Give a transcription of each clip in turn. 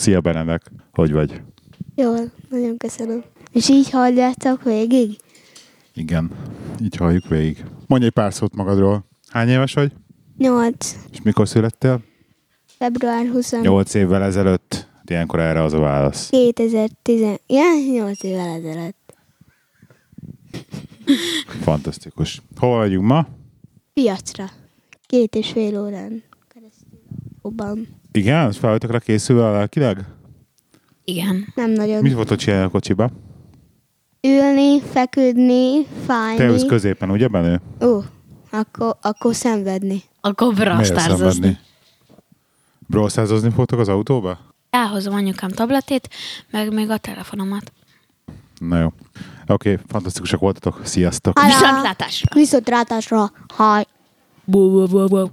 Szia Benedek, hogy vagy? Jól, nagyon köszönöm. És így halljátok végig? Igen, így halljuk végig. Mondj egy pár szót magadról. Hány éves vagy? Nyolc. És mikor születtél? Február 20. Nyolc évvel ezelőtt. Ilyenkor erre az a válasz. 2010. Ja, 8 évvel ezelőtt. Fantasztikus. Hol vagyunk ma? Piacra. Két és fél órán keresztül. Obban. Igen, és fel vagytok rá készülve a lelkileg? Igen. Nem nagyon. Mit voltál csinálni a kocsiba? Ülni, feküdni, Te fájni. ülsz középen, ugye Benő? Ó, akkor, akkor szenvedni. Akkor brasztárzozni. Brawlstárzozni fogtok az autóba? Elhozom anyukám tabletét, meg még a telefonomat. Na jó. Oké, okay, fantasztikusak voltatok. Sziasztok. Viszontlátásra. Viszontlátásra. Haj. Bu, bu, bu, bu.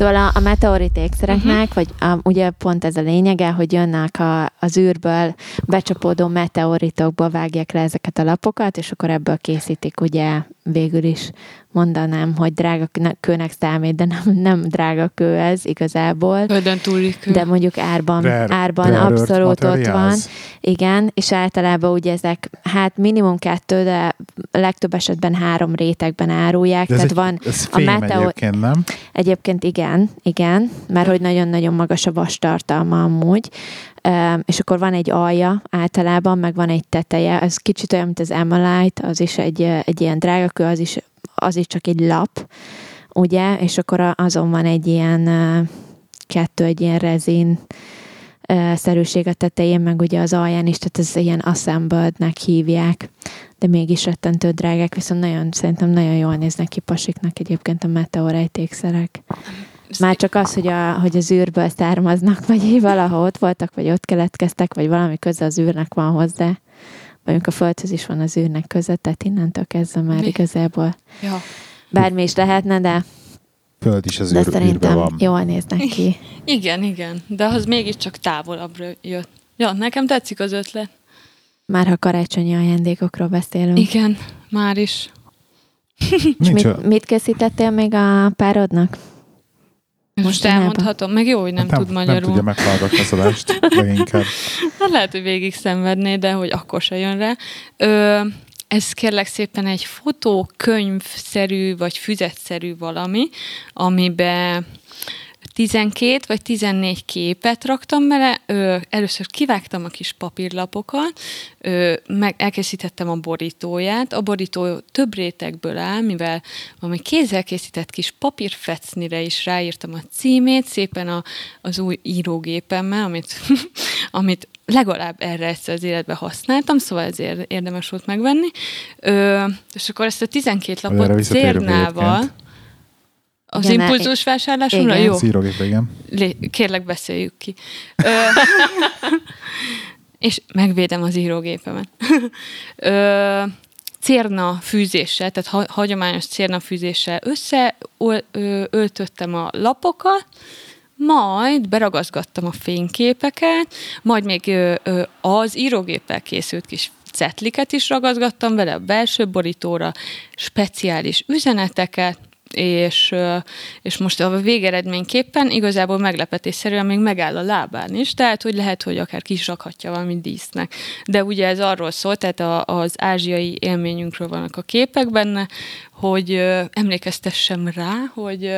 Szóval a, a meteorit ékszereknek, uh-huh. vagy a, ugye pont ez a lényege, hogy jönnek a, az űrből becsapódó meteoritokból vágják le ezeket a lapokat, és akkor ebből készítik ugye végül is mondanám, hogy drága kőnek számít, de nem, nem drága kő ez igazából. Földön túli kő. De mondjuk árban, Rare- árban rare abszolút ott van. Igen, és általában ugye ezek, hát minimum kettő, de legtöbb esetben három rétegben árulják. De ez, Tehát egy, van ez a fém meteor- egyébként, nem? Egyébként igen, igen, mert hogy nagyon-nagyon magas a vas tartalma amúgy, és akkor van egy alja általában, meg van egy teteje, ez kicsit olyan, mint az Emalite, az is egy, egy ilyen drágakő, az is, az is csak egy lap, ugye, és akkor azon van egy ilyen kettő, egy ilyen rezin szerűség a tetején, meg ugye az alján is, tehát ez ilyen assembled-nek hívják, de mégis rettentő drágák, viszont nagyon, szerintem nagyon jól néznek ki pasiknak egyébként a meteorejtékszerek. Már csak az, hogy, a, hogy az űrből származnak, vagy valahol ott voltak, vagy ott keletkeztek, vagy valami köze az űrnek van hozzá. Vagy mondjuk a földhöz is van az űrnek köze, tehát innentől kezdve már Mi? igazából Ja. bármi is lehetne, de, Föld is az de űr, szerintem van. jól néznek ki. Igen, igen. De az mégiscsak távolabbra jött. Ja, nekem tetszik az ötlet. Már ha karácsonyi ajándékokról beszélünk. Igen, már is. Mit, mit készítettél még a párodnak? Most elmondhatom, meg jó, hogy nem, nem, tud Nem magyarul. tudja meghallgatni az adást, leginkább. Hát lehet, hogy végig szenvedné, de hogy akkor se jön rá. Ö, ez kérlek szépen egy fotókönyvszerű, vagy füzetszerű valami, amiben 12 vagy 14 képet raktam bele. Ö, először kivágtam a kis papírlapokat, ö, meg elkészítettem a borítóját. A borító több rétegből áll, mivel valami kézzel készített kis papírfecnire is ráírtam a címét, szépen a, az új írógépemmel, amit, amit legalább erre egyszer az életben használtam, szóval ezért érdemes volt megvenni. Ö, és akkor ezt a 12 erre lapot cérnával, egyébként. Az Igen, impulzus vásárlásomra, igen. jó? Szírógép, igen. Lé- kérlek, beszéljük ki. Ö, és megvédem az írógépemet. Ö, cérna fűzéssel, tehát ha- hagyományos cérna fűzéssel összeöltöttem a lapokat, majd beragazgattam a fényképeket, majd még ö, ö, az írógéppel készült kis cetliket is ragazgattam vele a belső borítóra, speciális üzeneteket, és, és most a végeredményképpen igazából meglepetésszerűen még megáll a lábán is, tehát hogy lehet, hogy akár ki is rakhatja valami dísznek. De ugye ez arról szól, tehát a, az ázsiai élményünkről vannak a képek benne, hogy emlékeztessem rá, hogy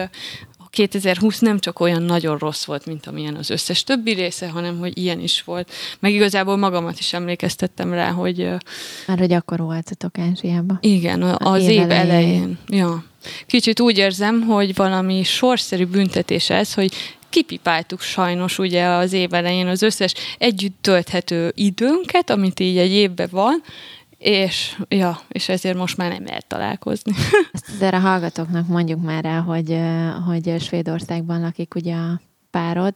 2020 nem csak olyan nagyon rossz volt, mint amilyen az összes többi része, hanem hogy ilyen is volt. Meg igazából magamat is emlékeztettem rá, hogy Már hogy akkor voltatok Ázsiában. igen, az év év elején. elején. Ja. Kicsit úgy érzem, hogy valami sorszerű büntetés ez, hogy kipipáltuk sajnos ugye az év elején az összes együtt tölthető időnket, amit így egy évben van, és, ja, és ezért most már nem lehet találkozni. Ezt azért a hallgatóknak mondjuk már el, hogy, hogy Svédországban lakik ugye a párod,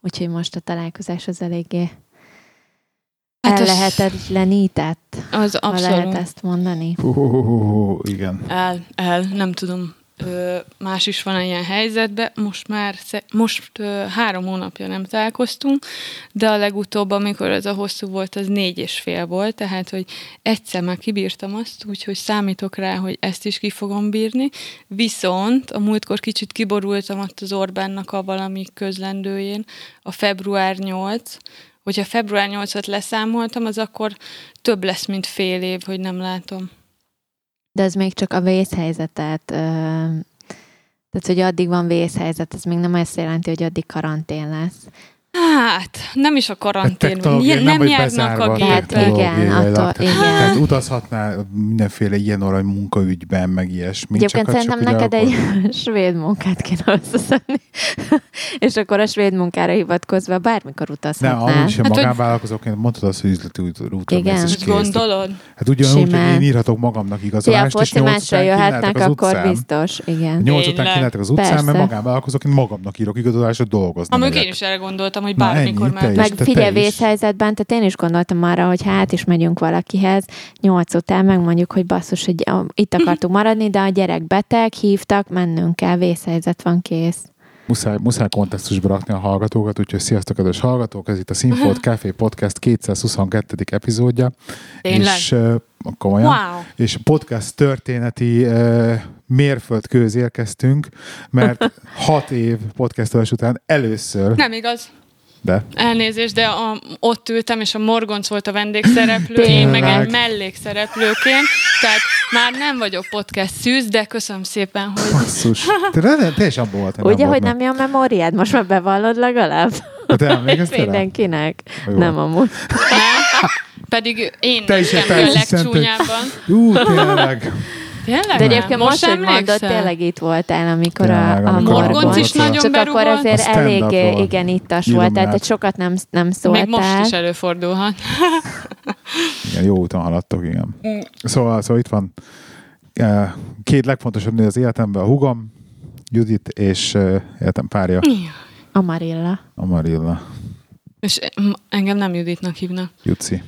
úgyhogy most a találkozás az eléggé Hát hát az- ellehetetlenített, Az ha lehet abszolút. ezt mondani. Hú, igen. El, el, nem tudom. Más is van ilyen helyzetben. Most már, most három hónapja nem találkoztunk, de a legutóbb, amikor ez a hosszú volt, az négy és fél volt, tehát, hogy egyszer már kibírtam azt, úgyhogy számítok rá, hogy ezt is ki fogom bírni. Viszont a múltkor kicsit kiborultam ott az Orbánnak a valami közlendőjén, a február 8, hogyha február 8-at leszámoltam, az akkor több lesz, mint fél év, hogy nem látom. De ez még csak a vészhelyzetet, tehát hogy addig van vészhelyzet, ez még nem azt jelenti, hogy addig karantén lesz. Hát, nem is a karantén. technológiai, Nem, nem, hogy járnak a Tehát gépek. igen, attól- Tehát- igen. Tehát utazhatnál mindenféle ilyen arany munkaügyben, meg ilyesmi. Egyébként csak, szerintem csak neked egy svéd munkát kéne összeszedni, és akkor a svéd munkára hivatkozva bármikor Ne, utazhatnál. amúgy sem Hát, hogy- magánvállalkozóként mondtad azt, hogy üzleti út- útra Igen. és gondolod? Hát ugyanúgy, hogy én írhatok magamnak Ja, a igazolást, és foci nyolc után jöhetnek, akkor biztos, igen. Nyolc után az utcán, mert magánvállalkozóként magamnak írok igazolást, hogy dolgozni Amíg én is erre gondoltam, hogy Na, bármikor ennyi, már... is. Meg figyelj, vészhelyzetben, tehát én is gondoltam arra, hogy hát is megyünk valakihez, nyolc után megmondjuk, hogy basszus, hogy itt akartunk maradni, de a gyerek beteg, hívtak, mennünk kell, vészhelyzet van kész. Muszáj, muszáj kontextusba rakni a hallgatókat, úgyhogy sziasztok, kedves hallgatók, ez itt a Sinfold Café Podcast 222. epizódja. Tényleg? És uh, komolyan. Wow. És podcast történeti uh, mérföldkőz érkeztünk, mert hat év podcastolás után először, Nem igaz. De Elnézést, de a, ott ültem, és a Morgonc volt a vendégszereplő, én meg egy mellékszereplőként, tehát már nem vagyok podcast szűz, de köszönöm szépen, hogy basszus. Te, te, te is abban voltál. Ugye, hogy nem a memóriád? Most már bevallod legalább? Te emlékeztél? Mindenkinek. Jó. Nem amúgy. nem. Pedig én Te is a legcsúnyábban. Ú, tényleg. Tényleg? De egyébként most, most mondod, emlékszel? tényleg itt voltál, amikor a, Tényleg, a amikor Morgonc is nagyon Csak akkor berúgott. azért A elég, igen, ittas volt, tehát át. egy sokat nem, nem Még szóltál. most is előfordulhat. Igen, jó úton haladtok, igen. Mm. Szóval, szóval itt van eh, két legfontosabb nő az életemben, a hugom, Judit és eh, életem párja, Amarilla. Amarilla, És em, engem nem Juditnak hívnak. Juci.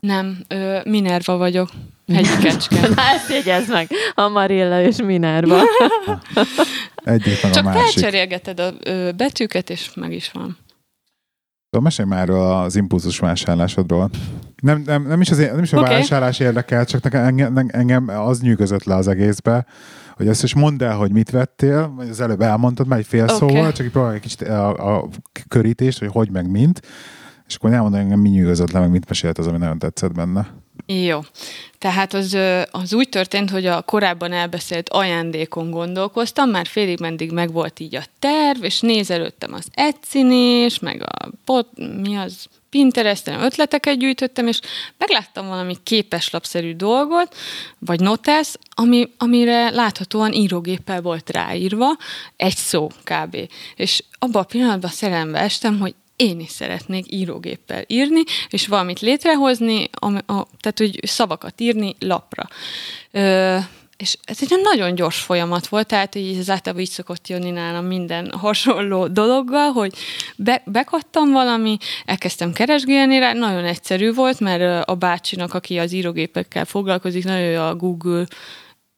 Nem, ö, Minerva vagyok. Hegyi kecske. Na, ezt jegyezd meg. Amarilla és Minerva. Egyik meg a Csak másik. felcserélgeted a ö, betűket, és meg is van. Szóval mesélj már az impulzus vásárlásodról. Nem, nem, nem is, az, nem is a okay. vásárlás érdekel, csak nekem, engem, engem az nyűgözött le az egészbe, hogy ezt is mondd el, hogy mit vettél, vagy az előbb elmondtad már egy fél Oké. szóval, csak így próbálj egy kicsit a, a körítést, hogy hogy meg mint, és akkor elmondom, engem mi nyűgözött le, meg mit mesélt az, ami nagyon tetszett benne. Jó. Tehát az, az úgy történt, hogy a korábban elbeszélt ajándékon gondolkoztam, már félig mendig meg volt így a terv, és nézelődtem az Etsy-n meg a pot, mi az, Pinteresten ötleteket gyűjtöttem, és megláttam valami képeslapszerű dolgot, vagy notesz, ami, amire láthatóan írógéppel volt ráírva, egy szó kb. És abban a pillanatban szerelembe estem, hogy én is szeretnék írógéppel írni, és valamit létrehozni, ami, a, tehát hogy szavakat írni lapra. Ö, és ez egy nagyon gyors folyamat volt, tehát hogy ez általában így szokott jönni nálam minden hasonló dologgal, hogy be, bekattam valami, elkezdtem keresgélni rá, nagyon egyszerű volt, mert a bácsinak, aki az írógépekkel foglalkozik, nagyon a Google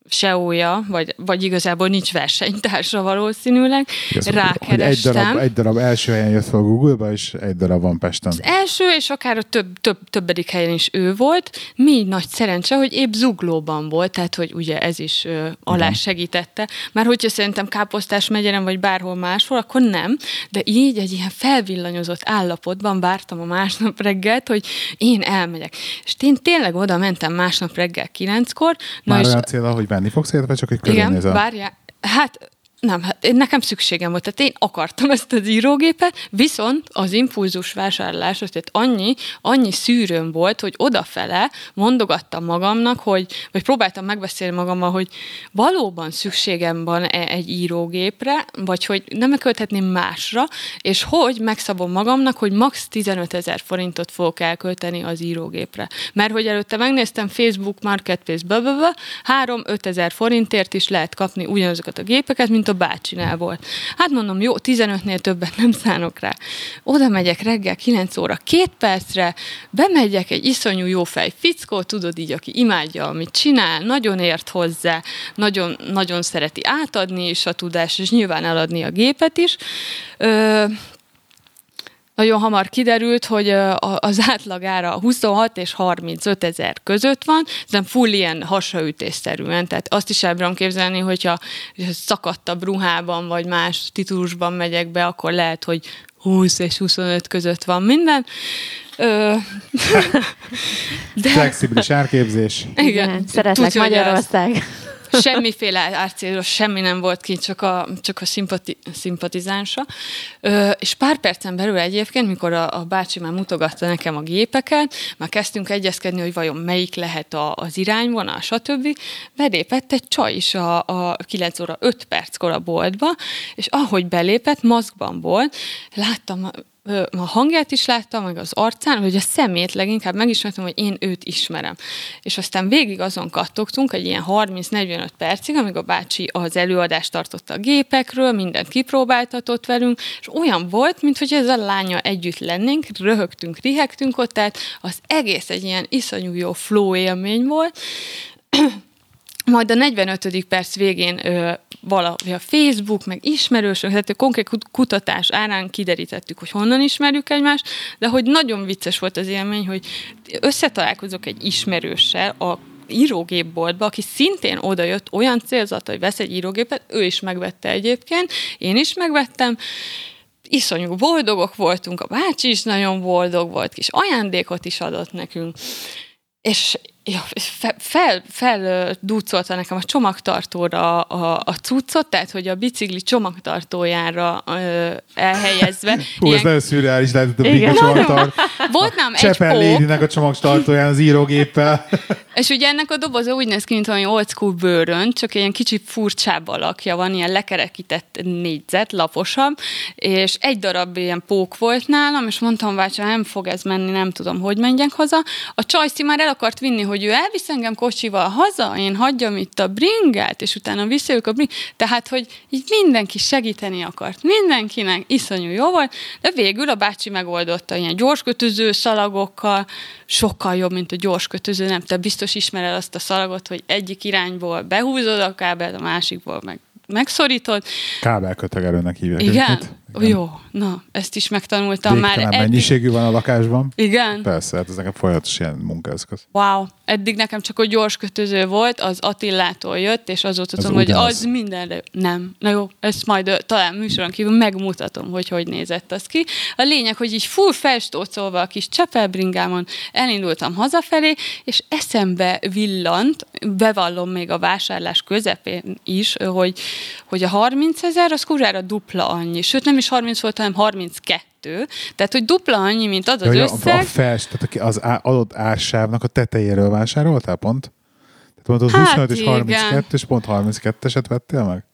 SEO-ja, vagy, vagy igazából nincs versenytársa valószínűleg, Igaz, hogy egy rákerestem. darab, egy darab első helyen jött fel a Google-ba, és egy darab van Pesten. Az első, és akár a több, több, többedik helyen is ő volt. Mi nagy szerencse, hogy épp zuglóban volt, tehát hogy ugye ez is ö, alá segítette. Már hogyha szerintem Káposztás megyeren, vagy bárhol máshol, akkor nem. De így egy ilyen felvillanyozott állapotban vártam a másnap reggelt, hogy én elmegyek. És én tényleg oda mentem másnap reggel kilenckor. Na Már és olyan célra, hogy venni fogsz vagy csak egy igen, körülnézel? várjál. Hát nem, hát én- nekem szükségem volt, tehát én akartam ezt az írógépet, viszont az impulzus vásárlás, tehát annyi, annyi szűrőm volt, hogy odafele mondogattam magamnak, hogy, vagy próbáltam megbeszélni magammal, hogy valóban szükségem van -e egy írógépre, vagy hogy nem költhetném másra, és hogy megszabom magamnak, hogy max. 15 ezer forintot fogok elkölteni az írógépre. Mert hogy előtte megnéztem Facebook Marketplace blah, 3-5 ezer forintért is lehet kapni ugyanazokat a gépeket, mint a bácsinál volt. Hát mondom, jó, 15-nél többet nem szánok rá. Oda megyek reggel 9 óra, két percre, bemegyek egy iszonyú jó fej fickó, tudod így, aki imádja, amit csinál, nagyon ért hozzá, nagyon, nagyon szereti átadni is a tudást, és nyilván eladni a gépet is. Ö, nagyon hamar kiderült, hogy az átlagára 26 és 35 ezer között van, ez nem full ilyen hasaütésszerűen, tehát azt is el képzelni, hogyha szakadtabb ruhában vagy más titulusban megyek be, akkor lehet, hogy 20 és 25 között van minden. Ö, de... Flexibilis árképzés. Igen. Igen. Szeretlek Tudja, Magyarország semmiféle árcélról semmi nem volt ki, csak a, csak a szimpati, szimpatizánsa. Ö, és pár percen belül egyébként, mikor a, a bácsi már mutogatta nekem a gépeket, már kezdtünk egyezkedni, hogy vajon melyik lehet a, az irányvonal, stb. Belépett egy csaj is a, a 9 óra 5 perckor a boltba, és ahogy belépett, maszkban volt, láttam, a hangját is láttam, meg az arcán, hogy a szemét leginkább megismertem, hogy én őt ismerem. És aztán végig azon kattogtunk egy ilyen 30-45 percig, amíg a bácsi az előadást tartotta a gépekről, mindent kipróbáltatott velünk, és olyan volt, mintha ez a lánya együtt lennénk, röhögtünk, rihegtünk ott, tehát az egész egy ilyen iszonyú jó flow élmény volt, majd a 45. perc végén ö, valahogy a Facebook, meg ismerősök, tehát a konkrét kutatás árán kiderítettük, hogy honnan ismerjük egymást, de hogy nagyon vicces volt az élmény, hogy összetalálkozok egy ismerőssel a írógépboltba, aki szintén odajött olyan célzat, hogy vesz egy írógépet, ő is megvette egyébként, én is megvettem, iszonyú boldogok voltunk, a bácsi is nagyon boldog volt, kis ajándékot is adott nekünk, és ja, fel, fel dúcolta nekem a csomagtartóra a, a cuccot, tehát hogy a bicikli csomagtartójára ö, elhelyezve. Hú, ilyen... ez nagyon szürreális lehet, a bicikli csomagtart. Volt nem egy Csepel a csomagtartóján az írógéppel. És ugye ennek a doboza úgy néz ki, mint valami old school bőrön, csak ilyen kicsit furcsább alakja van, ilyen lekerekített négyzet, laposabb, és egy darab ilyen pók volt nálam, és mondtam, bácsa, nem fog ez menni, nem tudom, hogy menjek haza. A csajszi már el akart vinni, hogy ő elvisz engem kocsival haza, én hagyjam itt a bringát, és utána visszajövök a bring. Tehát, hogy így mindenki segíteni akart. Mindenkinek iszonyú jó volt, de végül a bácsi megoldotta ilyen gyorskötöző szalagokkal, sokkal jobb, mint a gyorskötöző, nem, te biztos ismered azt a szalagot, hogy egyik irányból behúzod a kábelt, a másikból meg megszorítod. Kábelkötegelőnek hívják. Igen? Őket. Igen. Jó, na, ezt is megtanultam Végtelen már. Eddig... mennyiségű van a lakásban. Igen. Persze, hát ez nekem folyamatos ilyen munkaeszköz. Wow, eddig nekem csak a gyors kötöző volt, az Attillától jött, és azóta tudom, hogy az mindenre... Nem. Na jó, ezt majd talán műsoron kívül megmutatom, hogy hogy nézett az ki. A lényeg, hogy így full festócolva a kis csepelbringámon elindultam hazafelé, és eszembe villant, bevallom még a vásárlás közepén is, hogy, hogy a 30 ezer az kurára dupla annyi. Sőt, nem is 30 volt, hanem 32. Tehát, hogy dupla annyi, mint az az ja, összeg. A, a fest, tehát az adott ársávnak a tetejéről vásároltál pont? Tehát mondod, hát 25 és 32, és pont 32-eset vettél meg?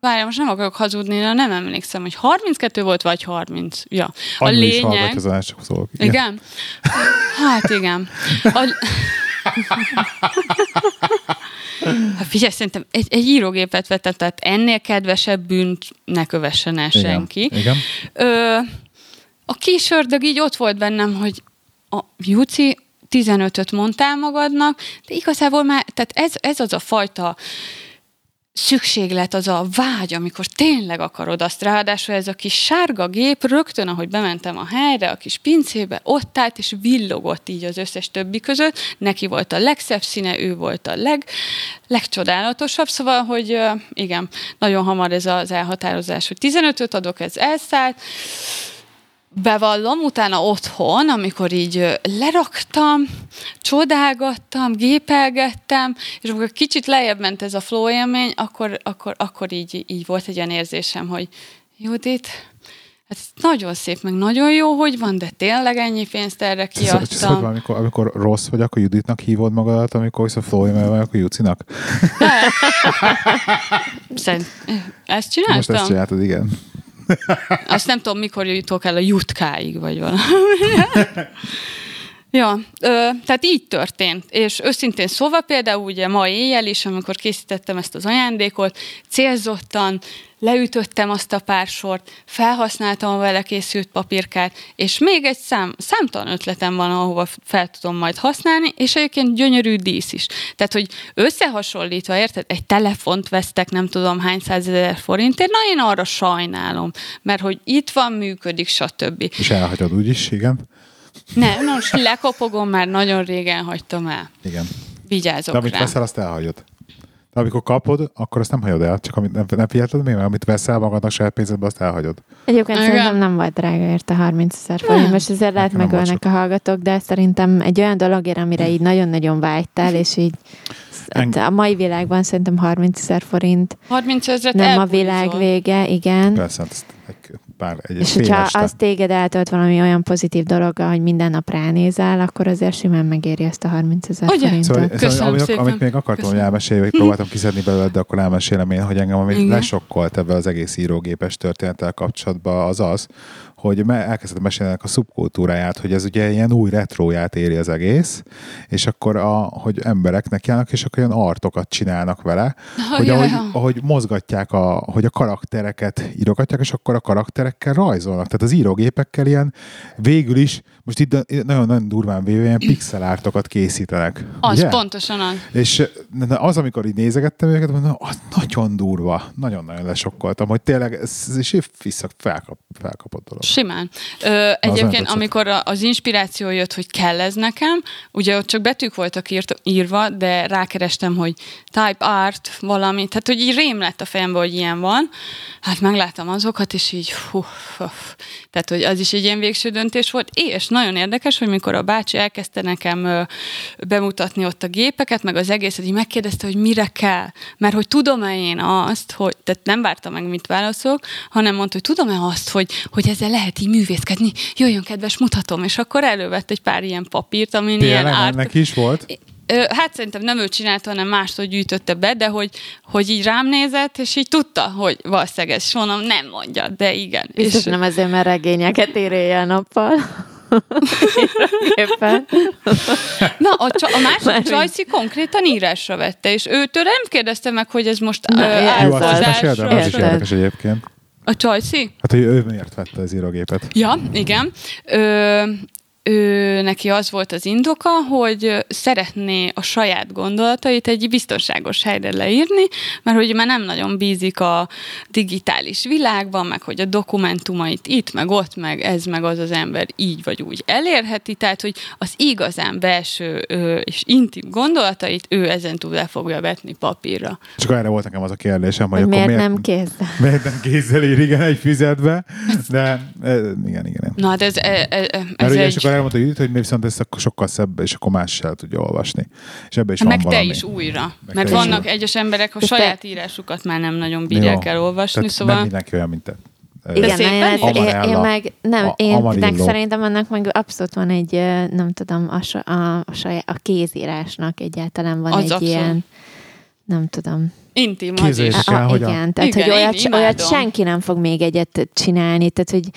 Várjál, most nem akarok hazudni, de nem emlékszem, hogy 32 volt, vagy 30. Ja. A Annyi lényeg... Is az csak szólok. Igen? igen? Hát igen. A... Hát figyelj, szerintem egy, egy írógépet vettem, tehát ennél kedvesebb bűnt ne kövessen el Igen. senki. Igen. Ö, a kis ördög így ott volt bennem, hogy a Juci, 15-öt mondtál magadnak, de igazából már, tehát ez, ez az a fajta szükséglet, az a vágy, amikor tényleg akarod azt. Ráadásul ez a kis sárga gép rögtön, ahogy bementem a helyre, a kis pincébe, ott állt és villogott így az összes többi között. Neki volt a legszebb színe, ő volt a leg, legcsodálatosabb. Szóval, hogy igen, nagyon hamar ez az elhatározás, hogy 15-öt adok, ez elszállt bevallom, utána otthon, amikor így leraktam, csodálgattam, gépelgettem, és amikor kicsit lejjebb ment ez a flow élmény, akkor, akkor, akkor így, így volt egy olyan érzésem, hogy Judit, hát ez nagyon szép, meg nagyon jó, hogy van, de tényleg ennyi pénzt erre kiadtam. Szóval, amikor, amikor rossz vagy, akkor Juditnak hívod magadat, amikor visz a élmény vagy, akkor Jucinak? Szerint, ezt csináltam? Most ezt csináltad, igen. Azt nem tudom, mikor jutok el a jutkáig, vagy valami. Ja, ö, tehát így történt. És őszintén szóval például ugye ma éjjel is, amikor készítettem ezt az ajándékot, célzottan leütöttem azt a pár sort, felhasználtam a vele készült papírkát, és még egy szám, számtalan ötletem van, ahova fel tudom majd használni, és egyébként gyönyörű dísz is. Tehát, hogy összehasonlítva, érted, egy telefont vesztek nem tudom hány százezer forintért, na én arra sajnálom, mert hogy itt van, működik, stb. És elhagyod úgyis, igen. Ne, most lekopogom, már nagyon régen hagytam el. Igen. Vigyázok De amit rá. veszel, azt elhagyod. De amikor kapod, akkor azt nem hagyod el, csak amit nem, nem figyelted még, mert amit veszel magadnak saját pénzedbe, azt elhagyod. Egyébként Igen. szerintem nem volt drága érte 30 ezer forint, most ezért lehet Nekem nem megölnek a hallgatók, de szerintem egy olyan dologért, amire így nagyon-nagyon vágytál, és így Eng- a mai világban szerintem 30 ezer forint 30 ezeret nem a elbújzol. világ vége, igen. Persze, hát ezt egy pár, egy És fél hogyha este. az téged eltölt valami olyan pozitív dologgal, hogy minden nap ránézel, akkor azért simán megéri ezt a 30 ezer forintot. Szóval, Köszönöm szóval amit, szépen. amit még akartam, hogy elmesélni, hogy próbáltam kiszedni belőle, de akkor elmesélem én, hogy engem ami Igen. lesokkolt ebben az egész írógépes történettel kapcsolatban az az, hogy me- elkezdtem mesélni a szubkultúráját, hogy ez ugye ilyen új retróját éri az egész, és akkor a, hogy emberek nekiállnak, és akkor ilyen artokat csinálnak vele, hogy jaj, ahogy, ahogy mozgatják, a, hogy a karaktereket írogatják, és akkor a karakterekkel rajzolnak. Tehát az írógépekkel ilyen végül is, most itt nagyon-nagyon durván véve, ilyen pixel ártokat készítenek. Az ugye? pontosan az. És az, amikor így nézegettem őket, mondom, az nagyon durva, nagyon-nagyon lesokkoltam, hogy tényleg ez, ez vissza felkap, felkapott dolog. Simán. Ö, egyébként, amikor a- az inspiráció jött, hogy kell ez nekem, ugye ott csak betűk voltak írt, írva, de rákerestem, hogy type art, valami, tehát hogy így rém lett a fejembe, hogy ilyen van. Hát megláttam azokat, és így hú, hú. Tehát, hogy az is egy ilyen végső döntés volt, és nagyon érdekes, hogy mikor a bácsi elkezdte nekem ö, bemutatni ott a gépeket, meg az egészet, így megkérdezte, hogy mire kell. Mert hogy tudom-e én azt, hogy, tehát nem vártam meg, mit válaszolok, hanem mondta, hogy tudom-e azt, hogy, hogy ezzel lehet így művészkedni, jöjjön kedves, mutatom, és akkor elővett egy pár ilyen papírt, amin ilyen árt, ennek is volt? Hát szerintem nem ő csinálta, hanem mástól gyűjtötte be, de hogy, hogy így rám nézett, és így tudta, hogy valószínűleg ez soha nem mondja, de igen. Biztos és, nem azért, mert regényeket ír éjjel-nappal. Éppen. Na, a, csa- a másik Már így. Csajci konkrétan írásra vette, és őtől nem kérdezte meg, hogy ez most Na, ö, ez Jó, azt is az. meséld el, az is Érted. érdekes egyébként. A Csajci? Hát, hogy ő miért vette az írógépet? Ja, igen. Ö, ő, neki az volt az indoka, hogy szeretné a saját gondolatait egy biztonságos helyre leírni, mert hogy már nem nagyon bízik a digitális világban, meg hogy a dokumentumait itt, meg ott, meg ez, meg az az ember így vagy úgy elérheti, tehát hogy az igazán belső ö, és intim gondolatait ő ezen túl le fogja vetni papírra. Csak erre volt nekem az a kérdésem, hogy Hogy akkor miért miért, nem kézzel? miért nem kézzel ír, igen, egy füzetbe, de e, igen, igen. igen. Na, de ez, e- e- e- ez és egy... akkor elmondta, hogy, hogy viszont ez akkor sokkal szebb, és akkor más se el tudja olvasni. És ebbe is Hát van meg te valami. is újra. Meg Mert te is vannak újra. egyes emberek, a te- saját írásukat már nem nagyon bírják Jó. elolvasni, Tehát szóval... nem mindenki olyan, mint te. Igen, én, én meg, nem, A- én Amarillo. meg szerintem annak meg abszolút van egy, nem tudom, a, a, a, saját, a kézírásnak egyáltalán van Az egy abszolút. ilyen, nem tudom. Intim az is. A, hogyan? igen, tehát Igen, hogy olyat, olyat senki nem fog még egyet csinálni, tehát hogy,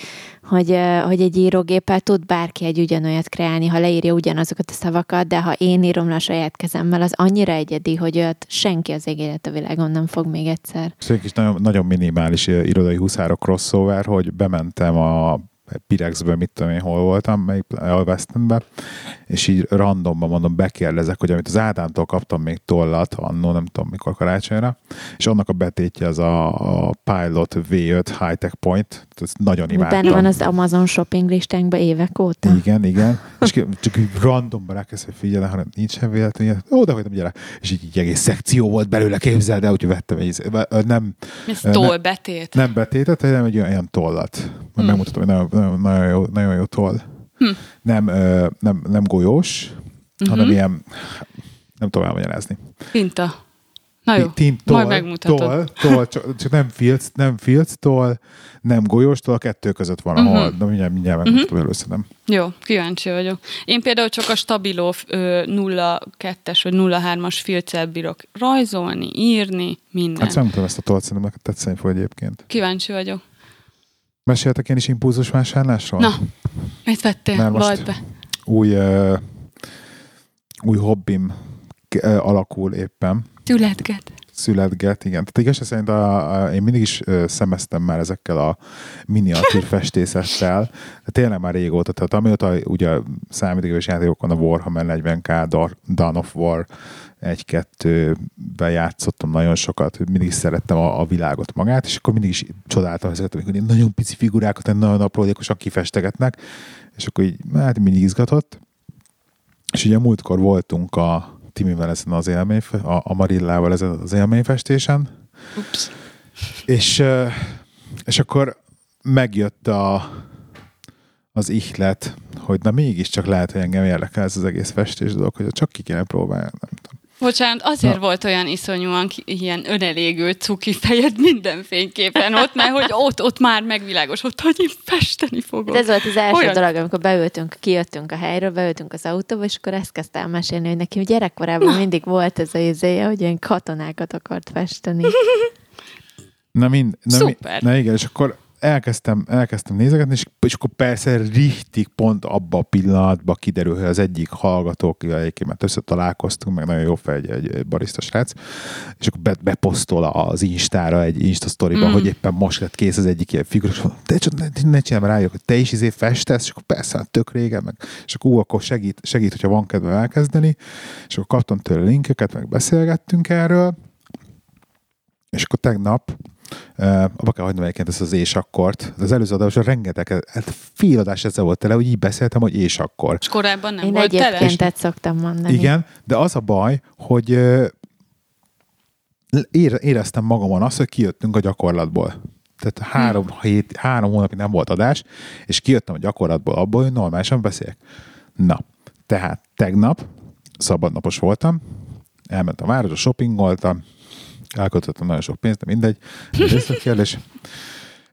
hogy, hogy egy írógéppel tud bárki egy ugyanolyat kreálni, ha leírja ugyanazokat a szavakat, de ha én írom le a saját kezemmel, az annyira egyedi, hogy olyat senki az égélet a világon nem fog még egyszer. Szóval egy kis nagyon, nagyon minimális irodai huszárok crossover, hogy bementem a Pirexbe, mit tudom én, hol voltam, melyik a West és így randomban mondom, bekérdezek, hogy amit az Ádámtól kaptam még tollat, annó, nem tudom mikor karácsonyra, és annak a betétje az a, a Pilot V5 High-Tech Point, ezt nagyon imádtam. Benne van az Amazon shopping listánkban évek óta. Igen, igen. És ki- csak így randomban rákezdve figyelni, hanem nincsen véletlenül. Ó, de hogy nem gyere. És így, így egész szekció volt belőle, képzeld el, hogy vettem egy, nem, Ez toll betét. nem betétet, hanem egy olyan, olyan tollat. Majd Hm. megmutatom, hogy nagyon, nagyon, nagyon, jó, nagyon jó toll. Hm. Nem, ö, nem, nem golyós, Mhm. hanem ilyen, nem tudom elmagyarázni. Pinta. Na jó, Tin, toll, majd megmutatod. Toll, toll, csak, csak nem filc, nem filc toll, nem golyós toll, a kettő között van, ahol, Mhm. uh-huh. de mindjárt, mindjárt megmutatom uh-huh. először, Jó, kíváncsi vagyok. Én például csak a Stabilo ö, 02-es vagy 03-as filccel bírok rajzolni, írni, minden. Hát megmutatom ezt a tollat, szerintem tetszeni fog egyébként. Kíváncsi vagyok. Meséltek én is impulzus vásárlásról? Na, mit vettél? Már most- be. új, ö, új hobbim ö, alakul éppen Születget. születget, igen. Tehát igazság szerint a, a, én mindig is ö, szemeztem már ezekkel a miniatűr festészettel, de tényleg már régóta, tehát amióta ugye számítógépes játékokon a Warhammer 40k, Dar- Dawn of War 1-2-ben játszottam nagyon sokat, mindig szerettem a, a világot magát, és akkor mindig is csodáltam ezeket, amikor nagyon pici figurákat, nagyon aprólékosan kifestegetnek, és akkor így, hát mindig izgatott. És ugye múltkor voltunk a Timivel ezen az élmény, a, a Marillával ezen az élményfestésen, Ups. és, és akkor megjött a, az ihlet, hogy na mégiscsak lehet, hogy engem érdekel ez az egész festés dolog, hogy csak ki kéne próbálni, nem. Bocsánat, azért Na. volt olyan iszonyúan ilyen önelégő cuki fejed minden fényképen ott, mert hogy ott, ott már megvilágosodott, hogy én festeni fogok. Hát ez volt az első Olyan- dolog, amikor beültünk, kijöttünk a helyről, beültünk az autóba, és akkor ezt kezdte el mesélni, hogy neki gyerekkorában mindig volt ez a izéje, hogy ilyen katonákat akart festeni. Na, mind, na, mi- Szuper. na igen, és akkor elkezdtem, elkezdtem nézegetni, és, és akkor persze richtig pont abba a pillanatban kiderül, hogy az egyik hallgató, egyébként össze találkoztunk, meg nagyon jó fej, egy, egy, barista srác, és akkor be, beposztol az Instára egy Insta sztoriba, Mm. hogy éppen most lett kész az egyik ilyen mondom, te csak ne, ne csinálj rájuk, hogy te is izé festesz, és akkor persze, hát tök régen, meg, és akkor ú, akkor segít, segít, hogyha van kedve elkezdeni, és akkor kaptam tőle linkeket, meg beszélgettünk erről, és akkor tegnap Uh, abba kell hagynom egyébként ezt az ésakkort. Az előző adásban rengeteg, hát fél adás ezzel volt tele, hogy így beszéltem, hogy ésakkor. És korábban nem Én volt tele? egyébként ezt szoktam mondani. Igen, de az a baj, hogy uh, ére, éreztem magamon azt, hogy kijöttünk a gyakorlatból. Tehát három, hét, három hónapig nem volt adás, és kijöttem a gyakorlatból abból, hogy normálisan beszéljek. Na, tehát tegnap szabadnapos voltam, elmentem a városba, shoppingoltam, elköltöttem nagyon sok pénzt, de mindegy, ez a kérdés.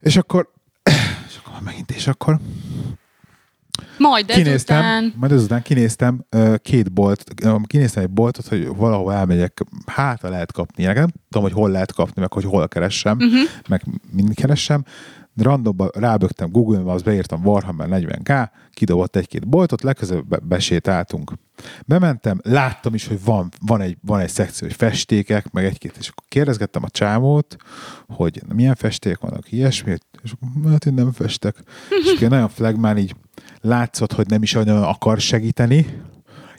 És akkor, és akkor megint, és akkor Majd kinéztem, ezután... majd ezután kinéztem két bolt, kinéztem egy boltot, hogy valahol elmegyek, hát lehet kapni, nem tudom, hogy hol lehet kapni, meg hogy hol keressem, uh-huh. meg mind keressem, de randomba rábögtem Google-ba, az beírtam Warhammer 40k, kidobott egy-két boltot, legközelebb be- besétáltunk. Bementem, láttam is, hogy van, van, egy, van egy szekció, hogy festékek, meg egy-két, és akkor kérdezgettem a csámót, hogy milyen festék vannak, ilyesmi, és akkor hát én nem festek. és akkor nagyon flagmán így látszott, hogy nem is nagyon akar segíteni,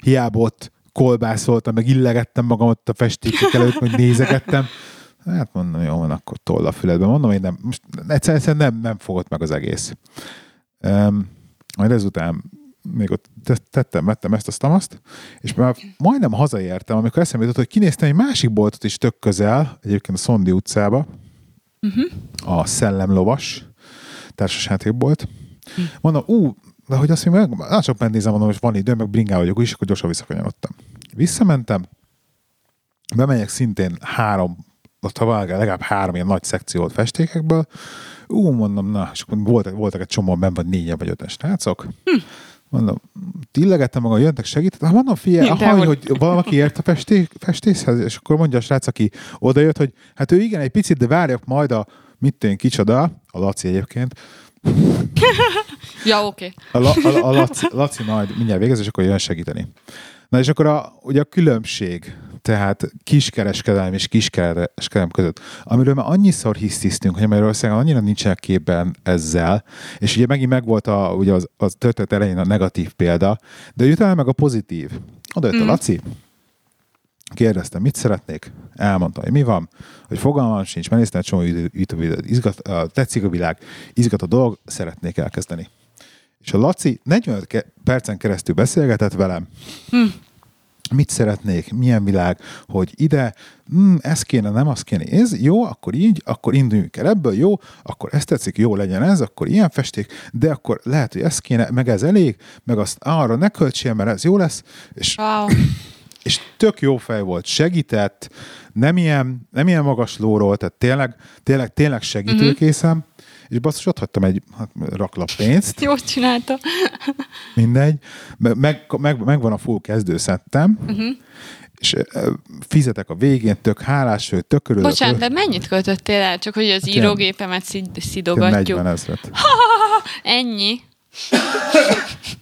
hiába ott kolbászoltam, meg illegettem magam ott a festékek előtt, meg nézegettem. Hát mondom, jó, van, akkor toll a füledbe. Mondom, én nem, most egyszer, egyszer nem, nem fogott meg az egész. Um, majd ezután még ott te- tettem, vettem ezt, azt, azt, és már majdnem hazaértem, amikor eszembe jutott, hogy kinéztem egy másik boltot is tök közel, egyébként a Szondi utcába, uh-huh. a Szellemlovas társasjátékbolt. Mondom, ú, de hogy azt meg, nagyon sok megnézem, mondom, hogy van idő, meg bringál vagyok is, akkor gyorsan visszakanyarodtam. Visszamentem, bemegyek szintén három, ott ha vágál, legalább három ilyen nagy szekció volt festékekből, ú, mondom, na, és akkor voltak, voltak egy csomó benne, vagy négyen vagy öten srácok. Hm. Mondom, illegettem magam, jöttek segíteni. Hát mondom, figyelj, Mindenhol. hallj, hogy valaki ért a festé, festészhez, és akkor mondja a srác, aki odajött, hogy hát ő igen, egy picit, de várjak majd a mit tűn kicsoda, a Laci egyébként, Ja, oké. a, La, a, a Laci, Laci majd mindjárt végez, és akkor jön segíteni. Na és akkor a, ugye a különbség, tehát kiskereskedelem és kiskereskedelem között, amiről már annyiszor hisztisztünk, hogy Magyarországon annyira nincsenek képben ezzel, és ugye megint megvolt a, ugye az, az történet elején a negatív példa, de utána meg a pozitív. Oda jött mm. a Laci, kérdeztem, mit szeretnék, elmondta, hogy mi van, hogy fogalmam sincs, megnéztem egy csomó YouTube videót, izgat, tetszik a világ, izgat a dolog, szeretnék elkezdeni. És a Laci 45 ke- percen keresztül beszélgetett velem, Hm. Mit szeretnék, milyen világ, hogy ide, mm, ez kéne, nem az kéne, ez jó, akkor így, akkor induljunk el ebből, jó, akkor ezt tetszik, jó legyen ez, akkor ilyen festék, de akkor lehet, hogy ez kéne, meg ez elég, meg azt arra ne költsél, mert ez jó lesz, és Wow. és tök jó fej volt, segített, nem ilyen, nem ilyen magas lóról, tehát tényleg, tényleg, tényleg segítőkészem, Mhm. uh-huh. És basszus, ott hagytam egy hát, raklap pénzt, Jól csinálta. mindegy, meg, meg, meg, megvan a full kezdőszettem, Mhm. uh-huh. és ö, fizetek a végén, tök hálás, hogy tök örülök. Bocsánat, de mennyit költöttél el? Csak hogy az Hát írógépemet szid- szidogatjuk. 40 ezret. Ennyi.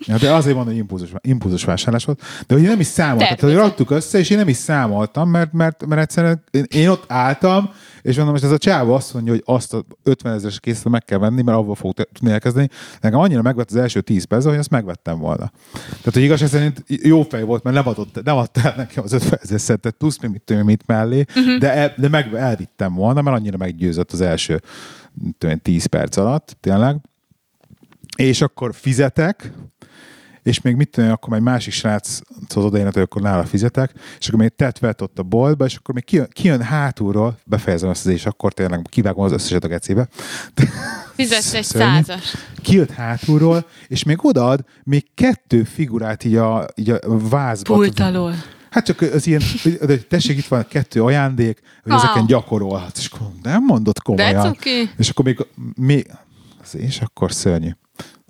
Ja, de azért mondom, hogy impulzus, impulzus vásárlás volt. De hogy én nem is számoltam. Tehát, hogy raktuk össze, és én nem is számoltam, mert, mert, mert egyszerűen én, én ott álltam, és mondom, most ez a csáva azt mondja, hogy azt a 50 ezeres készlet meg kell venni, mert avval fog tudni elkezdeni. Nekem annyira megvett az első 10 perc, hogy azt megvettem volna. Tehát, hogy igazság szerint jó fej volt, mert nem, adott, nem adta el nekem az 50 ezer szettet, plusz még mit, én, mit mellé, uh-huh. de, el, de meg elvittem volna, mert annyira meggyőzött az első mit tudom én, 10 perc alatt, tényleg. És akkor fizetek, és még mit tudom, akkor egy másik srác az odaérnet, hogy akkor nála fizetek, és akkor még tett vett ott a boltba, és akkor még kijön, kijön hátulról, befejezem azt az és akkor tényleg kivágom az összeset a gecibe. Fizetsz egy százas. Kijött hátulról, és még odaad még kettő figurát így a, így a vázba. Pult alól. Hát csak az ilyen, hogy tessék, itt van kettő ajándék, hogy Wow. ezeken gyakorolhatsz. És akkor nem mondott De komolyan. cuki. És akkor még, még az és akkor szörnyű.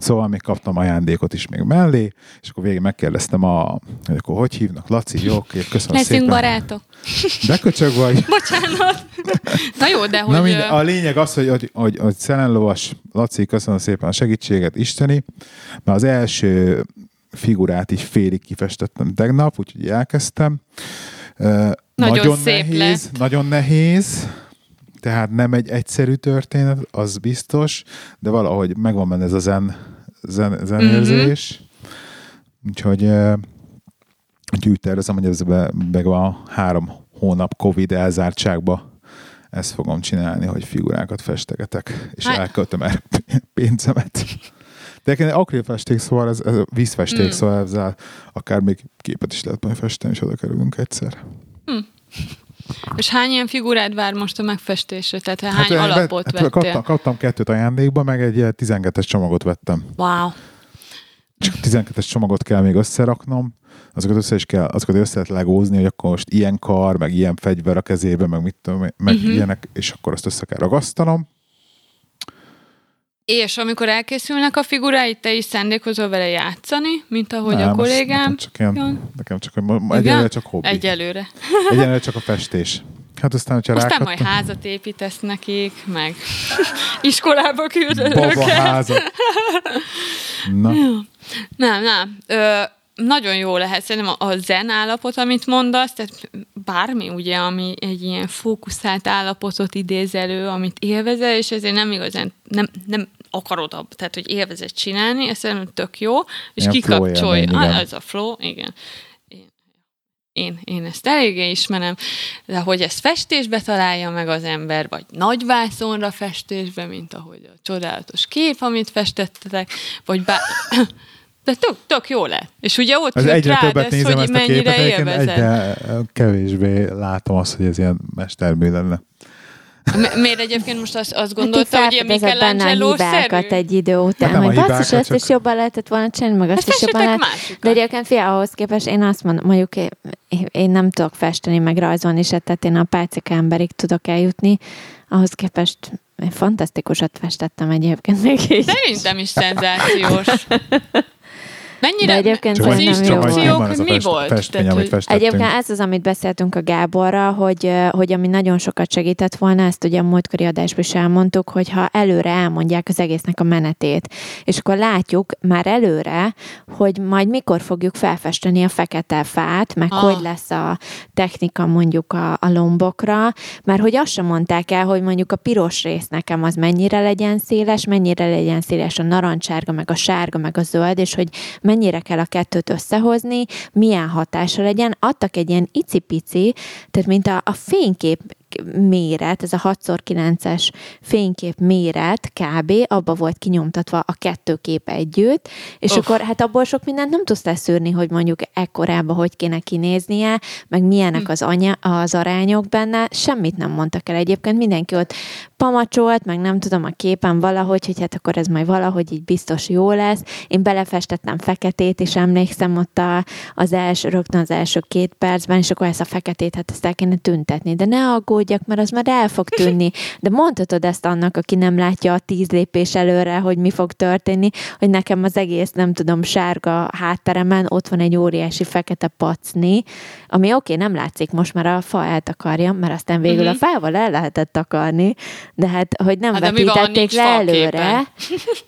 Szóval még kaptam ajándékot is még mellé, és akkor végén megkérdeztem, a, hogy akkor hogy hívnak, Laci, jó, oké, köszönöm Leszünk szépen. barátok. De köcsög vagy. Bocsánat. Na jó, de hogy... Na mind, a lényeg az, hogy, hogy, hogy, hogy szelenlovas, Laci, köszönöm szépen a segítséget, Isteni, mert az első figurát így félig kifestettem tegnap, úgyhogy elkezdtem. Nagyon nagyon szép nehéz, lett. nagyon nehéz, tehát nem egy egyszerű történet, az biztos, de valahogy megvan benne ez a zen, zen, zenérzés. Mm-hmm. Úgyhogy, úgyhogy úgy tervezem, hogy ez be, be a három hónap Covid elzártságba ezt fogom csinálni, hogy figurákat festegetek, és Hát- elköltöm erre pénzemet. De egyébként akrilfesték, szóval ez, ez vízfesték, Mm. szóval ezzel akár még képet is lehet majd festeni, és oda kerülünk egyszer. És hány ilyen figurád vár most a megfestésre? Tehát hány hát, alapot hát, vettél? kaptam, kaptam kettőt ajándékba, meg egy ilyen 12-es csomagot vettem. Wow. Csak 12-es csomagot kell még összeraknom, azokat össze is kell, azokat össze lehet legózni, hogy akkor most ilyen kar, meg ilyen fegyver a kezébe, meg mit tudom, meg uh-huh. ilyenek, és akkor azt össze kell ragasztanom. És amikor elkészülnek a figuráid, te is szándékozol vele játszani, mint ahogy Nem, a kollégám? Nekem csak, ilyen, nekem csak, egyelőre csak hobbi. Egyelőre. Egyelőre csak a festés. Hát aztán, hogyha Aztán rákattam, majd házat építesz nekik, meg iskolába küldöd baba házat. Na, Nem, nem. Ö, nagyon jó lehet szerintem a- a zen állapot, amit mondasz, tehát bármi ugye, ami egy ilyen fókuszált állapotot idéz elő, amit élvezel, és ezért nem igazán, nem, nem akarod, ab- tehát hogy élvezed csinálni, ez szerintem tök jó, és flow kikapcsolja. igen. Ah, ez a flow, igen. Én, én, ezt eléggé ismerem, de hogy ezt festésbe találja meg az ember, vagy nagy vászonra festésbe, mint ahogy a csodálatos kép, amit festettetek, vagy bár... De tök, tök jó lett. És ugye ott az egyre rád többet ez, nézem hogy ezt a mennyire képet, élvezed. egyre kevésbé látom azt, hogy ez ilyen mestermű lenne. Mi- Miért egyébként most azt, azt Hát gondolta, hogy ilyen Michelangelo-szerű? egy idő után, Hát hogy basszus, ezt csak- is jobban lehetett volna csinálni, meg azt Hát is jobban lehet. másikat. De egyébként fia, ahhoz képest én azt mondom, mondjuk én, én nem tudok festeni, meg rajzolni se, tehát én a pálcika emberig tudok eljutni. Ahhoz képest én fantasztikusat festettem egyébként még így. Szerintem is szenzációs. Mennyire? De egyébként Csak az instrukciók mi volt? Festmény, Tehát, amit hogy-. Egyébként ez az, amit beszéltünk a Gáborra, hogy, hogy ami nagyon sokat segített volna, ezt ugye a múltkori adásban is elmondtuk, hogy ha előre elmondják az egésznek a menetét, és akkor látjuk már előre, hogy majd mikor fogjuk felfesteni a fekete fát, meg Ah. hogy lesz a technika mondjuk a, a lombokra, mert hogy azt sem mondták el, hogy mondjuk a piros rész nekem az mennyire legyen széles, mennyire legyen széles a narancsárga, meg a sárga, meg a zöld, és hogy mennyire kell a kettőt összehozni, milyen hatása legyen. Adtak egy ilyen icipici, tehát mint a, a fénykép méret, ez a 6x9-es fénykép méret kb. abba volt kinyomtatva a kettő kép együtt, és Uff. akkor hát abból sok mindent nem tudsz leszűrni, hogy mondjuk ekkorában hogy kéne kinéznie, meg milyenek az, anya, az arányok benne, semmit nem mondtak el egyébként, mindenki ott pamacsolt, meg nem tudom a képen valahogy, hogy hát akkor ez majd valahogy így biztos jó lesz. Én belefestettem feketét, és emlékszem ott a, az első, rögtön az első két percben, és akkor ezt a feketét, hát ezt el kéne tüntetni. De ne aggódj, aggódjak, mert az már el fog tűnni. De mondhatod ezt annak, aki nem látja a tíz lépés előre, hogy mi fog történni, hogy nekem az egész, nem tudom, sárga hátteremen ott van egy óriási fekete pacni, ami oké, okay, nem látszik, most már a fa eltakarja, mert aztán végül uh-huh. a fával el lehetett takarni, de hát, hogy nem Hát van, vetítették le előre,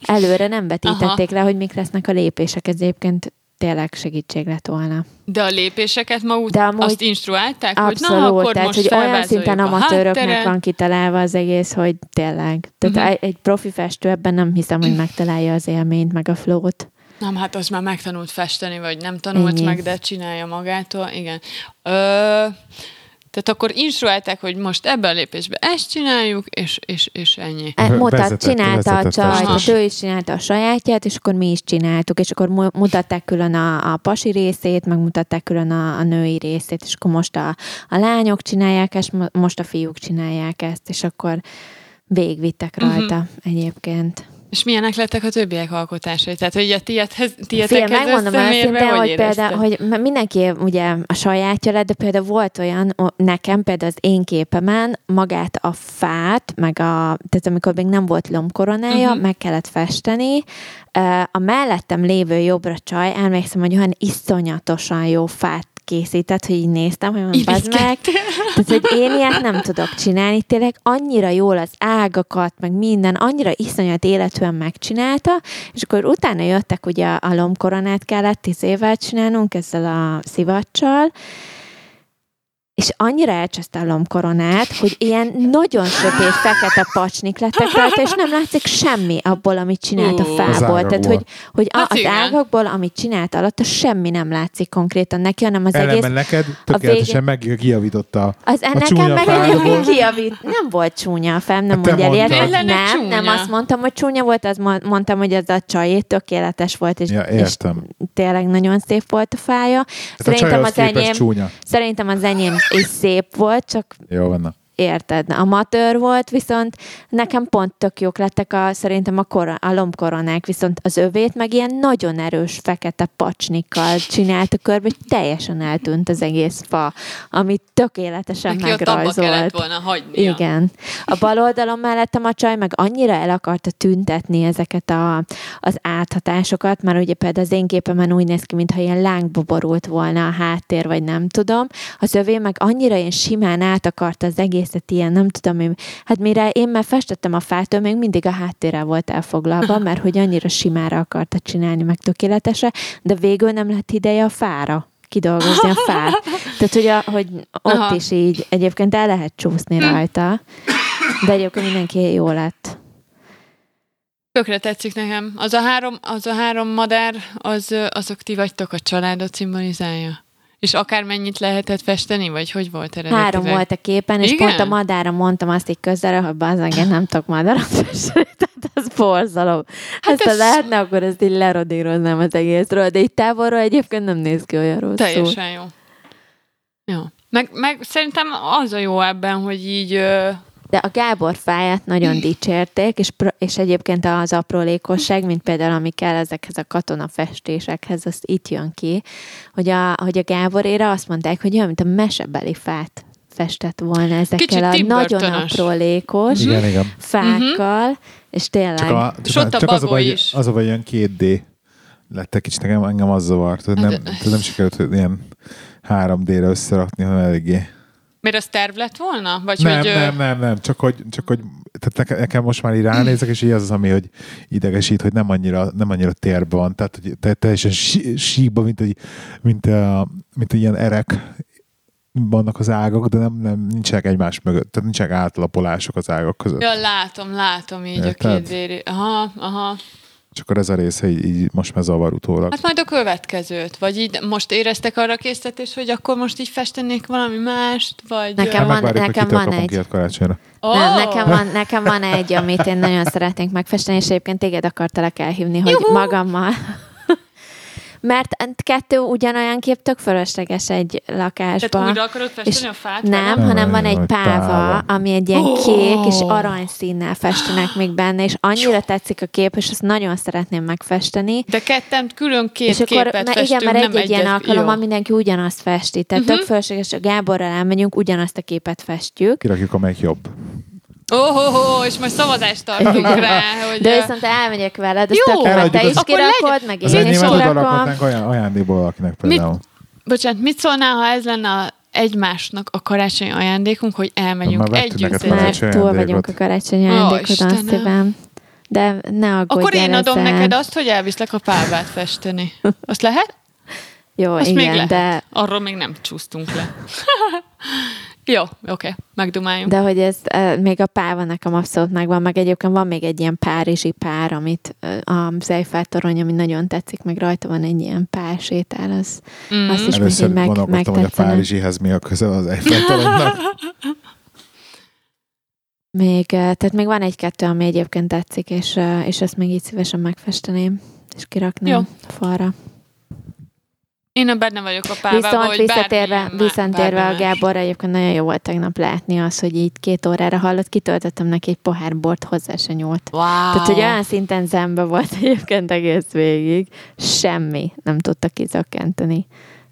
előre nem vetítették le, hogy mik lesznek a lépések, ez egyébként tényleg segítség lett volna. De a lépéseket maguk De amúgy azt instruálták, hogy na, Abszolút, akkor tehát most hogy olyan szinten amatőröknek hátteret. van kitalálva az egész, hogy tényleg. Tehát uh-huh. egy profi festő ebben nem hiszem, hogy megtalálja az élményt, meg a flót. Nem, hát az már megtanult festeni, vagy nem tanult Ennyi. meg, de csinálja magától. Igen. Ö, tehát akkor instruálták, hogy most ebben a lépésben ezt csináljuk, és, és, és ennyi. E, Mutat, csinálta a csaj, tehát ő is csinálta a sajátját, és akkor mi is csináltuk, és akkor mu- mutatták külön a, a pasi részét, meg mutatták külön a, a női részét, és akkor most a, a lányok csinálják ezt, mo- most a fiúk csinálják ezt, és akkor végigvittek Mhm. rajta uh-huh. egyébként. És milyenek lettek a többiek alkotásai? Tehát, hogy a tiédhez, Fél, tietekhez megmondom őszintén, hogy, hogy például, hogy mindenki ugye a sajátja lett, de például volt olyan, nekem például az én képemen magát a fát, meg a, tehát amikor még nem volt lombkoronája, uh-huh. meg kellett festeni. A mellettem lévő jobbra csaj, emlékszem, hogy olyan iszonyatosan jó fát készített, hogy így néztem, hogy mondom, bazd meg. Tehát, hogy én ilyet nem tudok csinálni. Tényleg annyira jól az ágakat, meg minden, annyira iszonyat életűen megcsinálta, és akkor utána jöttek, ugye a lombkoronát kellett tíz évvel csinálnunk ezzel a szivacsal, és annyira elcseszte a lombkoronát, hogy ilyen nagyon sötét, fekete pacsnik lettek rajta, és nem látszik semmi abból, amit csinált a fából. Tehát, hogy, hogy a, Hát az ágakból, amit csinált alatta, semmi nem látszik konkrétan neki, hanem az egész Ellenben neked tökéletesen meg kijavította az a nekem meg egyébként kijavít. Nem volt csúnya a fem, nem Hát mondja el ilyet. Tényleg Nem, csúnya? nem azt mondtam, hogy csúnya volt, az mo- mondtam, hogy ez a csajé tökéletes volt, és, Ja, és értem. tényleg nagyon szép volt a fája. Hát a csajhoz az enyém, csúnya. szerintem az enyém is szép volt, csak Jó van. Érted, amatőr volt, viszont nekem pont tök jók lettek a, szerintem a, kor, a lombkoronák, viszont az övét meg ilyen nagyon erős fekete pacsnikkal csinálta körbe, hogy teljesen eltűnt az egész fa, amit tökéletesen Neki kellett megrajzolt. volna hagynia. Igen. A bal oldalon mellettem a csaj meg annyira el akarta tüntetni ezeket a, az áthatásokat, mert ugye például az én képemen úgy néz ki, mintha ilyen lángba borult volna a háttér, vagy nem tudom. Az övé meg annyira ilyen simán át akarta az egészet ilyen, nem tudom, én, hát mire én már festettem a fát, ő még mindig a háttérrel volt elfoglalva, mert hogy annyira simára akarta csinálni, meg tökéletesre, de végül nem lett ideje a fára kidolgozni a fát. Tehát, hogy, a, hogy ott Aha. is így egyébként el lehet csúszni rajta, de egyébként mindenki jó lett. Tökre tetszik nekem. Az a három, az a három madár, az, azok ti vagytok a családot szimbolizálja? És akármennyit lehetett festeni, vagy hogy volt eredetileg? Három volt a képen, és Igen? pont a madára mondtam azt így közelre, hogy bazzag, én nem tudok madarat festeni, tehát ez borzalom. Hát Ezt ez- ez... lehetne, akkor ezt így lerodíroznám az egészről, de így távolról egyébként nem néz ki olyan rosszul. Teljesen jó. Jó. Meg, meg szerintem az a jó ebben, hogy így... De a Gábor fáját nagyon dicsérték, és, és egyébként az aprólékosság, mint például ami kell ezekhez a katonafestésekhez, az itt jön ki, hogy a, hogy a Gáborére azt mondták, hogy olyan, mint a mesebeli fát festett volna ezekkel Kicsit a nagyon aprólékos Igen, igen. fákkal, és tényleg... Csak, a, És ott csak, a csak az, a baj, is. az a baj, ilyen 2D lettek kicsit, nekem, engem az zavart. hogy Nem, Hát, nem sikerült hogy ilyen 3D-re összerakni, hanem eléggé. Miért az terv lett volna? Vagy Nem, hogy, nem, nem, nem, csak hogy, csak hogy tehát nekem, nekem most már így ránézek, és így az az, ami, hogy idegesít, hogy nem annyira, nem annyira térben van, tehát hogy te, teljesen sí- síkba, mint egy, mint, a, mint egy ilyen erek vannak az ágak, de nem, nem nincsenek egymás mögött, tehát nincsenek átlapolások az ágak között. Ja, látom, látom így Érted? a két déri. Aha, aha. És akkor ez a része így, így most már zavar utólag. Hát majd a következőt, vagy így most éreztek arra késztetés, hogy akkor most így festenék valami mást, vagy... Nekem Hát van- nekem hogy van egy. karácsonyra. Oh! Nem, nekem, van, nekem van egy, amit én nagyon szeretnék megfesteni, és egyébként téged akartalak elhívni, hogy Juhu! magammal Mert kettő ugyanolyan kép tök fölösleges egy lakásba. Tehát újra akarod festeni És a fát? Nem, vele? hanem van egy páva, páva. ami egy ilyen Ó! kék és aranyszínnel festenek még benne, és annyira tetszik a kép, és azt nagyon szeretném megfesteni. De ketten külön két és akkor, képet mert festünk, igen, mert nem egy-egy ilyen alkalommal mindenki ugyanazt festi. Tehát uh-huh. tök fölösleges, a Gáborral elmegyünk, ugyanazt a képet festjük. Kirakjuk, amelyik jobb. Ó, oh, oh, oh, és majd szavazást tartunk rá, hogy... De viszont elmegyek veled, azt Jó, tök te is kirakod, meg én is kirakom. olyan, ajándékból valakinek például. Bocsánat, mit szólnál, ha ez lenne a egymásnak a karácsonyi ajándékunk, hogy elmegyünk együtt. Már túl vagyunk a karácsonyi Istenem. szívem. De ne aggódj Akkor én adom ezzel. neked azt, hogy elviszlek a pávát festeni. Azt lehet? Jó, Azt még igen, lehet. de, Arról még nem csúsztunk le. Jó, oké, megdumáljunk. de hogy ez eh, még a páva nekem abszolút megvan, meg egyébként van még egy ilyen párizsi pár, amit eh, az Eiffel torony, ami nagyon tetszik, meg rajta van egy ilyen pár sétál, az, Mm. azt is Először meg, gondolkodtam, hogy a. Párizsihez mi a köze az Eiffel toronynak. Még, eh, tehát még van egy-kettő, ami egyébként tetszik, és, és ezt még így szívesen megfesteném, és kiraknám Jó. a falra. Én a benne vagyok a pávában, Viszont hogy visszatérve, visszatérve a. Gáborra, egyébként nagyon jó volt tegnap látni az, hogy így két órára hallott, kitöltöttem neki egy pohár bort, hozzá se nyúlt. Wow. Tehát, hogy olyan szinten zembe volt egyébként egész végig, semmi nem tudta kizökkenteni.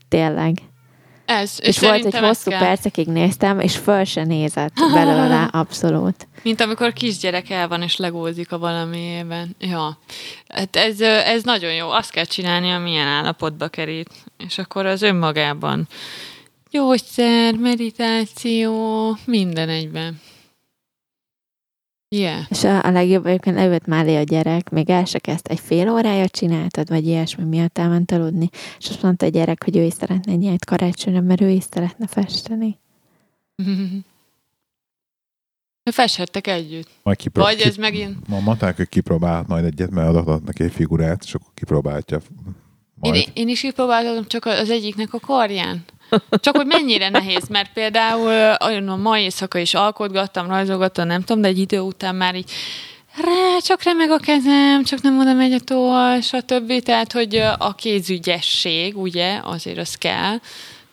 Tényleg. Ez, És, és volt, ez hosszú kell. percekig néztem, és föl se nézett belőle abszolút. Mint amikor kisgyerek el van és legózik a valamiében. Ja. Hát ez, ez nagyon jó. Azt kell csinálni, amilyen állapotba kerít. És akkor az önmagában gyógyszer, meditáció, minden egyben. Yeah. És a, a legjobb egyébként leült mellé a gyerek, még el se kezd, egy fél órája csináltad, vagy ilyesmi miatt elment aludni, és azt mondta a gyerek, hogy ő is szeretne egy ilyet karácsonyra, mert ő is szeretne festeni. Festhettek együtt. Majd kipró- Vagy ez megint... Ma mondták, hogy kipróbálhat majd egyet, mert adott neki egy figurát, és akkor kipróbálhatja majd. Én, én is kipróbáltam csak az egyiknek a karján. Csak hogy mennyire nehéz, mert például olyan a mai éjszaka is alkotgattam, rajzolgattam, nem tudom, de egy idő után már így rá, csak remeg a kezem, csak nem oda megy a toll, stb. Tehát, hogy a kézügyesség, ugye, azért az kell.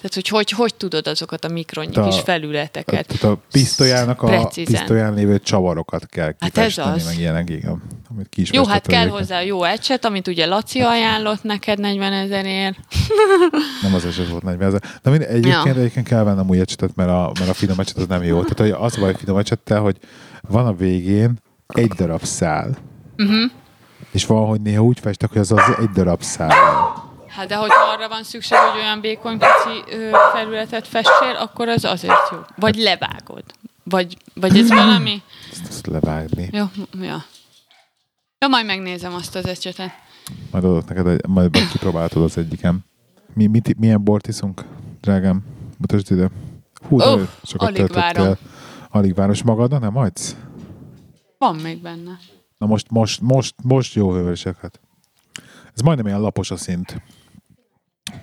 Tehát, hogy hogy, hogy tudod azokat a mikronnyi A- kis felületeket. Tehát a pisztolyának a Precízen. pisztolyán lévő csavarokat kell Hát ez kifesteni, az. meg ilyenek, igen. Amit ki is Jó, hát kell hozzá jó ecset, amit ugye Laci ajánlott neked 40 ezerért. Nem az eset volt 40 ezer. De mind, egyébként, Ja. egyébként kell vennem új ecsetet, mert a, mert a finom ecset az nem jó. Tehát hogy az a baj a finom ecsettel, hogy van a végén egy darab szál. Uh-huh. És valahogy néha úgy festek, hogy az az egy darab szál. Hát de hogy arra van szükség, hogy olyan békony pici ö, felületet fessél, akkor az azért jó. Vagy levágod. Vagy, vagy ez valami... Ezt, ezt levágni. Jó, ja. Ja, majd megnézem azt az ecsetet. Majd adok neked, egy, majd kipróbáltad az egyikem. Mi, mit, milyen bort iszunk, drágám? Mutasd ide. Hú, de sokat alig várom. Alig város magadra, nem hagysz? Van még benne. Na most, most, most, most jó hővösek, hát. Ez majdnem ilyen lapos a szint.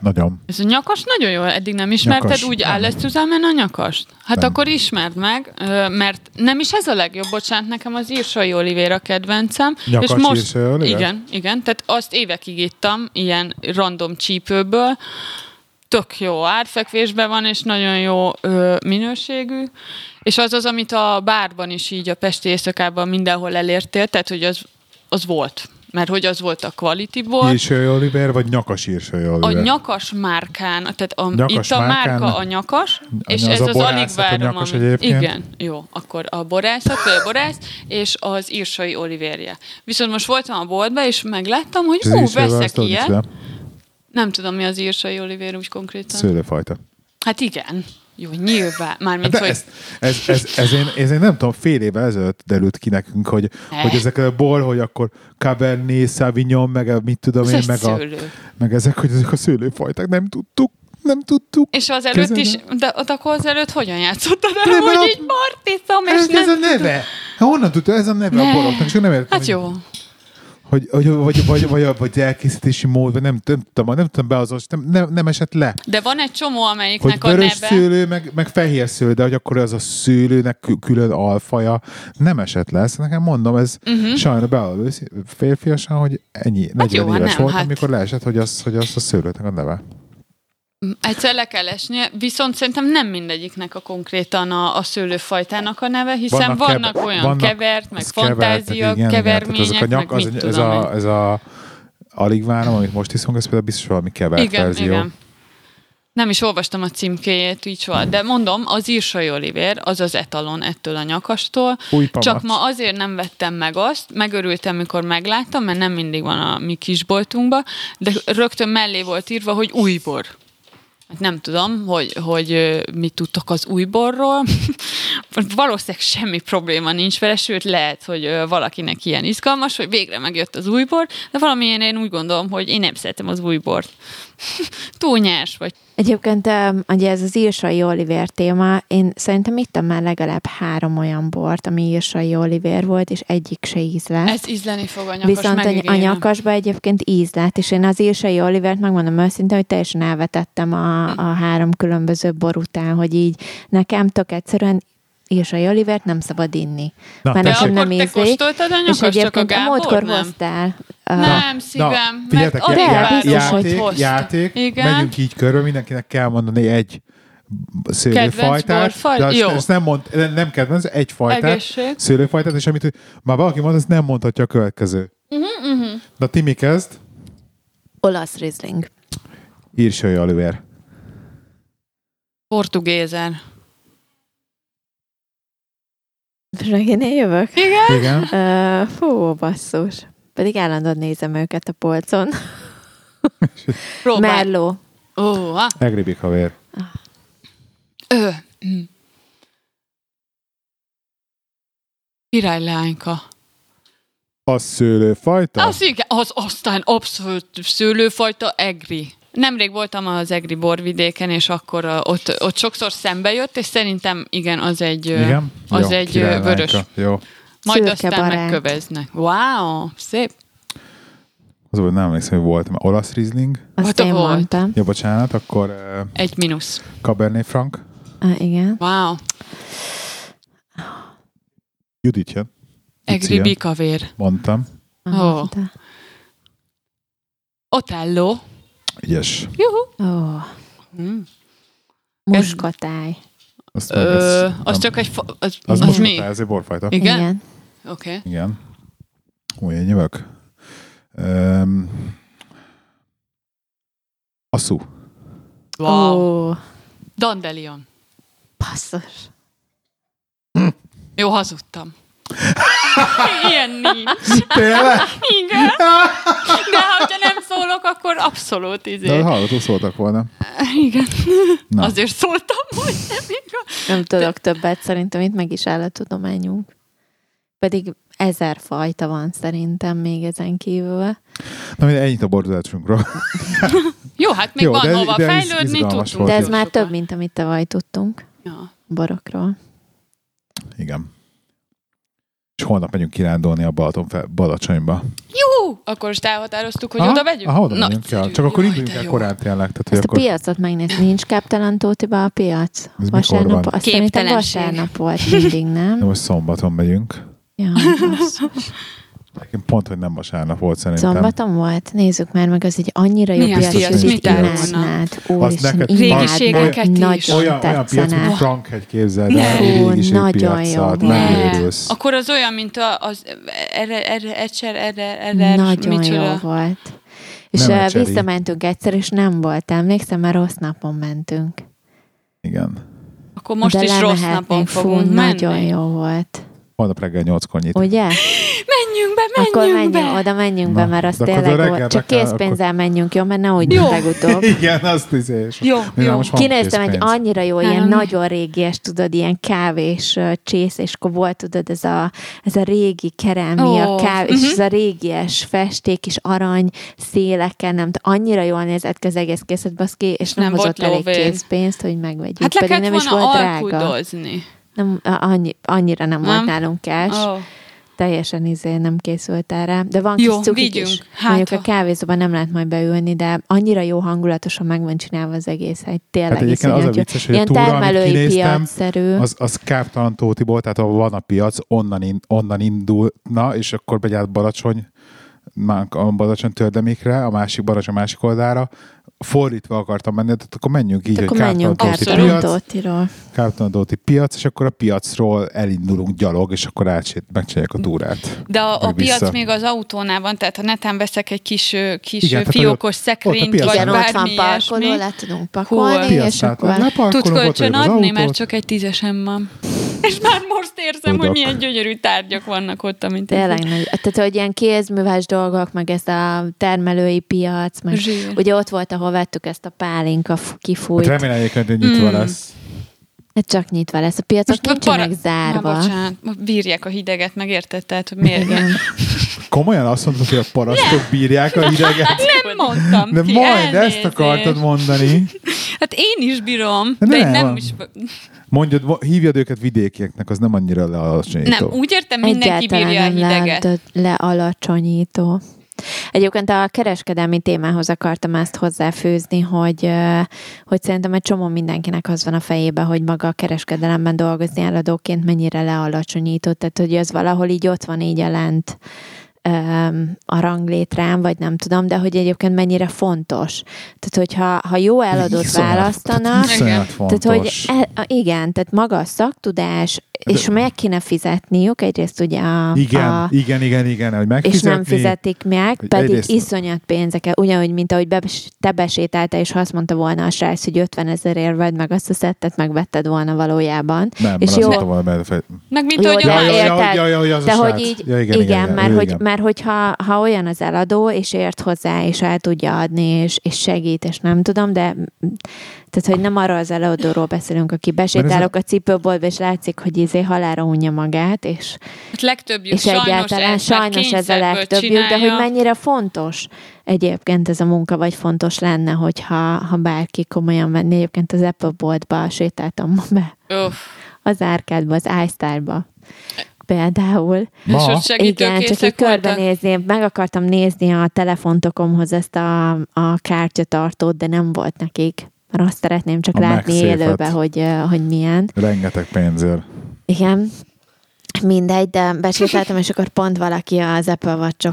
Nagyon. Ez a nyakas nagyon jó, eddig nem ismerted Nyakas. úgy áll zusammen a nyakast? Hát Nem. akkor ismerd meg, mert nem is ez a legjobb, bocsánat, nekem az Írsai Olivéra kedvencem. Nyakas és most, Írsai Olivér? Igen, igen, tehát azt évekig ittam, ilyen random csípőből, tök jó árfekvésben van, és nagyon jó ö, minőségű, és az az, amit a bárban is így a Pesti éjszakában mindenhol elértél, tehát hogy az, az volt. Mert hogy az volt a quality bor. Írsai Oliver, vagy nyakas Írsai A Oliver? nyakas márkán, tehát a, Nyakas itt a márkán- márka a nyakas, és az ez a az alig a várom, egyébként? Igen, jó, akkor a borászat, vagy a borász, és az írsai olivérje. Viszont most voltam a boltba, és megláttam, hogy ú, Oliver, veszek ilyet. Nem tudom, mi az írsai olivér úgy konkrétan. Szőlőfajta. Hát igen. Jó, nyilván. Mármint, De hogy... ez, ez, ez, ez, én, ez én nem tudom, fél évvel ezelőtt derült ki nekünk, hogy, Ne. hogy ezek a bor, hogy akkor Cabernet Sauvignon, meg a, mit tudom én, meg, a, meg ezek, hogy ezek a szőlőfajták, nem tudtuk, nem tudtuk. És az előtt is, de, de akkor az előtt hogyan játszottad el, hogy így martiszom, és Ez, nem ez a neve. Hát honnan tudta, ez a neve Ne. a boroknak, és nem értem. Hát jó. Hogy, hogy, vagy, vagy, vagy, vagy elkészítési mód, vagy nem, nem tudom, nem tudom beazonosítani, nem, nem, nem esett le. De van egy csomó, Hogy amelyiknek a vörös neve... szőlő, meg, meg fehér szőlő, de hogy akkor az a szőlőnek kü- külön alfaja nem esett le. Ezt nekem mondom, ez uh-huh. sajnos beálló férfiasan, hogy ennyi, 40 jó, hát éves nem, volt, hát- amikor leesett, hogy az, hogy az a szőlőnek a neve. Egyszer le kell esnie, viszont szerintem nem mindegyiknek a konkrétan a, a szőlőfajtának a neve, hiszen vannak, vannak keve- olyan vannak- kevert, meg fantázia, igen, igen, tehát kevermények, ezek a nyak, meg az, mit ez, a, ez a alig várom, amit most iszunk, ez például biztos valami kevert Igen, verzió. igen. Nem is olvastam a címkéjét így soha, de mondom, az írsai olivér, az az etalon ettől a nyakastól. Új pamac. Csak ma azért nem vettem meg azt, megörültem, mikor megláttam, mert nem mindig van a mi kisboltunkban, de rögtön mellé volt írva, hogy új bor. Hát nem tudom, hogy, hogy mit tudtok az új borról. Valószínűleg semmi probléma nincs vele, sőt lehet, hogy valakinek ilyen izgalmas, hogy végre megjött az új bor, de valamilyen én úgy gondolom, hogy én nem szeretem az új bort. Túl nyers vagy. Egyébként ugye ez az írsai Oliver téma, én szerintem ittam már legalább három olyan bort, ami írsai Oliver volt, és egyik se íz lett. Ez ízleni fog a nyakas, Viszont a, a nyakasba egyébként íz lett, és én az írsai Olivert megmondom őszintén, hogy teljesen elvetettem a, a három különböző bor után, hogy így nekem tök egyszerűen írsai Olivert nem szabad inni. Na, tessék. nekem nem te ízlik. kóstoltad a És a egyébként a Gábor múltkor nem? hoztál. uh, Nem, szívem. figyeljetek, mert já- já- biztos, hogy játék, játék, Igen. megyünk így körül, mindenkinek kell mondani egy szőlőfajtát, borfaj? de azt, Jó. ezt nem, mond, nem kedvenc, egy fajtát, Egészség. szőlőfajtát, és amit már valaki mond, azt nem mondhatja a következő. Uh-huh, uh-huh. Na, Timi kezd, olasz Riesling. Írsai Oliver. Portugézer. Megint én jövök? Igen? Igen. Uh, fú, basszus. Pedig állandóan nézem őket a polcon. Próbálj. Merló. Ó, ha. Egribik haver. Ö. mm. Királyleányka. A szőlőfajta? Az igen, az aztán abszolút szőlőfajta egri. Nemrég voltam az egri borvidéken, és akkor ott, ott sokszor szembe jött, és szerintem igen, az egy, Igen? az Jó, egy vörös. Jó. Majd Szürke aztán barát. megköveznek. Wow, szép. Az volt, nem emlékszem, hogy volt. Olasz Riesling. Azt Ott én volt. mondtam. Jó, bocsánat, akkor uh, Egy mínusz. Cabernet Franc. Ah, igen. Wow. Judit jön. Egri bikavér. Mondtam. Ó. Mondta. Otello. Ügyes. Juhu. Ó, Mm. muskotáj. Azt meg Ö, ez- az nem- csak egy... Fa- az, Az, az, mi? ez egy borfajta. Igen? Igen. Oké. Okay. Igen. Úgy, én jövök. Um, Asszú. Wow. Ó, Dandelion. basszus. Jó, hazudtam. Ilyen nincs. Tényleg? Igen. De ha nem szólok, akkor abszolút De izé. hallgató szóltak volna. Igen. Na. Azért szóltam, hogy nem igaz. Nem tudok többet, szerintem itt meg is állattudományunk. Pedig ezer fajta van szerintem még ezen kívül. Na, mindegy, ennyit a bordozásunkról. Jó, hát még Jó, van de- hova de fejlődni, tudtunk. volt. De ez már több, mint amit tavaly tudtunk Ja. borokról. Igen. És holnap megyünk kirándulni a Balaton fel, Balacsonyba. Jó! Akkor most elhatároztuk, hogy Aha, oda megyünk? Aha, oda megyünk el. Csak akkor induljunk de el korán tényleg. Tehát, Ezt a akkor... piacot megnézni. Nincs káptalan Tótiba a piac? Ez Vasárnap, azt szerintem vasárnap volt mindig, De nem? most szombaton megyünk. Ja, basszus. Nekem pont, hogy nem vasárnap volt szerintem. Szombaton volt? Nézzük már meg, az egy annyira jó Milyen piac, piac? hogy Mit imádnád. Úristen, neked- Régiségeket imádnád. is. Nagyon olyan, olyan piac, mint. Frankhegy képzeld el, nagyon jó. Akkor az olyan, mint a, az erre, erre, egyszer, erre, erre, Nagyon jó volt. És Nem visszamentünk egyszer, és nem volt, emlékszem, mert rossz napon mentünk. Igen. Akkor most De is rossz napon fú, fogunk menni. Nagyon jó volt. Holnap reggel nyolckor nyit. Ugye? Menjünk be, menjünk Akkor be! menjünk, oda menjünk be, Na, mert az de akkor tényleg reggelre volt. Csak kell, készpénzzel menjünk, jó? Mert ne úgy, Jó. legutóbb. Igen, azt izé. és- Jó, jó. Kinéztem egy annyira jó, ilyen Nálam mi? nagyon régies, tudod, ilyen kávés csész, és akkor volt, tudod, ez a, ez a régi kerámia, Ó, káv, és mhm. ez a régies festék, és arany széleken, nem tudom, annyira jól nézett ki az egész készlet, baszki, és nem, Nem hozott elég készpénzt, hogy megvegyük. Hát le Pedig kellett nem is volna volt drága. Nem, annyi, annyira nem, Nem? volt nálunk cash. Oh. Teljesen izé nem készült erre. De van Jó, kis cukik is. Hát, Mondjuk ha- a kávézóban nem lehet majd beülni, de annyira jó hangulatosan meg van csinálva az egész, hogy tényleg Hát egyébként az a iszonyat vicces, hogy a Ilyen túra, termelői piacszerű. az, az Káptalan Tótiból, tehát ahol van a piac, onnan, in, onnan indulna, és akkor megy át Balacsony, a Balacsony tördemikre, a másik Balacsony másik oldára, fordítva akartam menni, tehát akkor menjünk így, Hát hogy Abszolút. piac, Tóti piac, és akkor a piacról elindulunk gyalog, és akkor átsét, megcsináljuk a túrát. De a, a piac vissza. még az autónál van, tehát ha netán veszek egy kis, kis Igen, fiókos szekrényt, ott a piac- vagy Igen, ott van bármi parkoló, ilyesmi. le tudunk pakolni, Hol? és akkor... Tudsz kölcsön adni, mert csak egy tízesem van. És már most érzem, Tudok. hogy milyen gyönyörű tárgyak vannak ott, amint Tényleg nagy. Tehát, hogy ilyen kézműves dolgok, meg ez a termelői piac, meg Zsír. ugye ott volt, ahol vettük ezt a pálinka f- Hát kifújt. remélem hogy nyitva Mm. lesz. Hát csak nyitva lesz. A piacok Most nincsenek para- zárva. Na, bocsánat, bírják a hideget, meg érted? Tehát, hogy miért? Igen. Komolyan azt mondod, hogy a parasztok bírják a hideget? Nem mondtam De ki, majd elnézést. ezt akartad mondani. Hát én is bírom, De de, nem. nem, nem is... Mondjad, mo- hívjad őket vidékieknek, az nem annyira lealacsonyító. Nem, úgy értem, mindenki Egyáltalán bírja a nem hideget. lehet lealacsonyító. Egyébként a kereskedelmi témához akartam ezt hozzáfűzni, hogy, hogy szerintem egy csomó mindenkinek az van a fejébe, hogy maga a kereskedelemben dolgozni eladóként mennyire lealacsonyító, tehát hogy az valahol így ott van így a lent öm, a ranglétrán, vagy nem tudom, de hogy egyébként mennyire fontos. Tehát, hogyha ha jó eladót Iszonyat- választanak, tehát Iszonyat tehát, hogy e, igen, tehát maga a szaktudás, és meg kéne fizetniük, egyrészt ugye a, igen, a igen, igen, igen, hogy és nem fizetik meg, hogy pedig egyrészt- iszonyat pénzeket, ugyanúgy, mint ahogy bes, te besétáltál, és ha azt mondta volna a srác, hogy 50 ezerért vedd meg azt a szettet, megvetted volna valójában. Nem, és jó- volna, mert Meg mint Jó, hogy de a Ja, ja, ja, ja, ja, ja, az a De hogy így, ja, igen, igen, mert, ő hogy, igen. mert hogyha ha olyan az eladó, és ért hozzá, és el tudja adni, és, és segít, és nem tudom, de tehát, hogy nem arról az eladóról beszélünk, aki besétálok a cipőboltba, és látszik, hogy izé halára unja magát, és, Hát legtöbbjük és sajnos egyáltalán ez, sajnos ez a legtöbbjük, de csinálja. hogy mennyire fontos egyébként ez a munka, vagy fontos lenne, hogyha ha bárki komolyan venni. Egyébként az Apple boltba sétáltam ma be, Uff. az árkádba, az iStar-ba például. És Ma? ott Igen, csak így körbenézni, meg akartam nézni a telefontokomhoz ezt a, a kártyatartót, de nem volt nekik. Mert azt szeretném csak A látni élőbe, hogy, ö, hogy milyen. Rengeteg pénzért. Igen, mindegy, de besétáltam, és akkor pont valaki az Apple watch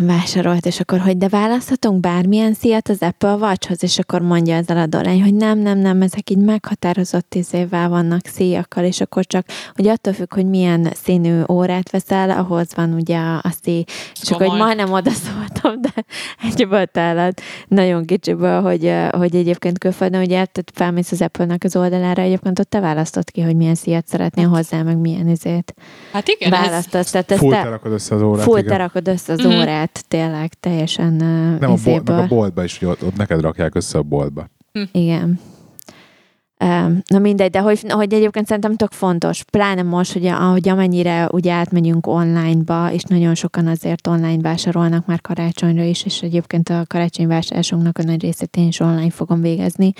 vásárolt, és akkor, hogy de választhatunk bármilyen szíjat az Apple Watchhoz, és akkor mondja az eladó lány, hogy nem, nem, nem, ezek így meghatározott izével vannak szíjakkal, és akkor csak, hogy attól függ, hogy milyen színű órát veszel, ahhoz van ugye a, szíj. És akkor, hogy majdnem odaszóltam, de egyből tellett nagyon kicsiből, hogy, hogy egyébként külföldön, ugye, tehát felmész az Apple-nek az oldalára, egyébként ott te választod ki, hogy milyen szíjat szeretnél hozzá, meg milyen izét Hát igen, ez, választasz. Tehát ezt Full te terakod össze az órát. full igen. terakod össze az Mhm. órát, tényleg teljesen Nem a, bol- izéből. meg a boltba is, hogy ott, ott neked rakják össze a boltba. Igen. Um, Na mindegy, de hogy, hogy egyébként szerintem tök fontos, pláne most, hogy ahogy amennyire ugye átmegyünk online-ba, és nagyon sokan azért online vásárolnak már karácsonyra is, és egyébként a karácsonyvásárlásunknak a nagy részét én is online fogom végezni.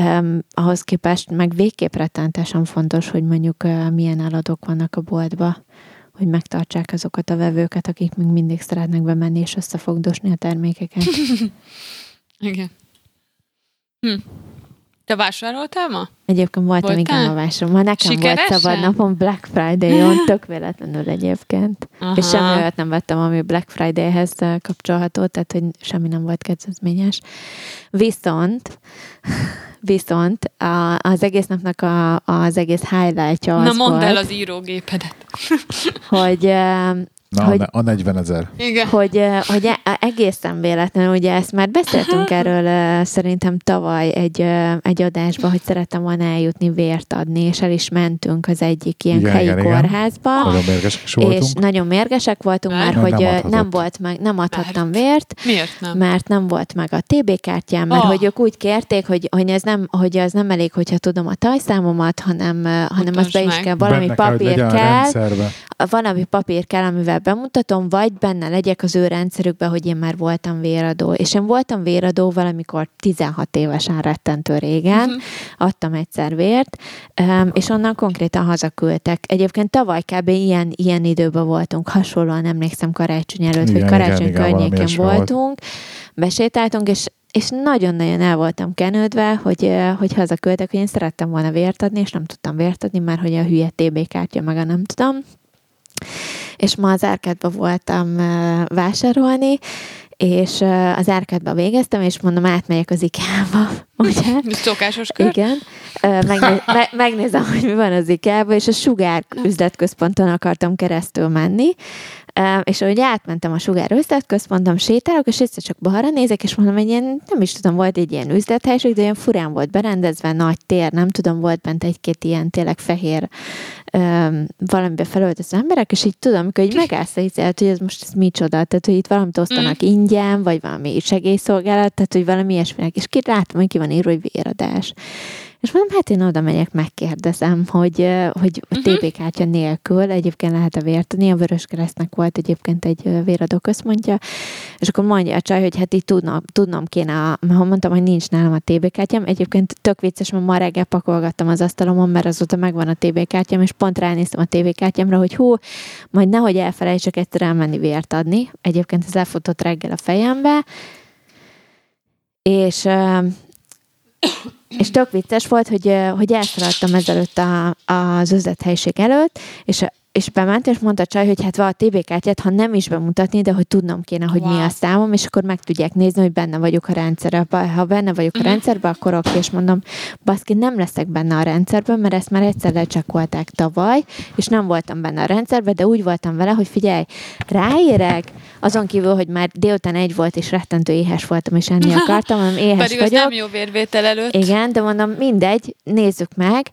Um, ahhoz képest meg végképp rettentesen fontos, hogy mondjuk uh, milyen eladók vannak a boltba, hogy megtartsák azokat a vevőket, akik még mindig szeretnek bemenni és összefogdosni a termékeket. igen. Hm. Te vásároltál ma? Egyébként voltam Voltál? igen a vásáron. Ma nekem Sikeresen? volt szabad napom Black Friday-on, tök véletlenül egyébként. Aha. És semmi olyat nem vettem, ami Black Friday-hez eh, kapcsolható, tehát hogy semmi nem volt kedvezményes. Viszont, viszont a, az egész napnak a, az egész highlightja az Na mondd volt, el az írógépedet. hogy, Na, Hogy- a 40 ezer. Igen. hogy, hogy e- egészen véletlenül, ugye ezt már beszéltünk erről szerintem tavaly egy, egy adásban, hogy szerettem volna eljutni vért adni, és el is mentünk az egyik ilyen Igen, helyi igen, igen. kórházba. Nagyon mérgesek is És voltunk. nagyon mérgesek voltunk, Mert? mert Nem hogy adhatott. nem volt meg, nem adhattam vért, Miért nem? mert nem volt meg a TB kártyám, mert Ah. hogy ők úgy kérték, hogy, hogy, ez nem, hogy az nem elég, hogyha tudom a tajszámomat, hanem, hanem azt be is meg. kell, valami Benne kell, papír a kell, rendszerbe. valami papír kell, amivel bemutatom, vagy benne legyek az ő rendszerükben, hogy én már voltam véradó. És én voltam véradó valamikor 16 évesen rettentő régen, uh-huh. adtam egyszer vért, és onnan konkrétan hazaküldtek. Egyébként tavaly kb. ilyen, ilyen időben voltunk, hasonlóan emlékszem karácsony előtt, Igen, vagy karácsony igen, környékén ilyesmi volt. voltunk, besétáltunk, és és nagyon-nagyon el voltam kenődve, hogy, eh, hogy hazaküldtek, hogy én szerettem volna vért adni, és nem tudtam vért adni, mert hogy a hülye TB kártya maga nem tudom. És ma az árkádba voltam vásárolni, és az árkádba végeztem, és mondom, átmegyek az IKEA-ba, ugye? Szokásos kör? Igen. Ö, Megné- me- megnézem, hogy mi van az IKEA-ban, és a Sugár üzletközponton akartam keresztül menni, és ahogy átmentem a Sugár üzletközponton, sétálok, és egyszer csak balra nézek, és mondom, hogy ilyen, nem is tudom, volt egy ilyen üzlethelység, de olyan furán volt berendezve, nagy tér, nem tudom, volt bent egy-két ilyen tényleg fehér ö, valamibe felöltöző emberek, és így tudom, így megállsz, így, hogy ez most ez micsoda, tehát hogy itt valamit osztanak mm. ingyen, vagy valami segélyszolgálat, tehát hogy valami ilyesminek, és ki látom, hogy ki van írva, hogy véradás. És mondom, hát én oda megyek, megkérdezem, hogy, hogy a Mhm. TB kártya nélkül egyébként lehet a vért adni. A Vöröskeresztnek volt egyébként egy véradó központja, és akkor mondja a csaj, hogy hát így tudnom, tudnom kéne, ha mondtam, hogy nincs nálam a TB kártyám. Egyébként tök vicces, mert ma reggel pakolgattam az asztalomon, mert azóta megvan a TB kártyám, és pont ránéztem a TB kártyámra, hogy hú, majd nehogy elfelejtsek egyszer elmenni vért adni. Egyébként ez lefutott reggel a fejembe, és és tök vicces volt, hogy, hogy elszaladtam ezelőtt a, az üzlethelyiség előtt, és és bement, és mondta a csaj, hogy hát van a TB kártyát, ha nem is bemutatni, de hogy tudnom kéne, hogy wow. mi a számom, és akkor meg tudják nézni, hogy benne vagyok a rendszerben. Ha benne vagyok a rendszerben, akkor oké, és mondom, baszki, nem leszek benne a rendszerben, mert ezt már egyszer lecsakolták tavaly, és nem voltam benne a rendszerben, de úgy voltam vele, hogy figyelj, ráérek, azon kívül, hogy már délután egy volt, és rettentő éhes voltam, és enni akartam, hanem éhes Pedig vagyok. nem jó vérvétel előtt. Igen, de mondom, mindegy, nézzük meg,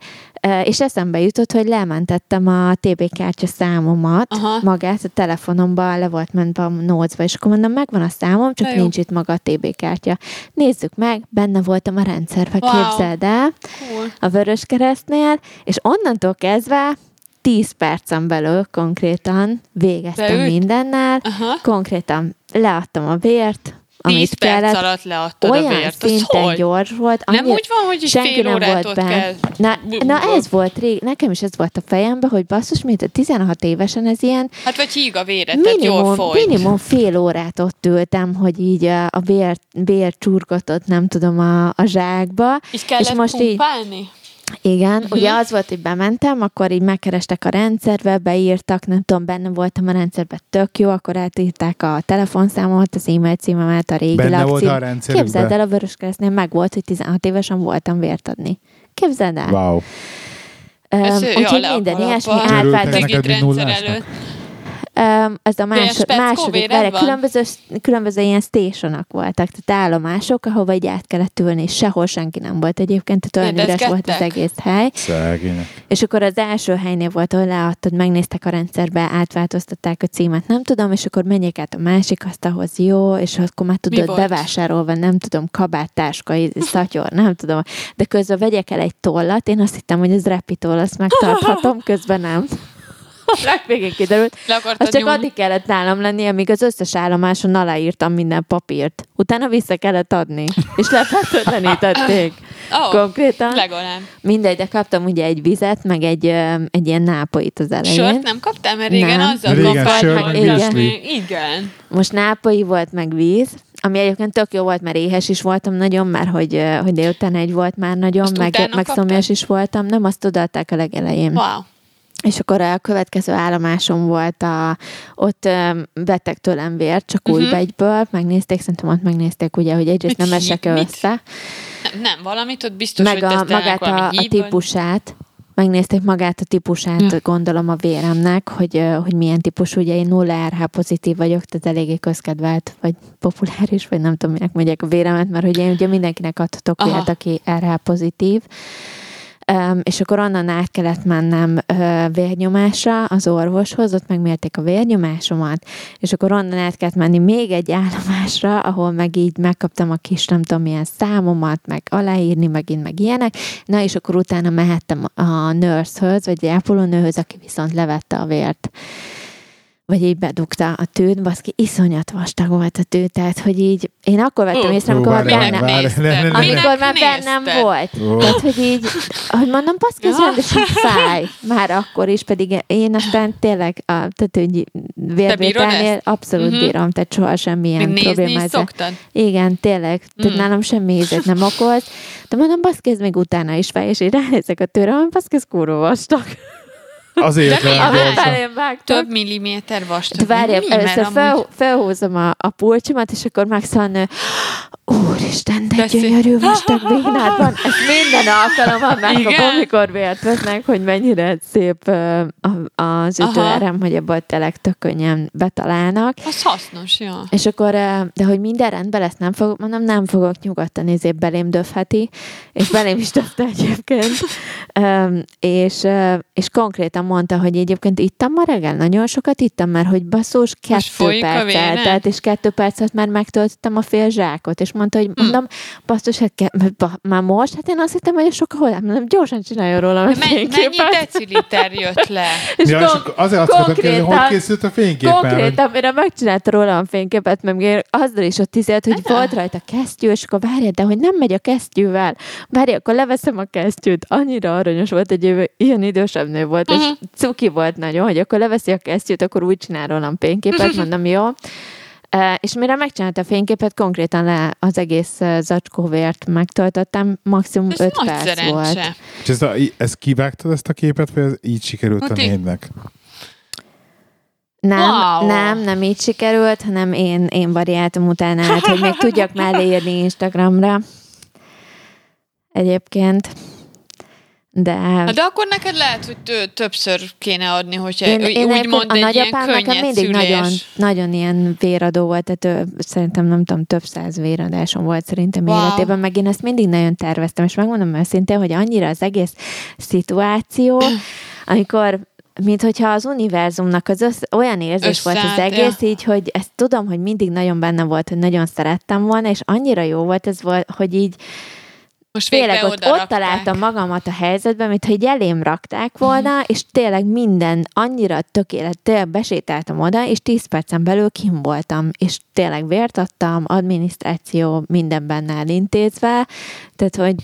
és eszembe jutott, hogy lementettem a TB kártya számomat, Aha. magát a telefonomba, le volt mentve a nócba, és akkor mondom, megvan a számom, csak Na nincs itt maga a TB kártya. Nézzük meg, benne voltam a rendszerbe, Wow. képzeld el, Cool. a Vöröskeresztnél, és onnantól kezdve 10 percen belül konkrétan végeztem Beült? mindennel, Aha. konkrétan leadtam a vért, amit 10 perc kellett, alatt leadtad a olyan vért. Az szinten hogy? gyors volt. Nem úgy van, hogy senki fél nem volt benne. kell. Na, na ez volt rég, nekem is ez volt a fejemben, hogy basszus, mint a 16 évesen ez ilyen Hát vagy híg a véret, tehát jól minimum, folyt. minimum fél órát ott ültem, hogy így a, a bér, bér csurgatott, nem tudom, a, a zsákba. És kellett és most így, pumpálni? Igen, Mhm. ugye az volt, hogy bementem, akkor így megkerestek a rendszerbe, beírtak, nem tudom, benne voltam a rendszerben, tök jó, akkor átírták a telefonszámomat, az e-mail címemet, a régi Benne volt lakcím. a rendszerükben? Képzeld el, a Vöröskeresztnél meg volt, hogy 16 évesen voltam vért adni. Képzeld el. Wow. Jó, Úgyhogy minden ilyesmi mint rendszer előtt. Um, ez a másod, speckó második, van? különböző, különböző ilyen stationok voltak, tehát állomások, ahova így át kellett ülni, és sehol senki nem volt egyébként, tehát olyan üres volt az egész hely. Szegények. És akkor az első helynél volt, ahol leadtad, megnéztek a rendszerbe, átváltoztatták a címet, nem tudom, és akkor menjek át a másik asztalhoz, jó, és akkor már tudod, bevásárolva, nem tudom, kabát, táska, íz- szatyor, nem tudom, de közben vegyek el egy tollat, én azt hittem, hogy ez repitól, azt megtarthatom, közben nem. A legvégén kiderült, Le az akartad csak nyomni. addig kellett nálam lenni, amíg az összes állomáson aláírtam minden papírt. Utána vissza kellett adni, és lefertőtlenítették. Ó, Konkrétan. legalább. Mindegy, de kaptam ugye egy vizet, meg egy, egy ilyen nápoit az elején. Sört nem kaptál, mert régen Nem. azzal Régen kaptál, sör, hogy meg kapni. virsli. Igen. Most nápoi volt, meg víz, ami egyébként tök jó volt, mert éhes is voltam nagyon, mert hogy, hogy délután egy volt már nagyon, Azt meg, meg szomjas is voltam. Nem, azt odaadták a legelején. Wow. És akkor a következő állomásom volt, a, ott vettek tőlem vért, csak uh-huh. újbegyből, megnézték, szerintem ott megnézték, ugye, hogy egyrészt nem esek össze, Nem, nem, valamit ott biztos, meg hogy a, magát a, a típusát, megnézték magát a típusát, Ja. ja. gondolom a véremnek, hogy, hogy milyen típusú, ugye én 0 RH pozitív vagyok, tehát eléggé közkedvelt, vagy populáris, vagy nem tudom, minek mondják a véremet, mert hogy én ugye mindenkinek adhatok vért, aki RH pozitív. És akkor onnan át kellett mennem vérnyomásra az orvoshoz, ott megmérték a vérnyomásomat, és akkor onnan át kellett menni még egy állomásra, ahol meg így megkaptam a kis, nem tudom, milyen számomat, meg aláírni, megint, meg ilyenek. Na, és akkor utána mehettem a nurse-höz, vagy ápolónőhöz, aki viszont levette a vért vagy így bedugta a tűt, baszki, iszonyat vastag volt a tű, tehát, hogy így, én akkor vettem Ó, észre, amikor már bennem, amikor már bennem volt. Ó. Tehát, hogy így, hogy mondom, baszki, ez Ja. rendesen fáj. Már akkor is, pedig én aztán tényleg, a, tehát, hogy vérvételnél abszolút Mhm. bírom, tehát soha semmilyen szoktad? Igen, tényleg. Tehát Mm. nálam semmi ízet nem okoz. De mondom, baszki, ez még utána is fáj, és én ránézek a tőre, mondom, baszki, ez kurva vastag. Azért De felém vágtak. Több milliméter vastag. Várjál, először amúgy- fel, felhúzom a, a pulcsimat, és akkor megszólna, Úristen, de Beszél. gyönyörű vastag vénád van. Ezt minden alkalommal megkapom, amikor vért vesznek, hogy mennyire szép az ütőerem, hogy ebből tényleg tök könnyen betalálnak. Az hasznos, ja. És akkor, de hogy minden rendben lesz, nem fogok, mondom, nem fogok nyugodtan ezért belém döfheti, és belém is döfte egyébként. És, és konkrétan mondta, hogy egyébként ittam ma reggel, nagyon sokat ittam, mert hogy basszus, kettő a perc eltelt, és kettő percet már megtöltöttem a fél zsákot, és mondta, hogy mondom, basszus, hát ke- ba- már most? Hát én azt hittem, hogy sokkal hozzá, mondom, gyorsan csináljon róla egy Mennyi, mennyi fényképet. deciliter jött le? És Ja, kon- azért azt kérdezni, hogy konkrétan- készült a fényképen. hogy- Konkrétan, mire megcsinálta róla a fényképet, meg még azzal is ott izélt, hogy volt rajta kesztyű, és akkor várja, de hogy nem megy a kesztyűvel. Várja, akkor leveszem a kesztyűt. Annyira aranyos volt, egy ilyen idősebb nő volt, és Mhm. Cuki volt nagyon, hogy akkor leveszi a kesztyűt, akkor úgy csinál rólam fényképet, mondom, jó. És mire megcsinálta a fényképet, konkrétan le az egész zacskóvért megtöltöttem, maximum Ez 5 nagy perc szerencse. volt. És ezt, a, ezt kivágtad ezt a képet, vagy ez így sikerült a Hát így- nédnek? Nem, Wow. nem, nem így sikerült, hanem én, én variáltam utána át, hogy még tudjak mellé írni Instagramra. Egyébként. De Hát de akkor neked lehet, hogy tő, többször kéne adni, hogyha én, én, én úgy egyébként mond a egy ilyen könnyed mindig szülés. nagyon, nagyon ilyen véradó volt, tehát ő, szerintem nem tudom, több száz véradásom volt szerintem Wow. életében, meg én ezt mindig nagyon terveztem, és megmondom őszintén, hogy annyira az egész szituáció, amikor mint hogyha az univerzumnak az össz, olyan érzés volt az Összeállt, egész, így, hogy ezt tudom, hogy mindig nagyon benne volt, hogy nagyon szerettem volna, és annyira jó volt ez volt, hogy így Most tényleg ott, ott találtam magamat a helyzetben, mint hogy elém rakták volna, Mhm. és tényleg minden annyira tökélet, tényleg besétáltam oda, és 10 percen belül kim voltam, és tényleg vért adtam, adminisztráció, minden benne elintézve, tehát, hogy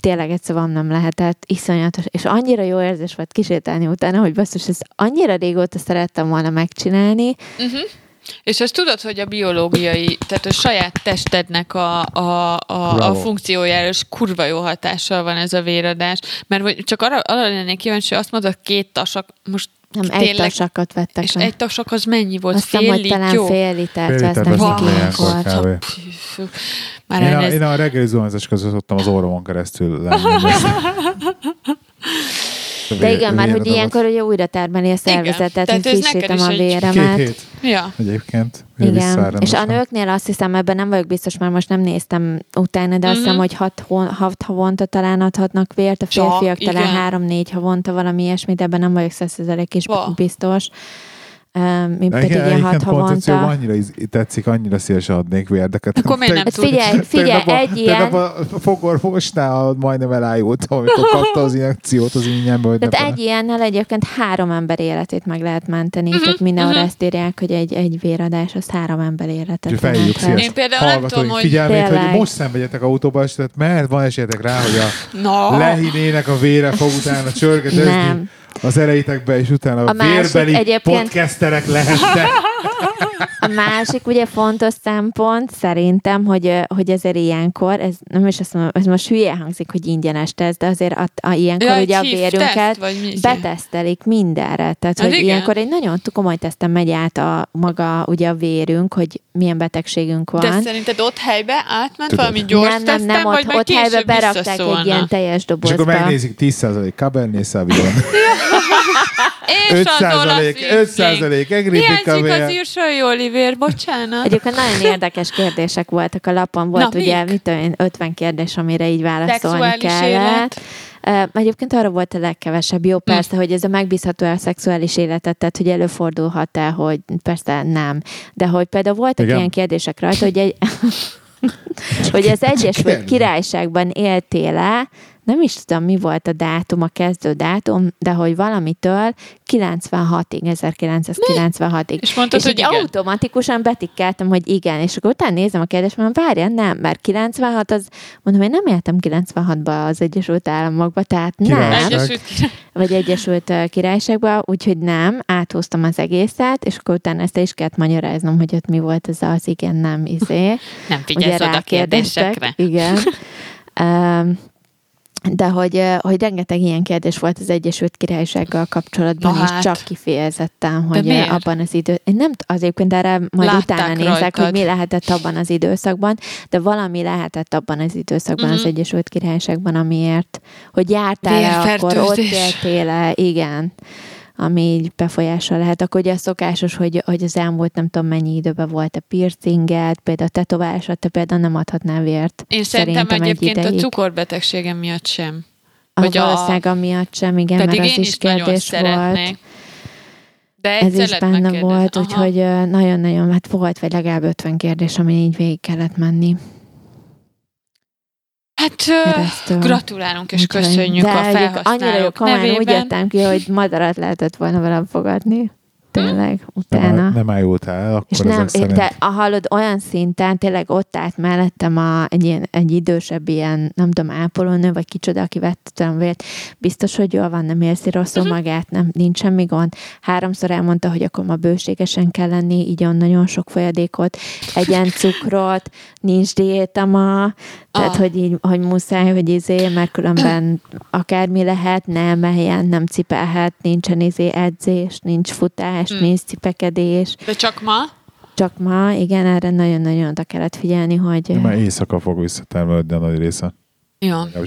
tényleg egy szavam nem lehetett, iszonyatos, és annyira jó érzés volt kisétálni utána, hogy basszus, ezt annyira régóta szerettem volna megcsinálni, Uh-huh. És azt tudod, hogy a biológiai, tehát a saját testednek a, a, a, a Bravo. funkciójára is kurva jó hatással van ez a véradás. Mert hogy csak arra, arra lennék kíváncsi, hogy azt mondod, két tasak, most nem egy tényleg, tasakat vettek és le. egy tasak az mennyi volt? Azt hiszem, fél hogy talán jó? fél litert ki ilyenkor Már Én a, elnéz... én a reggeli zuhanyzás között szoktam az orromon keresztül lenni. De igen, már hogy ilyenkor ugye újra termeli a szervezetet, Tehát hogy ez neked frissítem is a egy- Két véremet. hét Ja. egyébként. Igen, és a nőknél azt hiszem, ebben nem vagyok biztos, mert most nem néztem utána, de azt hiszem, Mhm. hogy hat, hon, hat havonta talán adhatnak vért, a Csak, férfiak talán igen. három-négy havonta valami ilyesmit, ebben nem vagyok százszerzelék is biztos. Um, mi De pedig igen, ilyen hat havonta. annyira iz- tetszik, annyira szívesen adnék vérdeket. Akkor miért nem Hát figyelj, figyelj, a- egy ilyen, a fogorvosnál majdnem elájultam, amikor kapta az injekciót az ingyenbe, hogy tehát egy ilyennel egyébként három ember életét meg lehet menteni, Mhm, tehát mindenhol mhm. ezt írják, hogy egy, egy véradás az három ember életet szíves Én például nem tudom, hogy figyelmét, hogy most szenvedjetek autóbalesetet, mert van esélyetek rá, hogy a Na, lehinének a vére fog utána csörgedezni Nem. Az erejétekbe, és utána a, A vérbeli egyébként- podcasterek lehettek. A másik ugye fontos szempont szerintem, hogy, hogy ezért ilyenkor, ez nem is azt mondom, ez most hülye hangzik, hogy ingyenes teszt, de azért a, a, ilyenkor Ja, ugye a vérünket teszt, betesztelik mindenre. Tehát, Hát hogy igen. ilyenkor egy nagyon komoly teszten megy át a maga ugye a vérünk, hogy milyen betegségünk van. de szerinted ott helybe átment Tudod. valami gyors nem, nem, nem, vagy ott, ott helybe berakták egy ilyen teljes És akkor dobozba. megnézik 10% Cabernet Sauvignon. És 5 az százalék, olasz 5 százalék, Hiányzik az írsai Oliver, bocsánat. Egyébként nagyon érdekes kérdések voltak a lapon. Volt Na, ugye, mit tudom én, 50 kérdés, amire így válaszolni Szexuális kellett. élet. Egyébként arra volt a legkevesebb. Jó, persze, hogy ez a megbízható a szexuális életet, tehát hogy előfordulhat-e, hogy persze nem. De hogy például voltak Igen. ilyen kérdések rajta, hogy egy, hogy az Egyesült. Királyságban éltél-e, nem is tudom, mi volt a dátum, a kezdő dátum, de hogy valamitől 96-ig, 1996-ig. És mondtad, és hogy igen. automatikusan betikkeltem, hogy igen, és akkor utána nézem a kérdést, mondom, várjál, nem, mert 96 az, mondom, én nem éltem 96-ba az Egyesült Államokba, tehát nem, Királyság. Egyesült Király- vagy Egyesült Királyságba, úgyhogy nem, áthúztam az egészet, és akkor utána ezt is kellett magyaráznom, hogy ott mi volt ez az igen, nem, izé. Nem figyelsz oda a kérdésekre. Igen. Um, de hogy, ö, hogy rengeteg ilyen kérdés volt az Egyesült Királysággal kapcsolatban, Na és hát. csak kifejezetten, hogy miért? abban az idő... Én nem azért egyébként erre majd Látták utána nézek, rajtad. hogy mi lehetett abban az időszakban, de valami lehetett abban az időszakban Mhm. az Egyesült Királyságban, amiért, hogy jártál-e, akkor ott éltél igen, ami így befolyással lehet. Akkor ugye a szokásos, hogy, hogy az elmúlt nem tudom mennyi időben volt a piercinget, például a tetoválásra, te például nem adhatnál vért. Én szerintem Szerintem egy egyébként a ideig. cukorbetegségem miatt sem. A Hogy a- valószínűleg miatt sem, igen, Pedig mert az is is kérdés volt. De Ez is benne volt, úgyhogy nagyon-nagyon, hát volt vagy legalább 50 kérdés, ami így végig kellett menni. Hát keresztül. gratulálunk és Úgyhogy- köszönjük de a felhasználók Annyira jó, komolyan úgy nevében. jöttem ki, hogy madarat lehetett volna velem fogadni. Tényleg, Nem, utána. nem ájultál, akkor És nem, szerint... de a hallod olyan szinten, tényleg ott állt mellettem a, egy, ilyen, egy idősebb ilyen, nem tudom, ápolónő, vagy kicsoda, aki vett tudom vért, biztos, hogy jól van, nem érzi rosszul Mhm. magát, nem, nincs semmi gond. Háromszor elmondta, hogy akkor ma bőségesen kell lenni, így on nagyon sok folyadékot, egyen cukrot, nincs diéta ma, tehát, Ah. hogy így, hogy muszáj, hogy izé, mert különben akármi lehet, ne emeljen, nem cipelhet, nincsen izé edzés, nincs futás, Hmm. nincs cipekedés, De csak ma? csak ma, igen, erre nagyon-nagyon oda kellett figyelni, hogy De már éjszaka fog visszatermelődni a nagy része.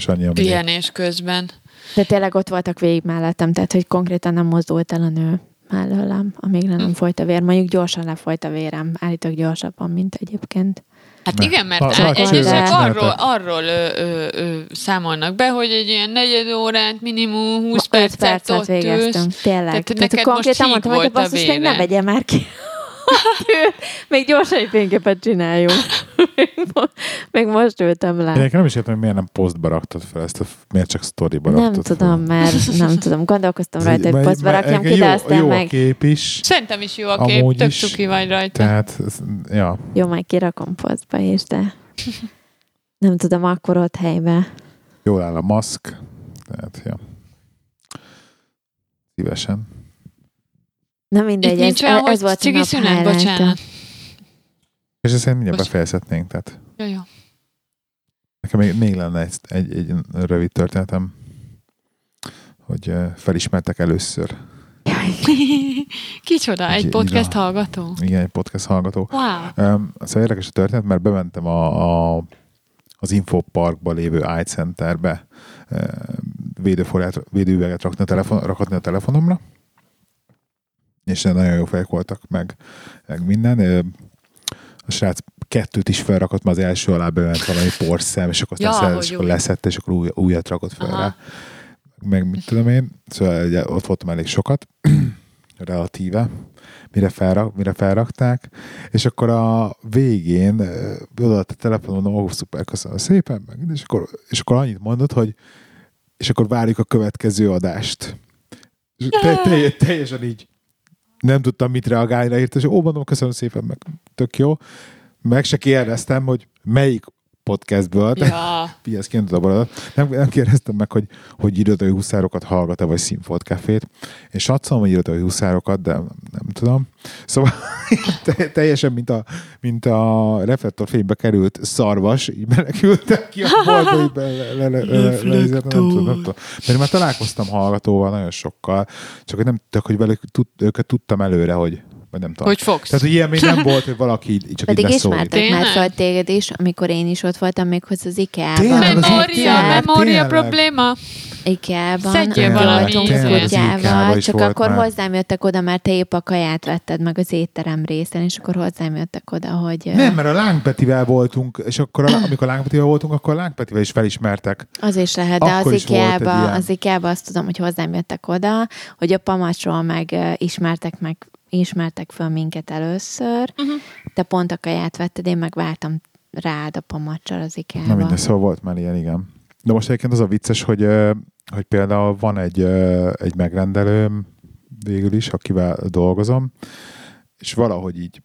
Amennyi. Pihenés közben. de tényleg ott voltak végig mellettem, tehát hogy konkrétan nem mozdult el a nő mellőlem, amíg le Hm. nem folyt a vér. Mondjuk gyorsan lefolyt a vérem, állítólag gyorsabban, mint egyébként. Hát Ne. igen, mert nagy egyesek arról, arról ö, ö, ö, számolnak be, hogy egy ilyen negyed órát, minimum 20 Ma öt percet percet ott ülsz. tényleg. Tehát Tehát, neked konkrétan most mondtam, hogy a basszus, még ne vegye már ki. Még gyorsan egy fényképet csináljunk. még, mo- még most ültem le. Én nekem nem is értem, hogy miért nem posztba raktad fel ezt, a, miért csak sztoriba Nem raktad tudom, fel. mert nem tudom, gondolkoztam rajta, hogy posztba rakjam ki, jó, de aztán jó meg... a kép is, Szerintem is jó a kép, Amúgy tök is. cuki vagy rajta. tehát, ja, Jó, majd kirakom posztba is, de nem tudom, akkor ott helybe. jól áll a maszk, tehát, ja. Szívesen. Na Itt mindegy, ez, nincs olyan, ez hogy volt a cigi nap szünet, bocsánat. És ezt mindjárt Bocs. befejezhetnénk, tehát Jó, jó. nekem még, még lenne egy, egy, egy rövid történetem, hogy felismertek először. Kicsoda, egy Így- podcast így- hallgató? Igen, egy podcast hallgató. Wow. Um, szóval érdekes a történet, mert bementem a, a, az Infoparkba lévő iCenterbe um, védőforrát, védőüveget rakni a, telefon, rakatni a telefonomra, és nagyon jó fejek voltak, meg, meg minden. A srác kettőt is felrakott, mert az első alá bement valami porszem, és akkor, Ja, hogy és akkor új. leszette, és akkor új, újat rakott fel Aha. rá. Meg mit tudom én, szóval ugye, ott voltam elég sokat, relatíve, mire, felrak, mire felrakták, és akkor a végén odaadta a telefonon, oh, szuper, köszönöm szépen, meg, és akkor, és akkor annyit mondott, hogy és akkor várjuk a következő adást. És te, te, teljesen így nem tudtam mit reagálni, rá írta, és ó, mondom, köszönöm szépen, meg tök jó. Meg se kérdeztem, hogy melyik podcastből, ja. Ja. Piasz kint a baradat. Nem, nem kérdeztem meg, hogy, hogy irodai huszárokat hallgat-e, vagy színfolt cafét. Én satszolom, hogy irodai huszárokat, de nem, nem tudom. Szóval te, teljesen, mint a, mint a reflektorfénybe került szarvas, így menekültem ki a boltba, így be, le, le, le, le, le, nem tudom, nem tudom. Mert már találkoztam hallgatóval nagyon sokkal, csak hogy nem tudtak, hogy velük tud, őket tudtam előre, hogy Vagy nem tudom. Hogy fogsz? Tehát, hogy ilyen még nem volt, hogy valaki így- csak Pedig így ismertek már fel téged is, amikor én is ott voltam még hozzá az IKEA-ban. Memória, memória probléma. IKEA-ban. Szedjél valami kutyával, csak akkor már. hozzám jöttek oda, mert te épp a kaját vetted meg az étterem részen, és akkor hozzám jöttek oda, hogy Nem, mert a Lángpetivel voltunk, és akkor a, amikor a Lángpetivel voltunk, akkor a Lángpetivel is felismertek. az is lehet, de Akkor az IKEA-ba, az IKEA-ba azt tudom, hogy hozzám jöttek oda, hogy a pamacsról meg ismertek meg ismertek föl minket először, Mhm. te pont a kaját vetted, én meg váltam rád a pamacsal az Na IKEA-ba. minden, szóval volt már ilyen, igen. De most egyébként az a vicces, hogy, hogy például van egy, egy megrendelőm végül is, akivel dolgozom, és valahogy így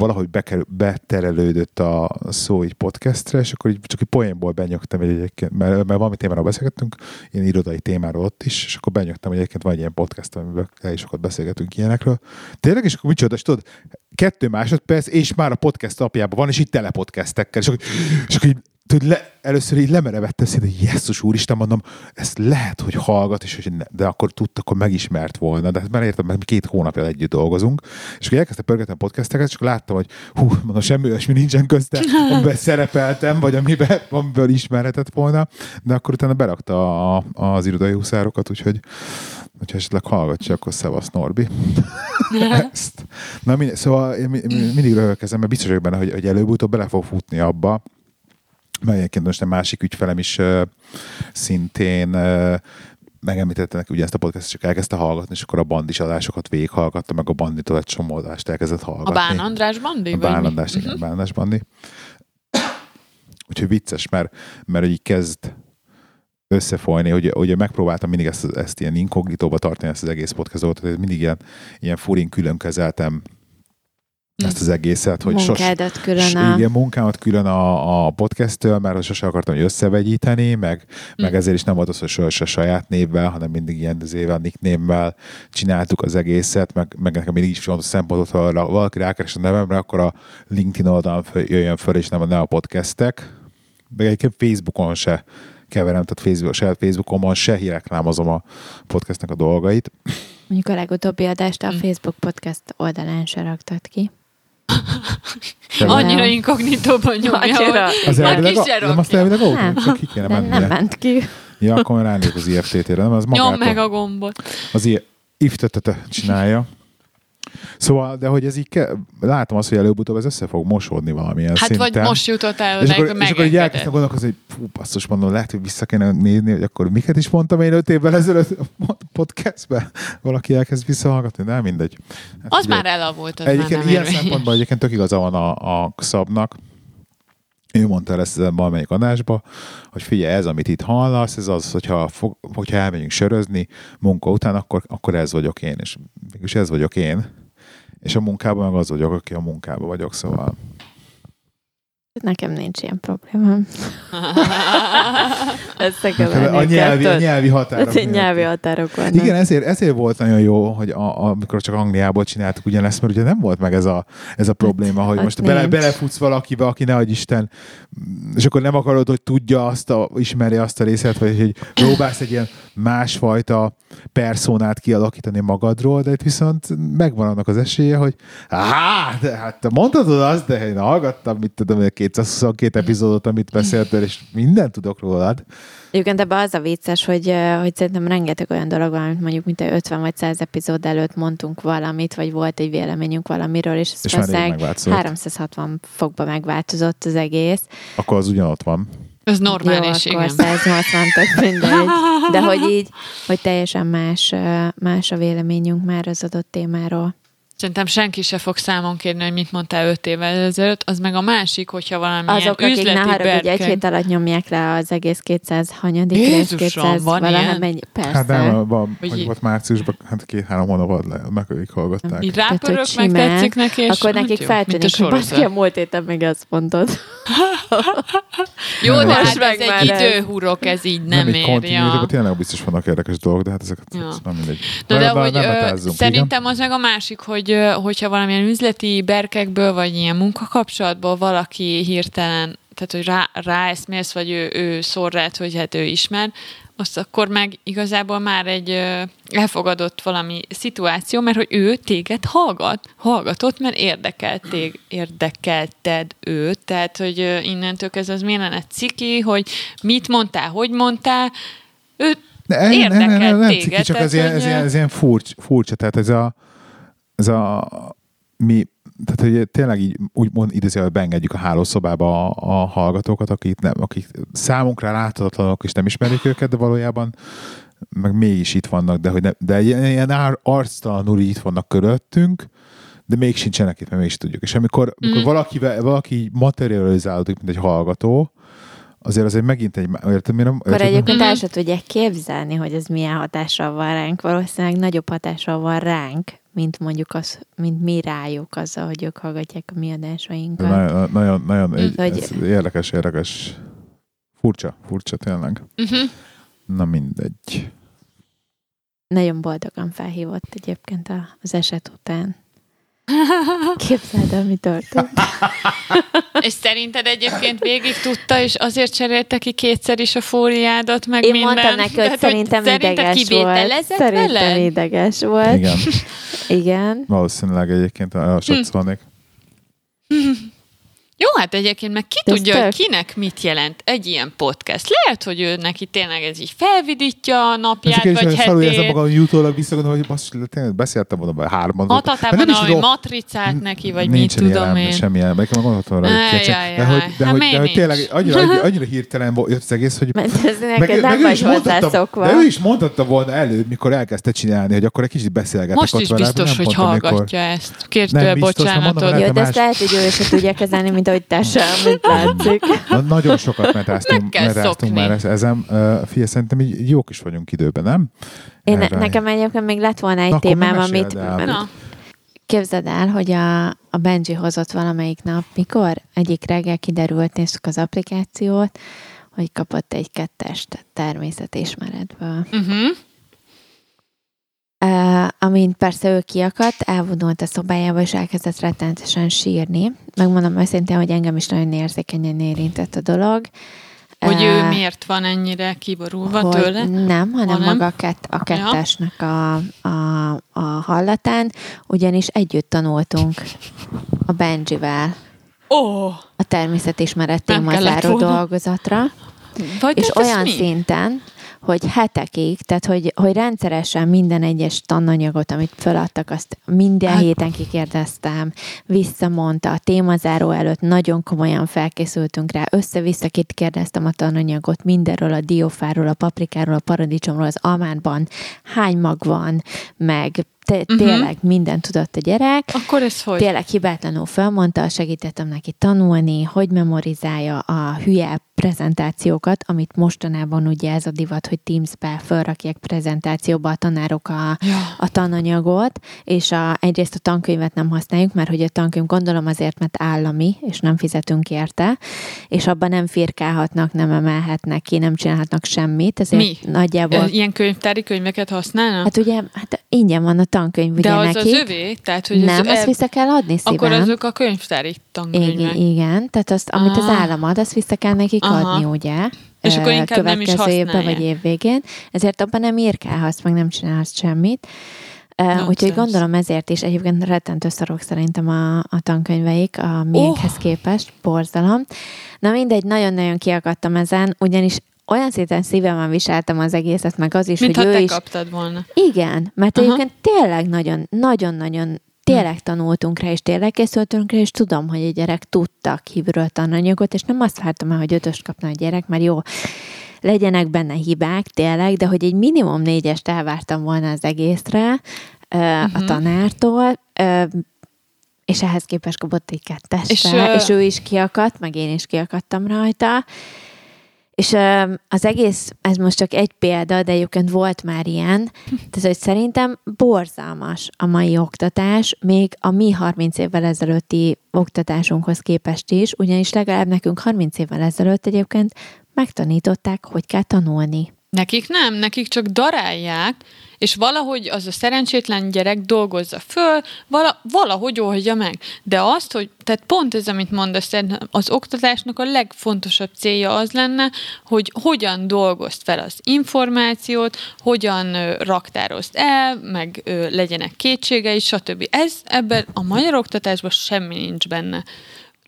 valahogy bekerül, beterelődött a szó így podcastre, és akkor így csak egy poénból benyögtem, hogy egyébként, mert, mert valami témáról beszélgettünk, ilyen irodai témáról ott is, és akkor benyögtem, hogy egyébként van egy ilyen podcast, amiben el is sokat beszélgetünk ilyenekről. Tényleg, és akkor micsoda, és tudod, kettő másodperc, és már a podcast apjában van, és így tele podcastekkel, és akkor, és akkor így tudod, le, először így lemerevettem szét, hogy jesszus úristen, mondom, ezt lehet, hogy hallgat, és hogy ne, de akkor tudta, akkor megismert volna, de hát már értem, mert mi két hónapja együtt dolgozunk, és akkor elkezdtem pörgetni a podcasteket, és akkor láttam, hogy hú, mondom, semmi olyasmi nincsen közte, amiben szerepeltem, vagy amiben, amiből ismerhetett volna, de akkor utána berakta a, az irodai huszárokat, úgyhogy hogyha esetleg hallgatja, akkor szevasz Norbi. Ezt. Na, minden, szóval én mi- mi- mindig röhögkezem, mert biztos vagyok benne, hogy, hogy előbb-utóbb bele fog futni abba, egyébként most egy másik ügyfelem is uh, szintén uh, megemlítette neki ugye ezt a podcastot, csak elkezdte hallgatni, és akkor a bandis adásokat végighallgatta, meg a banditól egy csomó adást elkezdett A hallgatni. Bán András Bandi? A vagy mi? Bánandás, igen, Bánandás Bandi. Úgyhogy vicces, mert, mert így kezd összefolyni, hogy ugye megpróbáltam mindig ezt, ezt ilyen inkognitóba tartani, ezt az egész podcastot, tehát mindig ilyen, ilyen furin külön kezeltem ezt az egészet, hogy sos, Munkádat külön S- a... Igen, munkámat külön a, a podcast-től, mert sose akartam hogy összevegyíteni, meg, Hm. meg ezért is nem volt az, hogy sose saját névvel, hanem mindig ilyen éve nicknémmel csináltuk az egészet, meg, meg nekem mindig is fontos szempontot, ha valaki rákeres a nevemre, akkor a LinkedIn oldalon föl, jöjjön föl, és nem a, ne a podcastek. Meg egyébként Facebookon se keverem, tehát Facebook, saját Facebookomon se reklámozom a podcastnek a dolgait. Mondjuk a legutóbbi adást a Hm. Facebook podcast oldalán se raktad ki. Annyira inkognitóban nyomja, Annyira. hogy Az a elvileg, kis a, nem azt elvileg ott, Nem. csak ki kéne mennie. nem ment ki. Ja, akkor ránézek az IFTT-re, nem? Az Nyom meg a gombot. az iftetete csinálja. Szóval, de hogy ez így ke- látom azt, hogy előbb-utóbb ez össze fog mosódni valamilyen Hát szinten. vagy most jutott el, és meg akkor, és akkor így elkezdtem gondolkozni, hogy fú, basszus, mondom, lehet, hogy vissza kéne nézni, hogy akkor miket is mondtam én öt évvel ezelőtt a podcastbe. Valaki elkezd visszahallgatni, de mindegy. Hát Az ugye, már elavult, az már Egyébként nem ilyen érvényes. szempontból egyébként tök igaza van a, a szabnak. Ő mondta el ezt valamelyik adásba, hogy figyelj, ez, amit itt hallasz, ez az, hogyha, fog, hogyha elmegyünk sörözni munka után, akkor, akkor ez vagyok én, és mégis ez vagyok én. És a munkában meg az vagyok, aki a munkában vagyok, szóval Nekem nincs ilyen problémám. a Összekeverni nyelvi, a nyelvi határok. Miatt. nyelvi határok vannak. Igen, ezért, ezért volt nagyon jó, hogy a, amikor csak Angliából csináltuk ugyanezt, mert ugye nem volt meg ez a, ez a probléma, hogy hát most bele, nincs. belefutsz valakibe, aki nehogy Isten, és akkor nem akarod, hogy tudja azt, a, ismerje azt a részét, vagy hogy próbálsz egy ilyen másfajta personát kialakítani magadról, de itt viszont megvan annak az esélye, hogy á, de hát te mondhatod azt, de én hallgattam, mit tudom, én, 222 epizódot, amit beszéltél, és mindent tudok rólad. Egyébként ebben az a vicces, hogy, hogy szerintem rengeteg olyan dolog van, amit mondjuk mint egy 50 vagy 100 epizód előtt mondtunk valamit, vagy volt egy véleményünk valamiről, és ez És már rég valószínűleg megváltozott. 360 fokba megváltozott az egész. Akkor az ugyanott van. Ez Jó, normális, akkor igen. 180 tök mindegy. De hogy így, hogy teljesen más, más a véleményünk már az adott témáról. Szerintem senki se fog számon kérni, hogy mit mondtál öt évvel ezelőtt. Az meg a másik, hogyha valamilyen Azok, akik üzleti haragudj, egy berkek... hét alatt nyomják le az egész 200 hanyadik Jézusom, rész, 200 van valahogy ilyen? mennyi. Persze. Hát nem, van, Hogy hogy volt márciusban, hát két-három hónap alatt le, meg ők hallgatták. Így rápörök, meg tetszik neki, és Akkor hát nekik feltűnik, hogy baszki a múlt héten még ezt mondtad. Jó, de hát meg ez már egy ez. időhurok, ez így nem, így érja. kontinuitásban tényleg biztos vannak érdekes dolgok, de hát ezeket Ja. ja. nem mindegy. Na de Bár- hogy nem szerintem az meg a másik, hogy ö, hogyha valamilyen üzleti berkekből, vagy ilyen munkakapcsolatból valaki hirtelen tehát hogy rá, ráeszmélsz, vagy ő, ő szól rád, hogy hát ő ismer, azt akkor meg igazából már egy elfogadott valami szituáció, mert hogy ő téged hallgat, hallgatott, mert érdekelt tég, érdekelted őt, tehát hogy innentől kezdve az miért lenne ciki, hogy mit mondtál, hogy mondtál, ő Ne, nem, nem, nem, nem, nem téged, ciki, csak ez ilyen, hogy, ez, ilyen, ez ilyen furcsa, furcsa, tehát ez a, ez a mi, tehát hogy tényleg így úgymond idézőjelben beengedjük a hálószobába a, a hallgatókat, akik, nem, akik számunkra láthatatlanok, és nem ismerjük őket, de valójában meg mégis itt vannak, de, hogy ne, de ilyen, ár, arctalanul itt vannak körülöttünk, de még sincsenek itt, mert mégis tudjuk. És amikor, amikor Mm. valaki, valaki materializálódik, mint egy hallgató, azért azért megint egy, érted, mi nem? Akkor egyébként Mhm. el sem tudják képzelni, hogy ez milyen hatással van ránk. Valószínűleg nagyobb hatással van ránk, mint mondjuk az, mint mi rájuk azzal, hogy ők hallgatják a mi adásainkat. Nagyon, nagyon, nagyon egy, Hogy- ez érdekes, érdekes. Furcsa, furcsa tényleg. uh-huh. Na mindegy. Nagyon boldogan felhívott egyébként a- az eset után. Képzeld el, mi történt. És szerinted egyébként végig tudta, és azért cserélte ki kétszer is a fóliádat, meg Én minden. mondtam neki, hogy Tehát, szerintem szerinted ideges volt. kivételezett Szerintem veled? ideges volt. Igen, Igen. valószínűleg egyébként a Hm. Jó, hát egyébként meg ki Ez tudja, hogy kinek mit jelent egy ilyen podcast. Lehet, hogy ő neki tényleg ez így felvidítja a napját, Csak vagy hetét. magam utólag visszagondolom, hogy basszus, tényleg beszéltem volna be hárman. Nem is valami rossz. matricát neki, vagy mit tudom ilyen, én. Semmilyen, meg meg gondoltam rá, hogy de hogy, de Hát hogy, de hogy tényleg annyira, annyira, annyira hirtelen volt az egész, hogy Mert ez neked nem ő vagy hozzászokva. De ő is mondhatta volna előbb, mikor elkezdte csinálni, hogy akkor egy kicsit beszélgetek Most is biztos, nem hogy hallgatja ezt. Mondom, bocsánatot. Jó, de ezt lehet, hogy ő se tudja kezelni, mint ahogy te sem, mint látszik. Na, nagyon sokat metáztunk, metáztunk már ez- ezen. Uh, Fia, szerintem így jók is vagyunk időben, nem? Én, Erre. nekem egyébként még lett volna egy Na, témám, amit el. Na, képzeld el, hogy a, a Benji hozott valamelyik nap, mikor? Egyik reggel kiderült, néztük az applikációt, hogy kapott egy kettest természetismeretből. uh-huh. Uh, amint persze ő kiakadt, elvonult a szobájába, és elkezdett rettenetesen sírni. Megmondom őszintén, hogy engem is nagyon érzékenyen érintett a dolog. Hogy ő Uh, miért van ennyire kiborulva hogy tőle? Nem, hanem Hanem? maga a, kett, a kettesnek a, a, a hallatán, ugyanis együtt tanultunk a Benjivel oh, a természetismeret Nem kellett témazáró volna. dolgozatra, vagy és hát olyan mi? szinten, hogy hetekig, tehát hogy, hogy rendszeresen minden egyes tananyagot, amit feladtak, azt minden Hát- héten kikérdeztem, visszamondta, a témazáró előtt nagyon komolyan felkészültünk rá, össze-vissza kérdeztem a tananyagot mindenről, a diófáról, a paprikáról, a paradicsomról, az almánban, hány mag van, meg te, Mhm. tényleg mindent tudott a gyerek, Akkor ez hogy? Tényleg hibátlanul felmondta, segítettem neki tanulni, hogy memorizálja a hülye prezentációkat, amit mostanában ugye ez a divat, hogy Teams-be felrakják prezentációba a tanárok a, Ja. a tananyagot, és a, egyrészt a tankönyvet nem használjuk, mert hogy a tankönyv gondolom azért, mert állami, és nem fizetünk érte, és abban nem firkálhatnak, nem emelhetnek ki, nem csinálhatnak semmit, ezért Mi? nagyjából... Ilyen könyvtári könyveket használnak? Hát ugye, hát ingyen van a tankönyv ugye De az nekik. az övé? Tehát, hogy nem, ez, ezt vissza kell adni szívem. Akkor azok a könyvtári tankönyvek. Igen, igen, tehát azt, amit az Ah. állam ad, azt vissza kell nekik Aha. adni, ugye? És akkor inkább nem is évben vagy év végén, ezért abban nem írkálhatsz, meg nem csinálsz semmit. Uh, úgyhogy gondolom ezért is egyébként rettentő szarok szerintem a, a tankönyveik a miénkhez Oh. képest, borzalom. Na mindegy, nagyon-nagyon kiakadtam ezen, ugyanis olyan szinten szívemben viseltem az egészet, meg az is, Mint ha hogy ő te is kaptad volna. igen, mert Aha. egyébként tényleg nagyon, nagyon-nagyon tényleg tanultunk rá, és tényleg készültünk rá, és tudom, hogy a gyerek tudta kívülről tananyagot, és nem azt vártam el, hogy ötöst kapna a gyerek, mert jó, legyenek benne hibák, tényleg, de hogy egy minimum négyest elvártam volna az egészre uh, a tanártól, uh, és ehhez képest kapott egy kettesre, És, és ő is kiakadt, meg én is kiakadtam rajta, és az egész, ez most csak egy példa, de egyébként volt már ilyen, tehát hogy szerintem borzalmas a mai oktatás, még a mi 30 évvel ezelőtti oktatásunkhoz képest is, ugyanis legalább nekünk 30 évvel ezelőtt egyébként megtanították, hogy kell tanulni. Nekik nem, nekik csak darálják, és valahogy az a szerencsétlen gyerek dolgozza föl, vala, valahogy oldja meg. De azt, hogy, tehát pont ez, amit mondasz, az oktatásnak a legfontosabb célja az lenne, hogy hogyan dolgozt fel az információt, hogyan ö, raktározd el, meg legyenek kétségei, stb. Ez ebben a magyar oktatásban semmi nincs benne.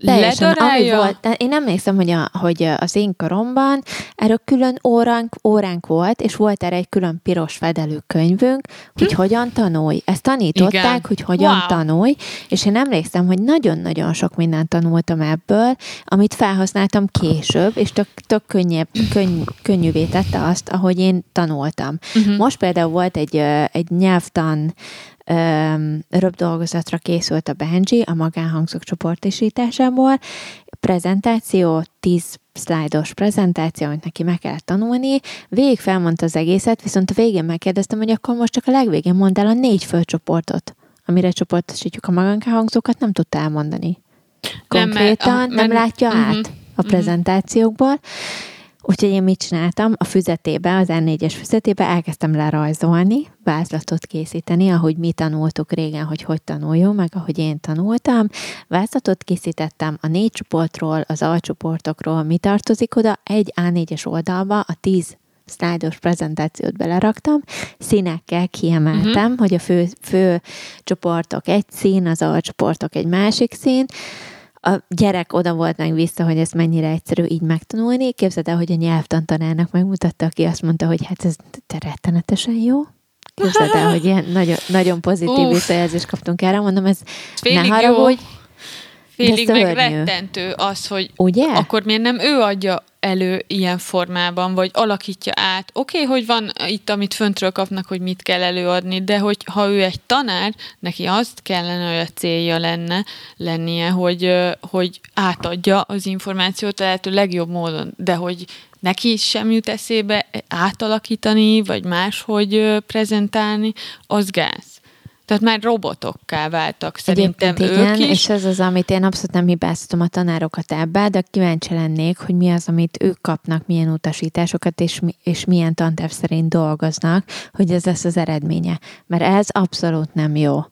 Teljesen, ami volt, én emlékszem, hogy, a, hogy az én koromban erről külön óránk, óránk volt, és volt erre egy külön piros fedelű könyvünk, hogy hogyan tanulj. Ezt tanították, Hm? Igen. hogy hogyan Wow. tanulj, és én emlékszem, hogy nagyon-nagyon sok mindent tanultam ebből, amit felhasználtam később, és tök, tök könnyebb, könny, könnyűvé tette azt, ahogy én tanultam. Uh-huh. Most például volt egy, egy nyelvtan öm, röpdolgozatra készült a Benji a magánhangzók csoportosításából. Prezentáció, 10 szlájdos prezentáció, amit neki meg kell tanulni. Végig felmondta az egészet, viszont a végén megkérdeztem, hogy akkor most csak a legvégén mondd el a négy főcsoportot, amire csoportosítjuk a magánhangzókat, nem tudta elmondani. Nem, mert- Konkrétan nem, ah, mert- látja mhm, át a prezentációkból. Úgyhogy én mit csináltam? A füzetébe, az N4-es füzetébe elkezdtem lerajzolni, vázlatot készíteni, ahogy mi tanultuk régen, hogy hogy tanuljunk, meg ahogy én tanultam. Vázlatot készítettem a négy csoportról, az alcsoportokról, mi tartozik oda, egy A4-es oldalba a 10 szlájdos prezentációt beleraktam, színekkel kiemeltem, uh-huh. hogy a fő, fő csoportok egy szín, az alcsoportok egy másik szín, a gyerek oda volt meg vissza, hogy ezt mennyire egyszerű így megtanulni. Képzeld el, hogy a nyelvtantanárnak megmutatta, aki azt mondta, hogy hát ez te rettenetesen jó. Képzeld el, hogy ilyen nagyon, nagyon pozitív Uff. visszajelzést kaptunk erre. Mondom, ez Félig ne jó. Félig meg rettentő az, hogy ugye? akkor miért nem ő adja elő ilyen formában, vagy alakítja át. Oké, okay, hogy van itt, amit föntről kapnak, hogy mit kell előadni, de hogy ha ő egy tanár, neki azt kellene, hogy a célja lenne, lennie, hogy, hogy átadja az információt a lehető legjobb módon, de hogy neki sem jut eszébe átalakítani, vagy máshogy prezentálni, az gáz. Tehát már robotokká váltak szerintem Egyébként ők igen, is. és ez az, amit én abszolút nem hibáztatom a tanárokat ebbe, de kíváncsi lennék, hogy mi az, amit ők kapnak, milyen utasításokat, és, mi, és milyen tanterv szerint dolgoznak, hogy ez lesz az eredménye. Mert ez abszolút nem jó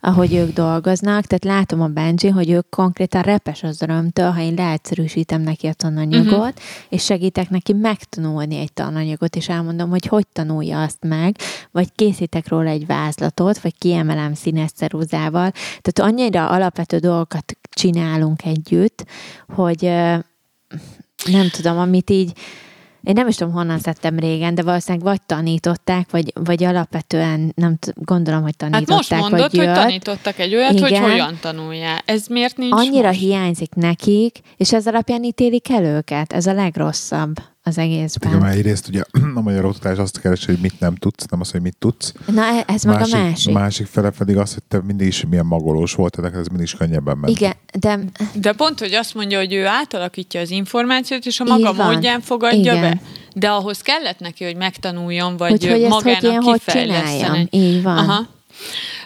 ahogy ők dolgoznak, tehát látom a Benji, hogy ők konkrétan repes az örömtől, ha én leegyszerűsítem neki a tananyagot, uh-huh. és segítek neki megtanulni egy tananyagot, és elmondom, hogy hogy tanulja azt meg, vagy készítek róla egy vázlatot, vagy kiemelem színes ceruzával. Tehát annyira alapvető dolgokat csinálunk együtt, hogy nem tudom, amit így én nem is tudom, honnan szedtem régen, de valószínűleg vagy tanították, vagy, vagy alapvetően, nem t- gondolom, hogy Hát tanították, most mondod, vagy hogy tanítottak egy olyat, hogy Igen. hogyan tanuljál. Ez miért nincs Annyira most? hiányzik nekik, és ez alapján ítélik el őket. Ez a legrosszabb az egészben. Igen, mert egyrészt ugye a magyar oktatás azt keresi, hogy mit nem tudsz, nem az, hogy mit tudsz. Na, e- ez meg másik, a másik. másik fele pedig az, hogy te mindig is milyen magolós volt, tehát ez mindig is könnyebben ment. Igen, de De pont, hogy azt mondja, hogy ő átalakítja az információt, és a maga módján fogadja Igen. be. De ahhoz kellett neki, hogy megtanuljon, vagy hogy, hogy ezt magának hogy én hogy kifejleszteni. csináljam. Így van. Aha.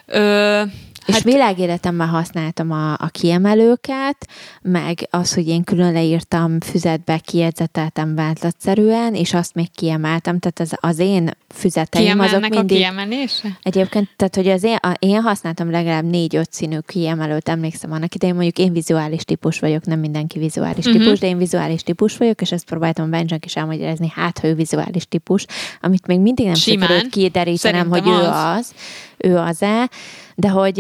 Ö, És hát, világéletemben használtam a, a kiemelőket, meg az, hogy én külön leírtam füzetbe, kiedzeteltem vázlatszerűen, és azt még kiemeltem, tehát az, az én füzeteim azok kiemelnek a mindig... kiemelése? Egyébként, tehát hogy az én, a, én használtam legalább négy-öt színű kiemelőt, emlékszem annak idején, mondjuk én vizuális típus vagyok, nem mindenki vizuális Mhm. típus, de én vizuális típus vagyok, és ezt próbáltam Benjanek is elmagyarázni, hát ha ő vizuális típus, amit még mindig nem sikerült kiderítenem, hogy Szerintem ő az. az, ő az-e, de hogy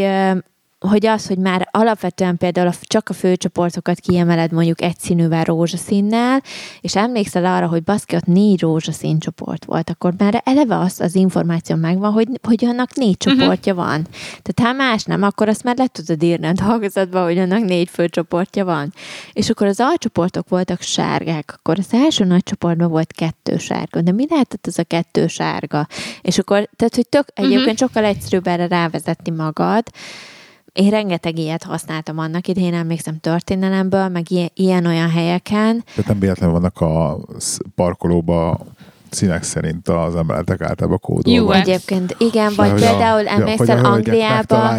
hogy az, hogy már alapvetően például csak a főcsoportokat kiemeled mondjuk egy színűvel rózsaszínnel, és emlékszel arra, hogy baszki, ott négy rózsaszín csoport volt, akkor már eleve az az információ megvan, hogy, hogy annak négy csoportja van. Tehát ha más nem, akkor azt már le tudod írni a dolgozatba, hogy annak négy főcsoportja van. És akkor az alcsoportok voltak sárgák, akkor az első nagy csoportban volt kettő sárga, de mi lehetett az a kettő sárga? És akkor, tehát, hogy tök, egyébként sokkal egyszerűbb erre rávezetni magad, én rengeteg ilyet használtam annak idején, emlékszem történelemből, meg ilyen- ilyen-olyan helyeken. Tehát nem véletlenül vannak a parkolóba színek szerint az emeletek általában kódolva. UX. Egyébként igen, vagy hogy például emlékszel Angliába,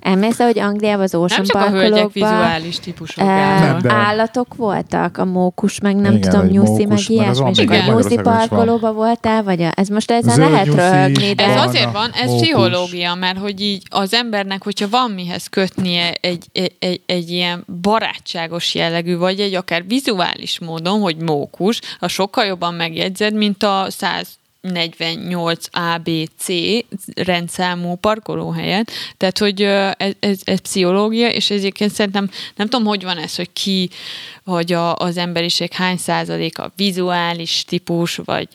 emlékszel, hogy Angliába az Nem Ocean csak a hölgyek vizuális típusok. eh. Nem, de- állatok voltak, a mókus, meg nem Igen, tudom, egy nyuszi, meg ilyesmi, és a nyuszi parkolóba voltál, vagy a, ez most ezen Zöld lehet röhögni, de Ez azért van, ez mókus. pszichológia, mert hogy így az embernek, hogyha van mihez kötnie egy, egy, egy, egy ilyen barátságos jellegű, vagy egy akár vizuális módon, hogy mókus, a sokkal jobban megjegyzed, mint a 148 ABC rendszámú parkolóhelyet. Tehát, hogy ez, ez, ez pszichológia, és egyébként szerintem nem tudom, hogy van ez, hogy ki, vagy a, az emberiség hány százaléka vizuális típus, vagy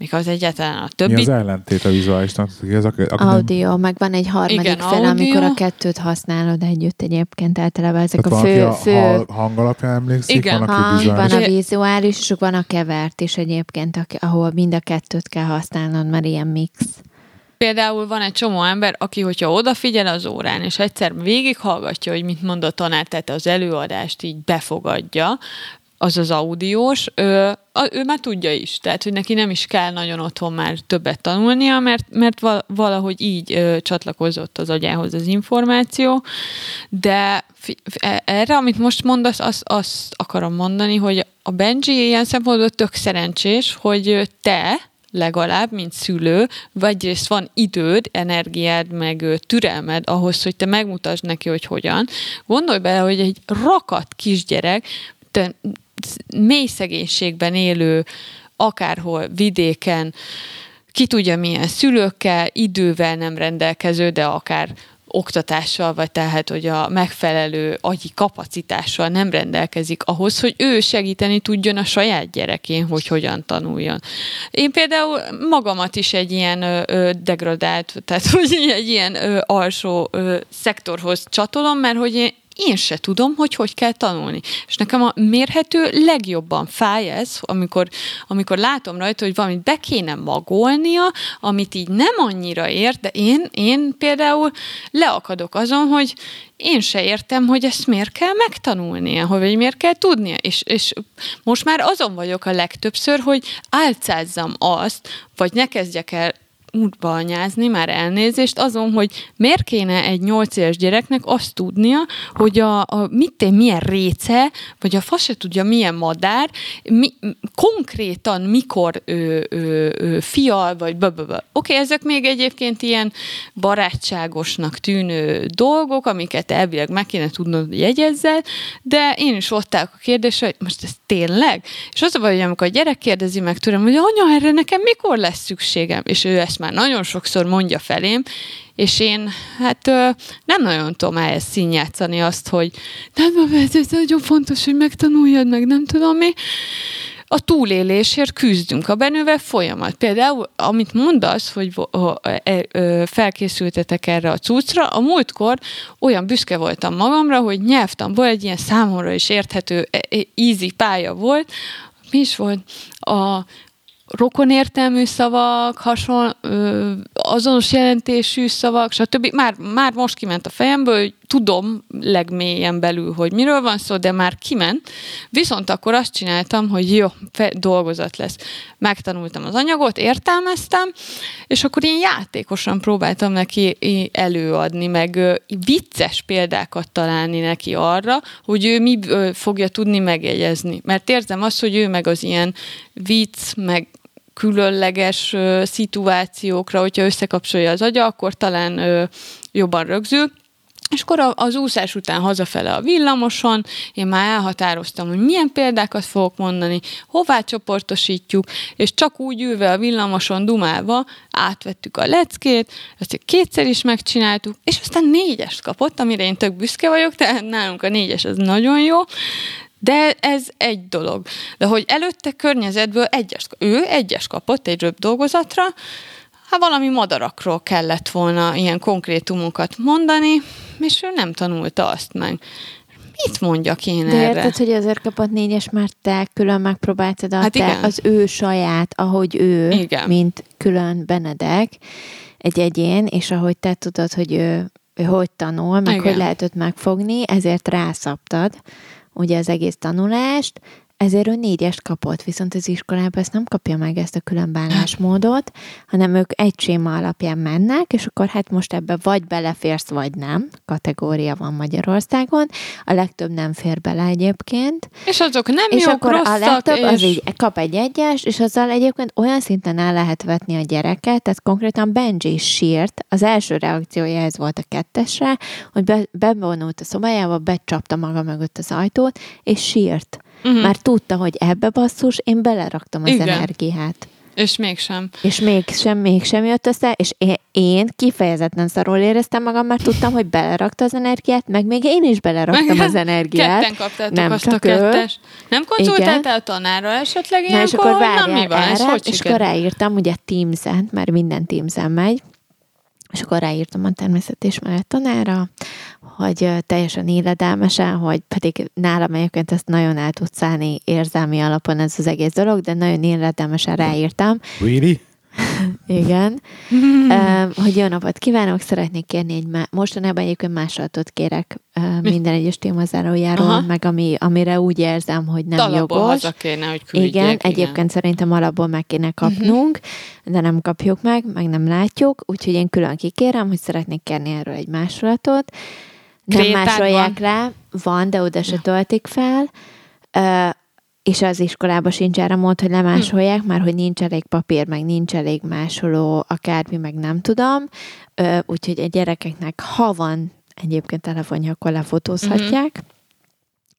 még az egyáltalán a Mi többi az ellentét a vizuálisnak? Ez aki, aki nem, audio, meg van egy harmadik Igen, fel, amikor audio. a kettőt használod együtt egyébként általában ezek tehát a van, fő, fő a hang alapján emlékszik, Igen. van, aki hang, van vizuális. a vizuális, és van a kevert is egyébként, aki- ahol mind a kettőt kell használnod, mert ilyen mix. Például van egy csomó ember, aki, hogyha odafigyel az órán, és egyszer végighallgatja, hogy mit mond a tanár, tehát az előadást így befogadja, az az audiós, ő, ő már tudja is, tehát hogy neki nem is kell nagyon otthon már többet tanulnia, mert, mert val- valahogy így ö, csatlakozott az agyához az információ, de e- erre, amit most mondasz, azt, azt akarom mondani, hogy a Benji ilyen szempontból tök szerencsés, hogy te, legalább, mint szülő, vagy részt van időd, energiád, meg türelmed ahhoz, hogy te megmutasd neki, hogy hogyan. Gondolj bele, hogy egy rakat kisgyerek, te mély szegénységben élő, akárhol, vidéken, ki tudja milyen szülőkkel, idővel nem rendelkező, de akár oktatással, vagy tehát, hogy a megfelelő agyi kapacitással nem rendelkezik ahhoz, hogy ő segíteni tudjon a saját gyerekén, hogy hogyan tanuljon. Én például magamat is egy ilyen ö, degradált, tehát hogy egy ilyen ö, alsó ö, szektorhoz csatolom, mert hogy én én se tudom, hogy hogy kell tanulni. És nekem a mérhető legjobban fáj ez, amikor, amikor látom rajta, hogy valamit be kéne magolnia, amit így nem annyira ért, de én, én például leakadok azon, hogy én se értem, hogy ezt miért kell megtanulnia, hogy miért kell tudnia. És, és most már azon vagyok a legtöbbször, hogy álcázzam azt, vagy ne kezdjek el útba anyázni, már elnézést, azon, hogy miért kéne egy nyolc éves gyereknek azt tudnia, hogy a, a mit milyen réce, vagy a fa se tudja, milyen madár, mi, konkrétan mikor ő, ő, ő fial, vagy. Oké, okay, ezek még egyébként ilyen barátságosnak tűnő dolgok, amiket elvileg meg kéne tudnod, hogy jegyezzel, de én is ott állok a kérdésre, hogy most ez tényleg? És az a baj, hogy amikor a gyerek kérdezi meg tőlem, hogy anya, erre nekem mikor lesz szükségem? És ő ezt már nagyon sokszor mondja felém, és én hát nem nagyon tudom ehhez színjátszani azt, hogy nem, ez, nagyon fontos, hogy megtanuljad meg, nem tudom mi. A túlélésért küzdünk a benővel folyamat. Például, amit mondasz, hogy e- felkészültetek erre a cuccra, a múltkor olyan büszke voltam magamra, hogy nyelvtanból egy ilyen számomra is érthető, e- e- easy pálya volt. Mi is volt? A rokonértelmű szavak, hasonló, ö, azonos jelentésű szavak, stb. Már, már most kiment a fejemből, tudom legmélyen belül, hogy miről van szó, de már kiment. Viszont akkor azt csináltam, hogy jó, fe, dolgozat lesz. Megtanultam az anyagot, értelmeztem, és akkor én játékosan próbáltam neki előadni, meg vicces példákat találni neki arra, hogy ő mi fogja tudni megjegyezni. Mert érzem azt, hogy ő meg az ilyen vicc, meg különleges ö, szituációkra, hogyha összekapcsolja az agya, akkor talán ö, jobban rögzül. És akkor az úszás után hazafele a villamoson, én már elhatároztam, hogy milyen példákat fogok mondani, hová csoportosítjuk, és csak úgy ülve a villamoson dumálva átvettük a leckét, ezt kétszer is megcsináltuk, és aztán négyest kapott, amire én tök büszke vagyok, tehát nálunk a négyes az nagyon jó, de ez egy dolog. De hogy előtte környezetből egyes, ő egyes kapott egy röbb dolgozatra, hát valami madarakról kellett volna ilyen konkrétumokat mondani, és ő nem tanulta azt meg. Mit mondjak én De erre? érted, hogy azért kapott négyes, mert te külön megpróbáltad a Hát te, igen. az ő saját, ahogy ő, Igen. mint külön Benedek, egy egyén, és ahogy te tudod, hogy ő, ő hogy tanul, meg Igen. hogy lehet őt megfogni, ezért rászaptad ugye az egész tanulást, ezért ő négyest kapott, viszont az iskolában ezt nem kapja meg ezt a külön bánásmódot, hanem ők egy séma alapján mennek, és akkor hát most ebbe vagy beleférsz, vagy nem, kategória van Magyarországon, a legtöbb nem fér bele egyébként, És azok nem és jók, akkor rosszak, a legtöbb és... az így kap egy egyes, és azzal egyébként olyan szinten el lehet vetni a gyereket, tehát konkrétan Benji sírt, az első reakciója ez volt a kettesre, hogy be, bevonult a szobájába, becsapta maga mögött az ajtót, és sírt. Uh-huh. Mert tudta, hogy ebbe basszus, én beleraktam az Igen. energiát. És mégsem. És mégsem, mégsem jött össze, és én, én kifejezetten szarul éreztem magam, mert tudtam, hogy belerakta az energiát, meg még én is beleraktam Meg- az energiát. Ketten kaptátok nem azt a csak ő. kettes. Nem konzultáltál a tanárral esetleg Na, ilyenkor, és akkor na, várjál mi van, erre, hogy és akkor ráírtam, ugye Teams-en, mert minden Teams-en megy, és akkor ráírtam a természetismeret tanára, hogy teljesen illedelmesen, hogy pedig nálam egyébként ezt nagyon el tud szállni érzelmi alapon ez az egész dolog, de nagyon illedelmesen ráírtam, Really? igen, Ö, hogy jó napot kívánok, szeretnék kérni egy má- mostanában egyébként másolatot kérek ö, minden egyes témazárójáról, Aha. meg ami, amire úgy érzem, hogy nem Alapból jogos. kéne, hogy küldjék. Igen, egyébként szerintem alapból meg kéne kapnunk, de nem kapjuk meg, meg nem látjuk, úgyhogy én külön kikérem, hogy szeretnék kérni erről egy másolatot. Nem másolják rá, van, de oda se töltik fel, Ö, és az iskolában sincs erre mód, hogy lemásolják, már hogy nincs elég papír, meg nincs elég másoló, akármi, meg nem tudom. Úgyhogy a gyerekeknek, ha van egyébként telefonja, akkor lefotózhatják.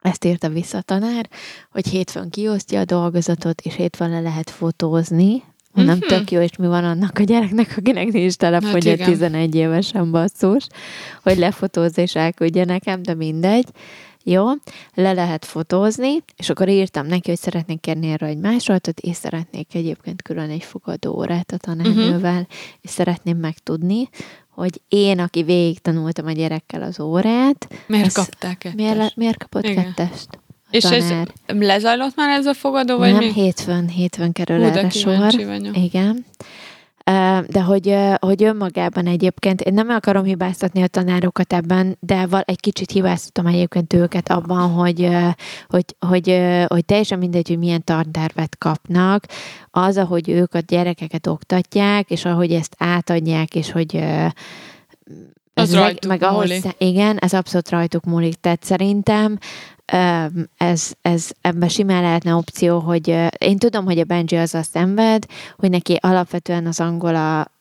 Ezt írta vissza a tanár, hogy hétfőn kiosztja a dolgozatot, és hétfőn le lehet fotózni. Mondom, Mhm. tök jó, és mi van annak a gyereknek, akinek nincs telefonja, Hát igen. 11 évesen basszus, hogy lefotózza és elküldje nekem, de mindegy. Jó, le lehet fotózni, és akkor írtam neki, hogy szeretnék kérni erről egy másolatot, és szeretnék egyébként külön egy fogadó órát a tanárnővel, uh-huh. és szeretném megtudni, hogy én, aki végig tanultam a gyerekkel az órát, Miért ez- kapták kettest? miért, miért kapott Igen. kettest? És ez tanár? lezajlott már ez a fogadó, vagy nem, mi? hétfőn, hétfőn kerül Hú, erre sor. vagyok. Igen. De hogy, hogy önmagában egyébként, én nem akarom hibáztatni a tanárokat ebben, de val egy kicsit hibáztatom egyébként őket abban, hogy, hogy, hogy, hogy teljesen mindegy, hogy milyen tantervet kapnak, az, ahogy ők a gyerekeket oktatják, és ahogy ezt átadják, és hogy Az ez leg- rajtuk meg ahogy, múlik. igen, ez abszolút rajtuk múlik. Tehát szerintem ez, ez ebben simán lehetne opció, hogy én tudom, hogy a Benji azzal szenved, hogy neki alapvetően az angol a,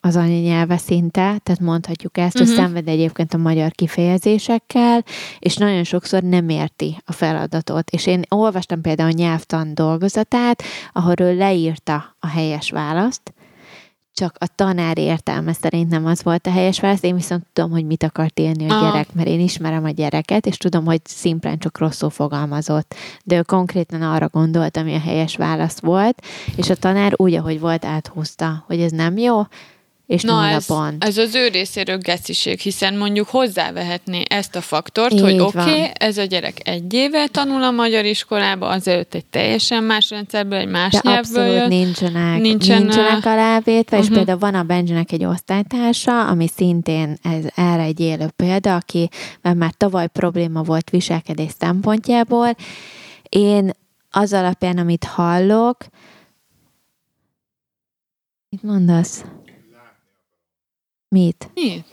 az anyanyelve szinte, tehát mondhatjuk ezt, uh-huh. Mhm. hogy szenved egyébként a magyar kifejezésekkel, és nagyon sokszor nem érti a feladatot. És én olvastam például a nyelvtan dolgozatát, ahol ő leírta a helyes választ, csak a tanár értelme szerint nem az volt a helyes válasz, én viszont tudom, hogy mit akart élni a Aha. gyerek, mert én ismerem a gyereket, és tudom, hogy szimplán csak rosszul fogalmazott. De ő konkrétan arra gondolt, ami a helyes válasz volt, és a tanár úgy, ahogy volt, áthúzta, hogy ez nem jó, és Na ez, ez az ő részéről geciség, hiszen mondjuk hozzávehetné ezt a faktort, Így hogy oké, okay, ez a gyerek egy éve tanul a magyar iskolába, azelőtt egy teljesen más rendszerből, egy más De nyelvből abszolút jött. nincsenek, Nincsen, nincsenek alávétve, és uh-huh. például van a Benjinek egy osztálytársa, ami szintén ez, erre egy élő példa, aki mert már tavaly probléma volt viselkedés szempontjából. Én az alapján, amit hallok, mit mondasz? Mit? Mi?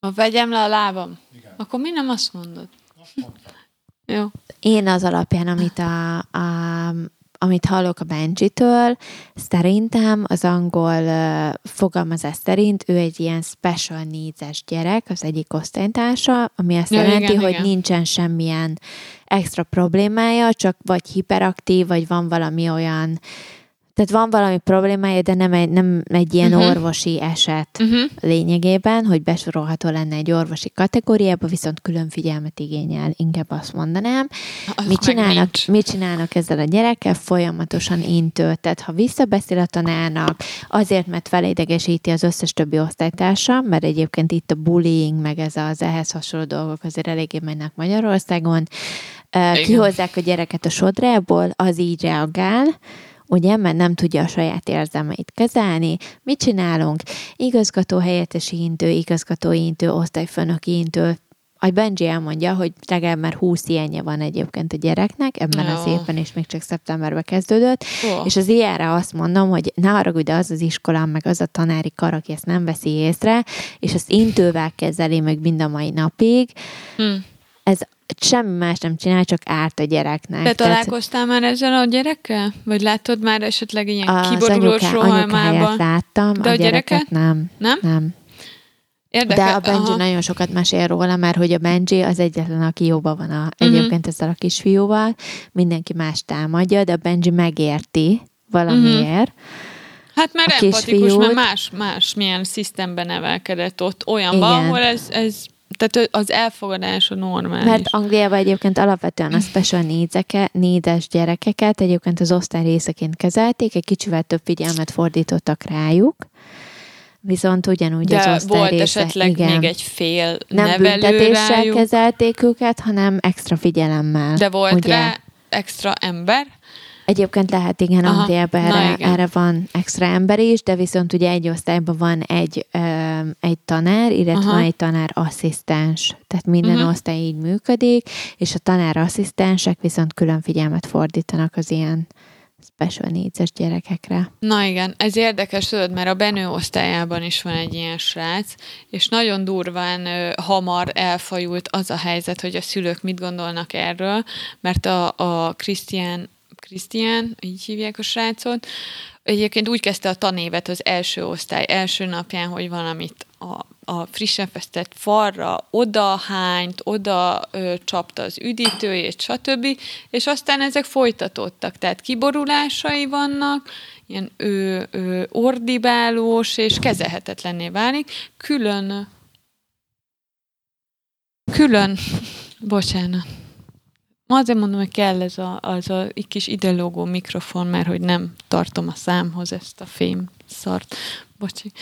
Ha vegyem le a lábam, akkor mi nem azt mondod? Jó. Én az alapján, amit, a, a, amit hallok a Benji-től, szerintem az angol uh, fogalmazás szerint ő egy ilyen special needs gyerek, az egyik osztálytársa, ami azt Ja, jelenti, igen, hogy igen. nincsen semmilyen extra problémája, csak vagy hiperaktív, vagy van valami olyan tehát van valami problémája, de nem egy, nem egy ilyen uh-huh. orvosi eset Uh-huh. lényegében, hogy besorolható lenne egy orvosi kategóriába, viszont külön figyelmet igényel, inkább azt mondanám. Az Mit csinálnak, mit csinálnak ezzel a gyerekkel? Folyamatosan intő. Tehát ha visszabeszél a tanárnak, azért, mert felédegesíti az összes többi osztálytársa, mert egyébként itt a bullying, meg ez az ehhez hasonló dolgok azért eléggé mennek Magyarországon, Igen. kihozzák a gyereket a sodrából, az így reagál, ugye, mert nem tudja a saját érzelmeit kezelni. Mit csinálunk? Igazgató helyettesi intő, igazgatói intő, osztályfőnöki intő, a Benji elmondja, hogy legalább már 20 ilyenje van egyébként a gyereknek, ebben az Jó. évben, és még csak szeptemberben kezdődött, Ó. és az ilyenre azt mondom, hogy ne haragudj, de az az iskolám, meg az a tanári kar, aki ezt nem veszi észre, és azt intővel kezeli meg mind a mai napig, Hm. ez semmi más nem csinál, csak árt a gyereknek. Te Tehát találkoztál már ezzel a gyerekkel? Vagy látod már esetleg ilyen kiborulós rohalmában? láttam, De a, a gyereket gyereket? nem. Nem? Nem. Érdekel? De a Benji Aha. nagyon sokat mesél róla, mert hogy a Benji az egyetlen, aki jóban van a, Mhm. egyébként ezzel a kisfiúval. Mindenki más támadja, de a Benji megérti valamiért. Hát mert a empatikus, kisfiút. mert más, más milyen szisztemben nevelkedett ott olyanban, Igen. ahol ez, ez tehát az elfogadás a normális. Mert Angliában egyébként alapvetően a special needs-eke, needs gyerekeket egyébként az osztály részeként kezelték, egy kicsivel több figyelmet fordítottak rájuk, viszont ugyanúgy De az osztály volt része, esetleg igen, még egy fél nem büntetéssel rájuk, kezelték őket, hanem extra figyelemmel. de volt ugye? rá extra ember. Egyébként lehet, igen, Aha, na erre, igen. erre van extra ember is, de viszont ugye egy osztályban van egy, ö, egy tanár, illetve Aha. egy tanár asszisztens. Tehát minden Mhm. osztály így működik, és a tanár asszisztensek viszont külön figyelmet fordítanak az ilyen special needs gyerekekre. Na igen, ez érdekes, tudod, mert a Benő osztályában is van egy ilyen srác, és nagyon durván ö, hamar elfajult az a helyzet, hogy a szülők mit gondolnak erről, mert a, a Krisztián, Krisztián, így hívják a srácot, egyébként úgy kezdte a tanévet az első osztály első napján, hogy valamit a, a frissen festett falra oda hányt, oda ö, csapta az üdítőjét, stb. És aztán ezek folytatódtak, tehát kiborulásai vannak, ilyen ö, ö, ordibálós és kezelhetetlenné válik. Külön, külön, bocsánat. Ma azért mondom, hogy kell ez a, az a kis ideológó mikrofon, mert hogy nem tartom a számhoz ezt a fém szart. Bocsi.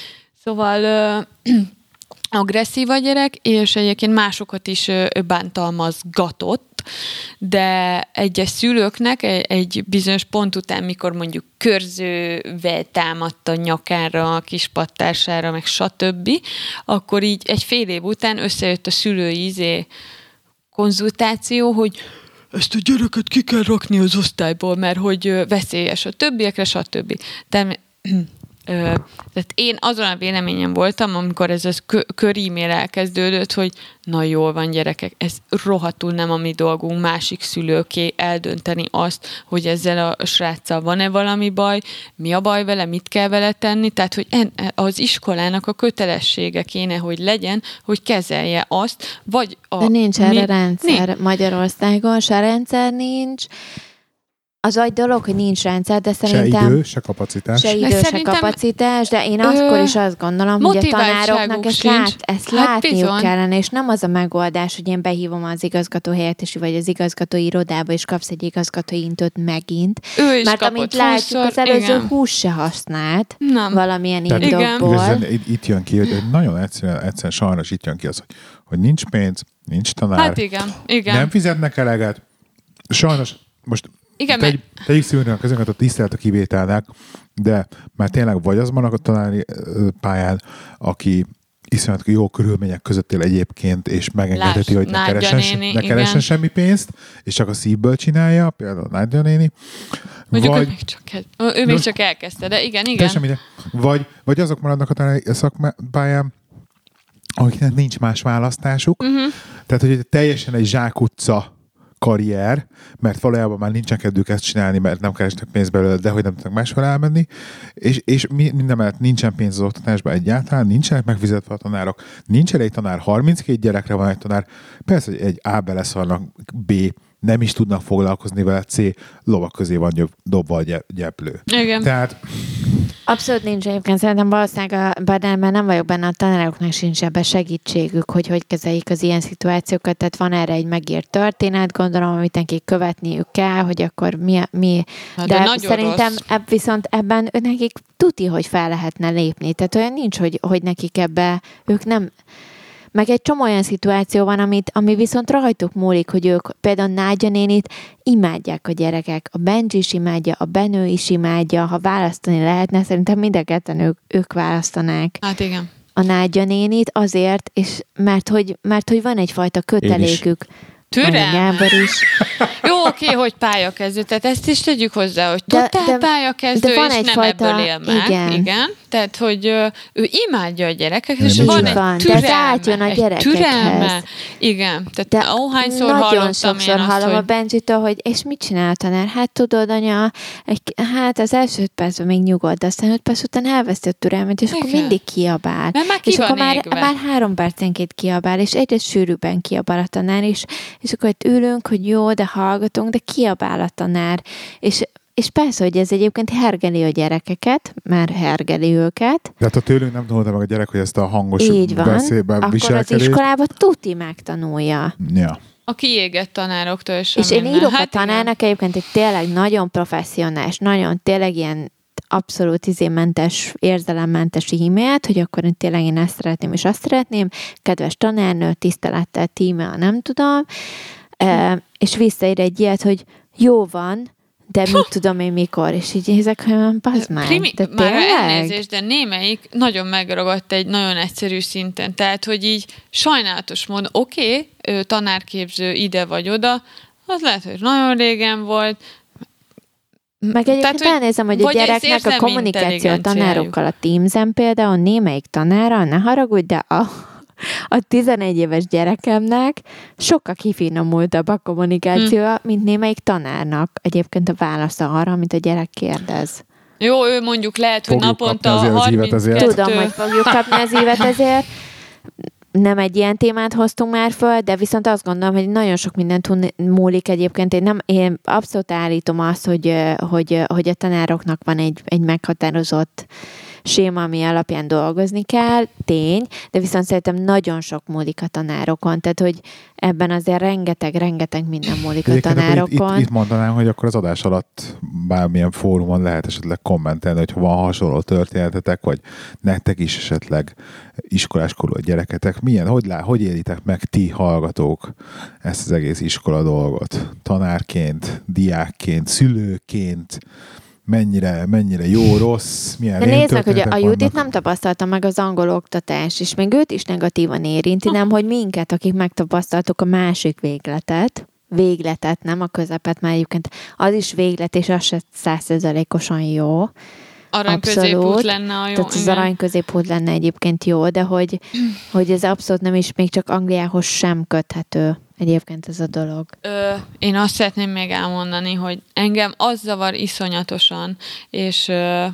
Szóval ö, agresszív a gyerek, és egyébként másokat is ö, bántalmazgatott, de egyes szülőknek egy, egy bizonyos pont után, mikor mondjuk körzővel támadta nyakára, a kispattására, meg stb., akkor így egy fél év után összejött a szülői izé konzultáció, hogy ezt a gyereket ki kell rakni az osztályból, mert hogy veszélyes a többiekre, stb. De, tehát én azon a véleményem voltam, amikor ez az kö- kör-e-mail elkezdődött, hogy na jól van gyerekek, ez rohadtul nem a mi dolgunk másik szülőké eldönteni azt, hogy ezzel a sráccal van-e valami baj, mi a baj vele, mit kell vele tenni, tehát hogy en, az iskolának a kötelessége kéne, hogy legyen, hogy kezelje azt, vagy a... De nincs erre mi- rendszer Nincs. Magyarországon, se rendszer nincs. Az egy dolog, hogy nincs rendszer, de Se szerintem... idő, se kapacitás. Se idő, se kapacitás, de én akkor is azt gondolom, hogy a tanároknak ezt, lát, ezt Hát látniuk bizony. kellene, és nem az a megoldás, hogy én behívom az igazgató helyettesi, vagy az igazgató irodába, és kapsz egy igazgatói intőt megint. Ő is Mert amint látjuk, húszszor, az előző igen. hús se használt Nem. valamilyen Tehát indokból. itt, itt jön ki, hogy nagyon egyszerűen, egyszerűen sajnos itt jön ki az, hogy, hogy nincs pénz, nincs tanár, Hát igen, igen. nem fizetnek eleget. Sajnos most Igen, tegy, tegyük szívünknek ezeket a tisztelt a kivételnek, de már tényleg vagy az van a tanári pályán, aki iszonyat jó körülmények között él egyébként, és megengedheti, Lásd, hogy ne keressen, néni, ne keressen igen. semmi pénzt, és csak a szívből csinálja, például Nádja néni. Mondjuk vagy, ő még csak, ő még csak elkezdte, de igen, igen. Mindegy. Vagy, vagy azok maradnak a tanári szakpályán, akiknek nincs más választásuk. Uh-huh. Tehát, hogy teljesen egy zsákutca karrier, mert valójában már nincsen kedvük ezt csinálni, mert nem keresnek pénzt belőle, de hogy nem tudnak máshol elmenni, és, és mi- minden mellett nincsen pénz az oktatásban egyáltalán, nincsenek megfizetve a tanárok, nincs elég tanár, 32 gyerekre van egy tanár, persze, hogy egy A beleszarnak, B nem is tudnak foglalkozni vele, C lovak közé van gyöb- dobva a gy- gyeplő. Igen. Tehát Abszolút nincs egyébként. Szerintem valószínűleg a Badánban nem vagyok benne, a tanároknak sincs ebbe segítségük, hogy hogy kezeljék az ilyen szituációkat. Tehát van erre egy megírt történet, gondolom, amit nekik követniük kell, hogy akkor mi, mi Na, de, de szerintem ebb, viszont ebben nekik tuti, hogy fel lehetne lépni. Tehát olyan nincs, hogy, hogy nekik ebbe, ők nem, meg egy csomó olyan szituáció van, amit, ami viszont rajtuk múlik, hogy ők például Nágya nénit imádják a gyerekek. A Benji is imádja, a Benő is imádja. Ha választani lehetne, szerintem mind a ketten ők, ők választanák Hát igen. a Nádja nénit azért, és mert hogy, mert hogy van egyfajta kötelékük. Türelme. Gábor is. Jó, oké, hogy pályakezdő, tehát ezt is tegyük hozzá, hogy De- totál de- pályakezdő, de van és egyfajta- nem ebből él meg. igen. igen. Tehát, hogy ő imádja a gyerekeket, De és van egy Van, de türelme. ez átjön a gyerekekhez. Türelme. Igen, tehát De ahányszor nagyon hallottam sokszor én azt, hallom a hogy Benjitől, hogy és mit csinál a tanár? Hát tudod, anya, egy, hát az első öt percben még nyugodt, de aztán öt perc után elveszti a türelmet, és akkor Igen. mindig kiabál. mert már ki és akkor már, égve. már három percenként kiabál, és egyre sűrűbben kiabál a tanár is, és akkor itt ülünk, hogy jó, de hallgatunk, de kiabál a tanár. És, és persze, hogy ez egyébként hergeli a gyerekeket, már hergeli őket, De hát ha tőlünk nem tanulta meg a gyerek, hogy ezt a hangos így van, beszélben akkor az iskolában tuti megtanulja. Ja. A kiégett tanároktól is. És én írok Hát a tanárnak egyébként egy tényleg nagyon professzionális, nagyon tényleg ilyen abszolút izémentes, érzelemmentes e-mailt, hogy akkor én tényleg én ezt szeretném, és azt szeretném. Kedves tanárnő, tisztelettel, tíme, nem tudom. E, és visszaír egy ilyet, hogy jó van, de mit tudom én mikor, és így nézek, hogy bazd meg, Primi- de már tényleg? elnézést, de némelyik nagyon megragadt egy nagyon egyszerű szinten. Tehát, hogy így sajnálatos módon, oké, okay, tanárképző ide vagy oda, az lehet, hogy nagyon régen volt. Meg egyébként hogy- elnézem, hogy a gyereknek a kommunikáció a tanárokkal a Teams-en például némelyik tanára, ne haragudj, de a, a 11 éves gyerekemnek sokkal kifinomultabb a kommunikációja, Hm. mint némelyik tanárnak egyébként a válasza arra, amit a gyerek kérdez. Jó, ő mondjuk lehet, hogy Fogjuk naponta kapni azért az ívet 32... ezért. Tudom, hogy fogjuk kapni az évet ezért. Nem egy ilyen témát hoztunk már föl, de viszont azt gondolom, hogy nagyon sok minden múlik egyébként. Én, nem, én abszolút állítom azt, hogy, hogy, hogy a tanároknak van egy, egy meghatározott séma, ami alapján dolgozni kell, tény, de viszont szerintem nagyon sok múlik a tanárokon, tehát hogy ebben azért rengeteg, rengeteg minden múlik a akkor itt, tanárokon. itt, itt mondanám, hogy akkor az adás alatt bármilyen fórumon lehet esetleg kommentelni, hogy van hasonló történetetek, vagy nektek is esetleg iskoláskorú gyereketek, milyen, hogy, lá, hogy élitek meg ti hallgatók ezt az egész iskola dolgot? Tanárként, diákként, szülőként, mennyire, mennyire jó, rossz, milyen De nézd meg, hogy a, Judit vannak? nem tapasztalta meg az angol oktatás, és még őt is negatívan érinti, nem, hogy minket, akik megtapasztaltuk a másik végletet, végletet, nem a közepet, mert egyébként az is véglet, és az se százszerzalékosan jó. Arany Abszolút. középút lenne a jó. Tehát az arany középút lenne egyébként jó, de hogy, hogy ez abszolút nem is még csak Angliához sem köthető egyébként ez a dolog. Ö, én azt szeretném még elmondani, hogy engem az zavar iszonyatosan, és ö,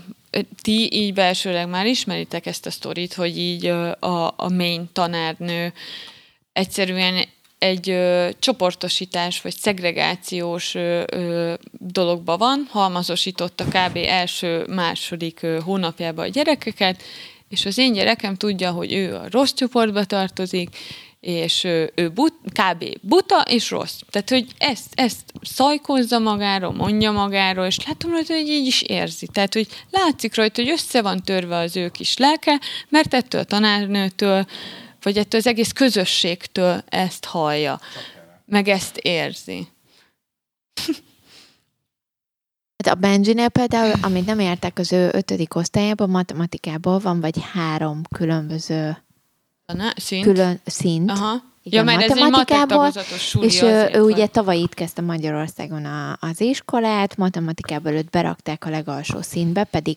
ti így belsőleg már ismeritek ezt a sztorit, hogy így ö, a, a main tanárnő egyszerűen egy ö, csoportosítás vagy szegregációs ö, ö, dologban van, halmazosította kb. első-második ö, hónapjában a gyerekeket, és az én gyerekem tudja, hogy ő a rossz csoportba tartozik, és ő but, kb. buta és rossz. Tehát, hogy ezt, ezt szajkozza magáról, mondja magáról, és látom rajta, hogy így is érzi. Tehát, hogy látszik rajta, hogy össze van törve az ő kis lelke, mert ettől a tanárnőtől, vagy ettől az egész közösségtől ezt hallja, meg ezt érzi. Hát a Benjinél például, amit nem értek az ő ötödik osztályában, matematikából van vagy három különböző Tanár, szint? külön szint. Aha. Igen, ja, mert ez egy matematikából, matek És ő, ő ugye tavaly itt kezdte Magyarországon a, az iskolát, matematikából őt berakták a legalsó szintbe, pedig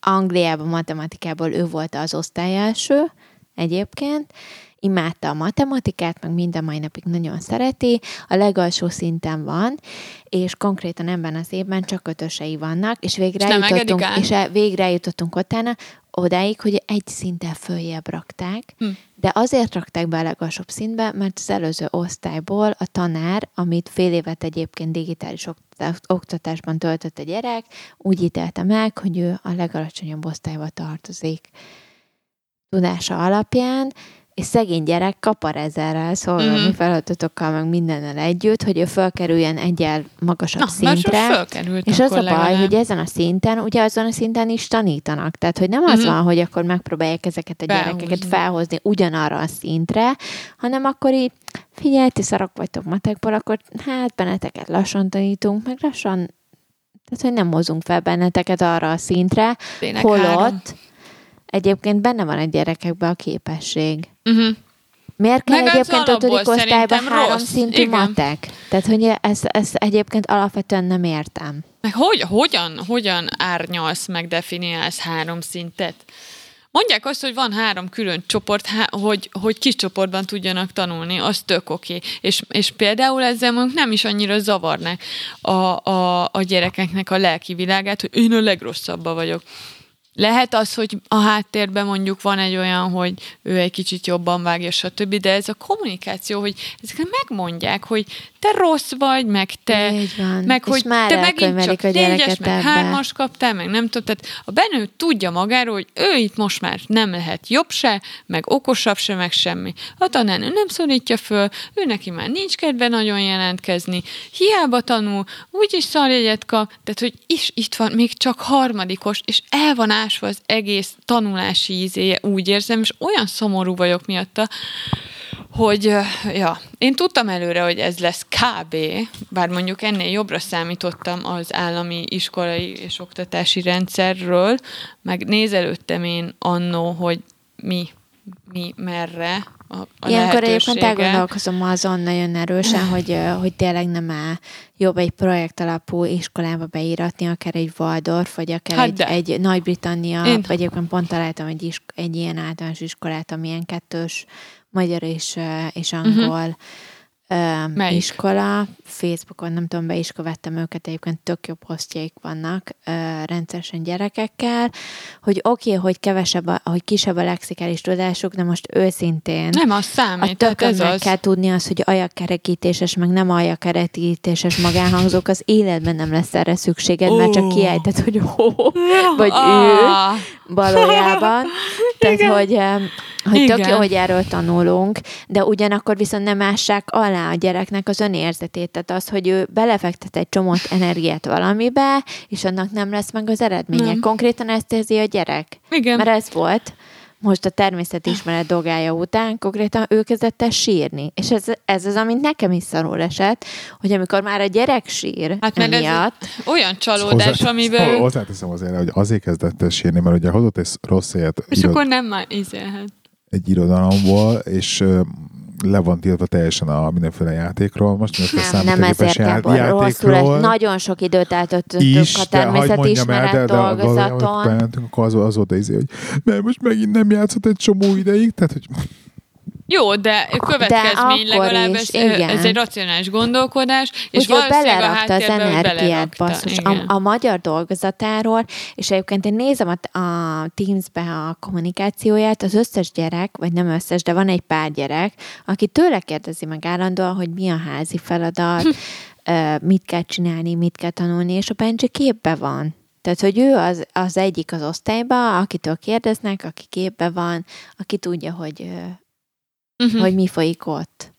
Angliában matematikából ő volt az osztály első egyébként, imádta a matematikát, meg minden mai napig nagyon szereti, a legalsó szinten van, és konkrétan ebben az évben csak ötösei vannak, és végre És át? és végre eljutottunk utána, odáig, hogy egy szinten följebb rakták, Hm. de azért rakták be a legalsóbb szintbe, mert az előző osztályból a tanár, amit fél évet egyébként digitális okt- oktatásban töltött a gyerek, úgy ítélte meg, hogy ő a legalacsonyabb osztályba tartozik tudása alapján, és szegény gyerek kapar ezerrel, szóval Mhm. mm. feladatokkal, meg mindennel együtt, hogy ő fölkerüljen egyel magasabb Na, szintre. És az a baj, legalább. hogy ezen a szinten, ugye azon a szinten is tanítanak. Tehát, hogy nem az Mhm. van, hogy akkor megpróbálják ezeket a Felhúzni. gyerekeket felhozni ugyanarra a szintre, hanem akkor így, figyelj, ti szarok vagytok matekból, akkor hát benneteket lassan tanítunk, meg lassan, tehát, hogy nem hozunk fel benneteket arra a szintre, Tényleg három. Egyébként benne van a gyerekekben a képesség. Uh-huh. Miért kell Meg egyébként ötödik osztályban három rossz. szintű Igen. matek? Tehát, hogy ezt, ezt egyébként alapvetően nem értem. Meg hogy, hogyan, hogyan árnyalsz, meg definiálsz három szintet? Mondják azt, hogy van három külön csoport, hogy, hogy kis csoportban tudjanak tanulni, az tök oké. És, és például ezzel mondjuk nem is annyira zavarnak a, a, a gyerekeknek a lelki világát, hogy én a legrosszabba vagyok. Lehet az, hogy a háttérben mondjuk van egy olyan, hogy ő egy kicsit jobban vágja, stb., de ez a kommunikáció, hogy ezeket megmondják, hogy te rossz vagy, meg te, Így van. meg És hogy már te megint csak gyereket négyes, meg ebbe. hármas kaptál, meg nem tudom, tehát a Benő tudja magáról, hogy ő itt most már nem lehet jobb se, meg okosabb se, meg semmi. A tanárnő nem szorítja föl, ő neki már nincs kedve nagyon jelentkezni, hiába tanul, úgyis szarjegyet kap, tehát hogy is itt van még csak harmadikos, és el van ásva az egész tanulási ízéje, úgy érzem, és olyan szomorú vagyok miatta, hogy ja, én tudtam előre, hogy ez lesz kb, bár mondjuk ennél jobbra számítottam az állami iskolai és oktatási rendszerről, meg nézelődtem én annó, hogy mi, mi merre a, a Ilyenkor egyébként elgondolkozom azon nagyon erősen, hogy, hogy tényleg nem áll jobb egy projekt alapú iskolába beíratni, akár egy Waldorf, vagy akár Hát egy, de. egy Nagy-Britannia, Én- vagy egyébként pont találtam egy, isk- egy ilyen általános iskolát, ami ilyen kettős magyar és, és angol uh-huh. Melyik? iskola. Facebookon nem tudom, be is követtem őket, egyébként tök jó posztjaik vannak ö, rendszeresen gyerekekkel, hogy oké, okay, hogy kevesebb, a, hogy kisebb a lexikális tudásuk, de most őszintén Nem, az a számít, ez meg az. kell tudni azt, hogy ajakkerekítéses, meg nem ajakkerekítéses magánhangzók, az életben nem lesz erre szükséged, mert csak Ó. kiejted, hogy ó, vagy ő Ah, valójában. Tehát, hogy, em, hogy tök Igen. jó, hogy erről tanulunk, de ugyanakkor viszont nem ássák alá a gyereknek az önérzetét. Tehát az, hogy ő belefektet egy csomót energiát valamibe, és annak nem lesz meg az eredménye. Nem. Konkrétan ezt érzi a gyerek. igen. Mert ez volt most a természetismeret dolgája után, konkrétan ő kezdett el sírni. És ez, ez az, amit nekem is szarul esett, hogy amikor már a gyerek sír Hát mert ez emiatt, olyan csalódás, amiben ő... Hozzáteszem azért, hogy azért kezdett el sírni, mert ugye hozott egy rossz élet És iro- akkor nem már ízelhet. egy irodalomból, és le van tiltva teljesen a mindenféle játékról. Most mindenféle nem, nem ezért számítógépes já- Gábor, rosszul, játékról. es- nagyon sok időt eltöltöttünk is, a mondjam el, természetismeret de, de, dolgozaton. bementünk, akkor az, az volt az izé, hogy mert most megint nem játszott egy csomó ideig, tehát hogy Jó, de következmény akkor legalább is, ez, igen. ez egy racionális gondolkodás, és a belerakta az energiát, basszus, igen. a, a magyar dolgozatáról, és egyébként én nézem a, a Teams-be a kommunikációját, az összes gyerek, vagy nem összes, de van egy pár gyerek, aki tőle kérdezi meg állandóan, hogy mi a házi feladat, ö, mit kell csinálni, mit kell tanulni, és a Benji képbe van. Tehát, hogy ő az, az egyik az osztályba, akitől kérdeznek, aki képbe van, aki tudja, hogy Mhm. hogy mi folyik ott.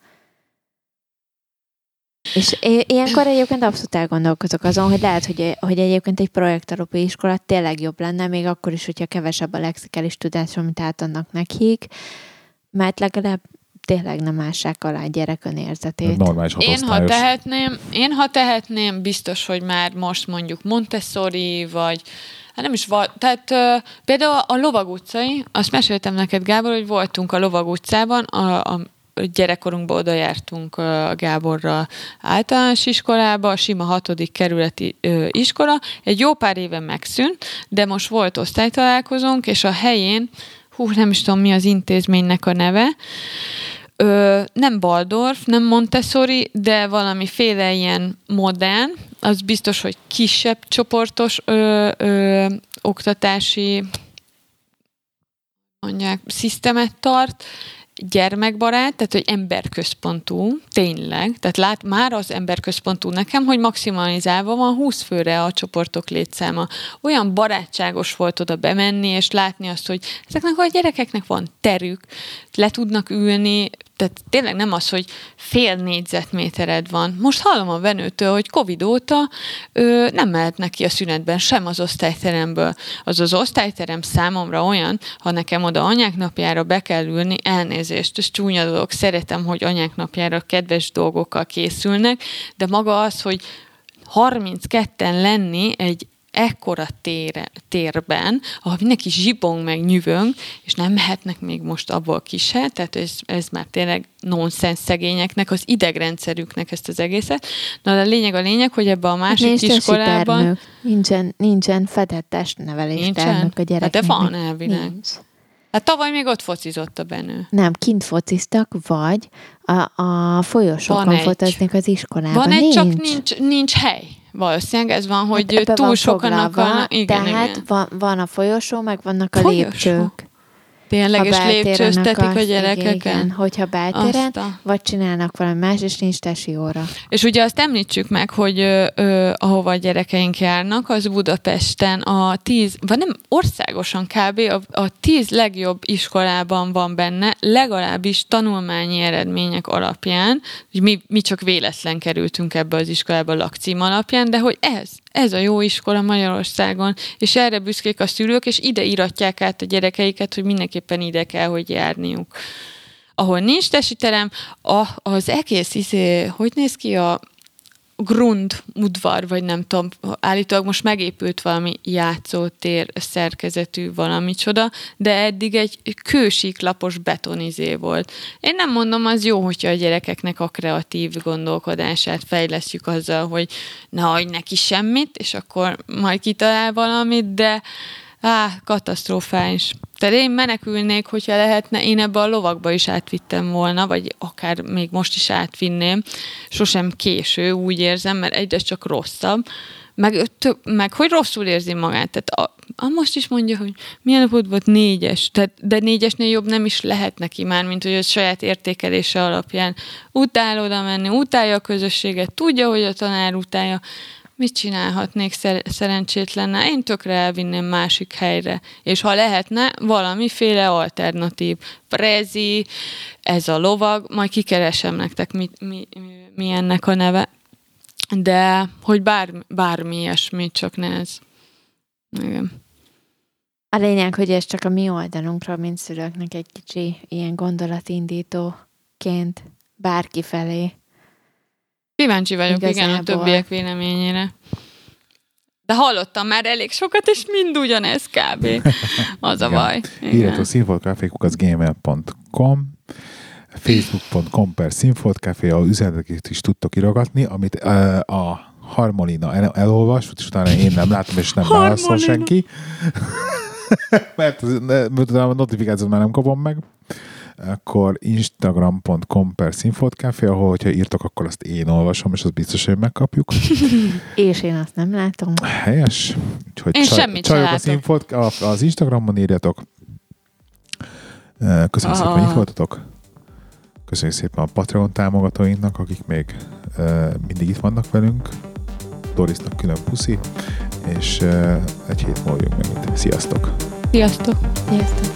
És ilyenkor egyébként abszolút elgondolkozok azon, hogy lehet, hogy, hogy egyébként egy projektalapú iskola tényleg jobb lenne, még akkor is, hogyha kevesebb a lexikális tudás, amit átadnak nekik, mert legalább tényleg nem ássák alá a gyerek önérzetét. normális Én ha tehetném, én ha tehetném, biztos, hogy már most mondjuk Montessori, vagy hát nem is van, tehát ö, például a Lovag utcai, azt meséltem neked, Gábor, hogy voltunk a Lovag utcában, a, a gyerekkorunkban oda jártunk a Gáborra általános iskolába, a sima hatodik kerületi ö, iskola. Egy jó pár éve megszűnt, de most volt osztálytalálkozónk, és a helyén, hú, nem is tudom mi az intézménynek a neve, Ö, nem Waldorf, nem Montessori, de valamiféle ilyen modern, az biztos, hogy kisebb csoportos ö, ö, oktatási mondják, szisztemet tart, gyermekbarát, tehát hogy emberközpontú, tényleg, tehát lát, már az emberközpontú nekem, hogy maximalizálva van 20 főre a csoportok létszáma. Olyan barátságos volt oda bemenni, és látni azt, hogy ezeknek a gyerekeknek van terük, le tudnak ülni, tehát tényleg nem az, hogy fél négyzetmétered van. Most hallom a venőtől, hogy Covid óta ö, nem mehetnek ki a szünetben sem az osztályteremből. Az az osztályterem számomra olyan, ha nekem oda anyák napjára be kell ülni, elnézést, ez csúnya dolog, szeretem, hogy anyák napjára kedves dolgokkal készülnek, de maga az, hogy 32-en lenni egy ekkora tére, térben, ahol mindenki zsibong meg nyüvöng, és nem mehetnek még most abból ki se, tehát ez, ez már tényleg nonsens szegényeknek, az idegrendszerüknek ezt az egészet. Na, de a lényeg a lényeg, hogy ebbe a másik Nincs iskolában... ternök. Nincsen, nincsen fedett testnevelés Nincsen? a Hát de gyereknek. van elvileg. Nincs. Hát tavaly még ott focizott a Benő. Nem, kint fociztak, vagy a, a folyosókon fociznak az iskolában. Van egy, nincs. csak nincs, nincs hely. Valószínűleg ez van, hogy Hát ebbe túl van sokan foglalva, akarnak. Igen, Tehát igen. Van, van a folyosó, meg vannak a Folyosó? lépcsők. Tényleg, Ha és beltéren lépcsőztetik a akarsz, gyerekeken. Igen, hogyha beltéren, Azt a- vagy csinálnak valami más, és nincs tesi óra. És ugye azt említsük meg, hogy ö, ö, ahova a gyerekeink járnak, az Budapesten a tíz, vagy nem országosan kb. A, a tíz legjobb iskolában van benne, legalábbis tanulmányi eredmények alapján, hogy mi, mi csak véletlen kerültünk ebbe az iskolába lakcím alapján, de hogy ez, ez a jó iskola Magyarországon, és erre büszkék a szülők, és ide iratják át a gyerekeiket, hogy mindenképpen ide kell, hogy járniuk. Ahol nincs tesiterem, az egész, izé, hogy néz ki a grund udvar, vagy nem tudom, állítólag most megépült valami játszótér szerkezetű valami csoda, de eddig egy kősíklapos betonizé volt. Én nem mondom, az jó, hogyha a gyerekeknek a kreatív gondolkodását fejlesztjük azzal, hogy ne hagyj neki semmit, és akkor majd kitalál valamit, de Á, katasztrofális. Tehát én menekülnék, hogyha lehetne, én ebbe a lovakba is átvittem volna, vagy akár még most is átvinném. Sosem késő, úgy érzem, mert egyre csak rosszabb. Meg, tök, meg hogy rosszul érzi magát. Tehát a, a most is mondja, hogy milyen napod volt négyes, tehát, de négyesnél jobb nem is lehet neki már, mint hogy a saját értékelése alapján utál oda menni, utálja a közösséget, tudja, hogy a tanár utálja, mit csinálhatnék szer- szerencsétlenne? Én tökre elvinném másik helyre. És ha lehetne, valamiféle alternatív. Prezi, ez a lovag, majd kikeresem nektek, mi, mi, mi ennek a neve. De, hogy bár, bármi ilyesmi, csak ne ez. Igen. A lényeg, hogy ez csak a mi oldalunkról, mint szülőknek egy kicsi ilyen gondolatindítóként bárki felé. Kíváncsi vagyok, igen, a Igazából. többiek véleményére. De hallottam már elég sokat, és mind ugyanez kb. Az a baj. Írjatok színfoltcafé.gmail.com facebook.com per színfoltcafé, ahol üzeneteket is tudtok irogatni, amit uh, a Harmonina el, elolvas, és utána én nem látom, és nem válaszol senki. Mert az- mert a notifikációt már nem kapom meg. Akkor instagram.com per színfoltcafé, ahol, hogyha írtok, akkor azt én olvasom, és az biztos, hogy megkapjuk. És én azt nem látom. Helyes. Úgyhogy Én semmit se csajok a a, az Instagramon írjatok. Eh, Köszönjük szépen, hogy itt Ah. voltatok. Köszönjük szépen a Patreon támogatóinknak, akik még mindig itt vannak velünk. Dorisnak külön puszi, és egy hét múlva jövünk meg itt. Sziasztok! Sziasztok! Sziasztok!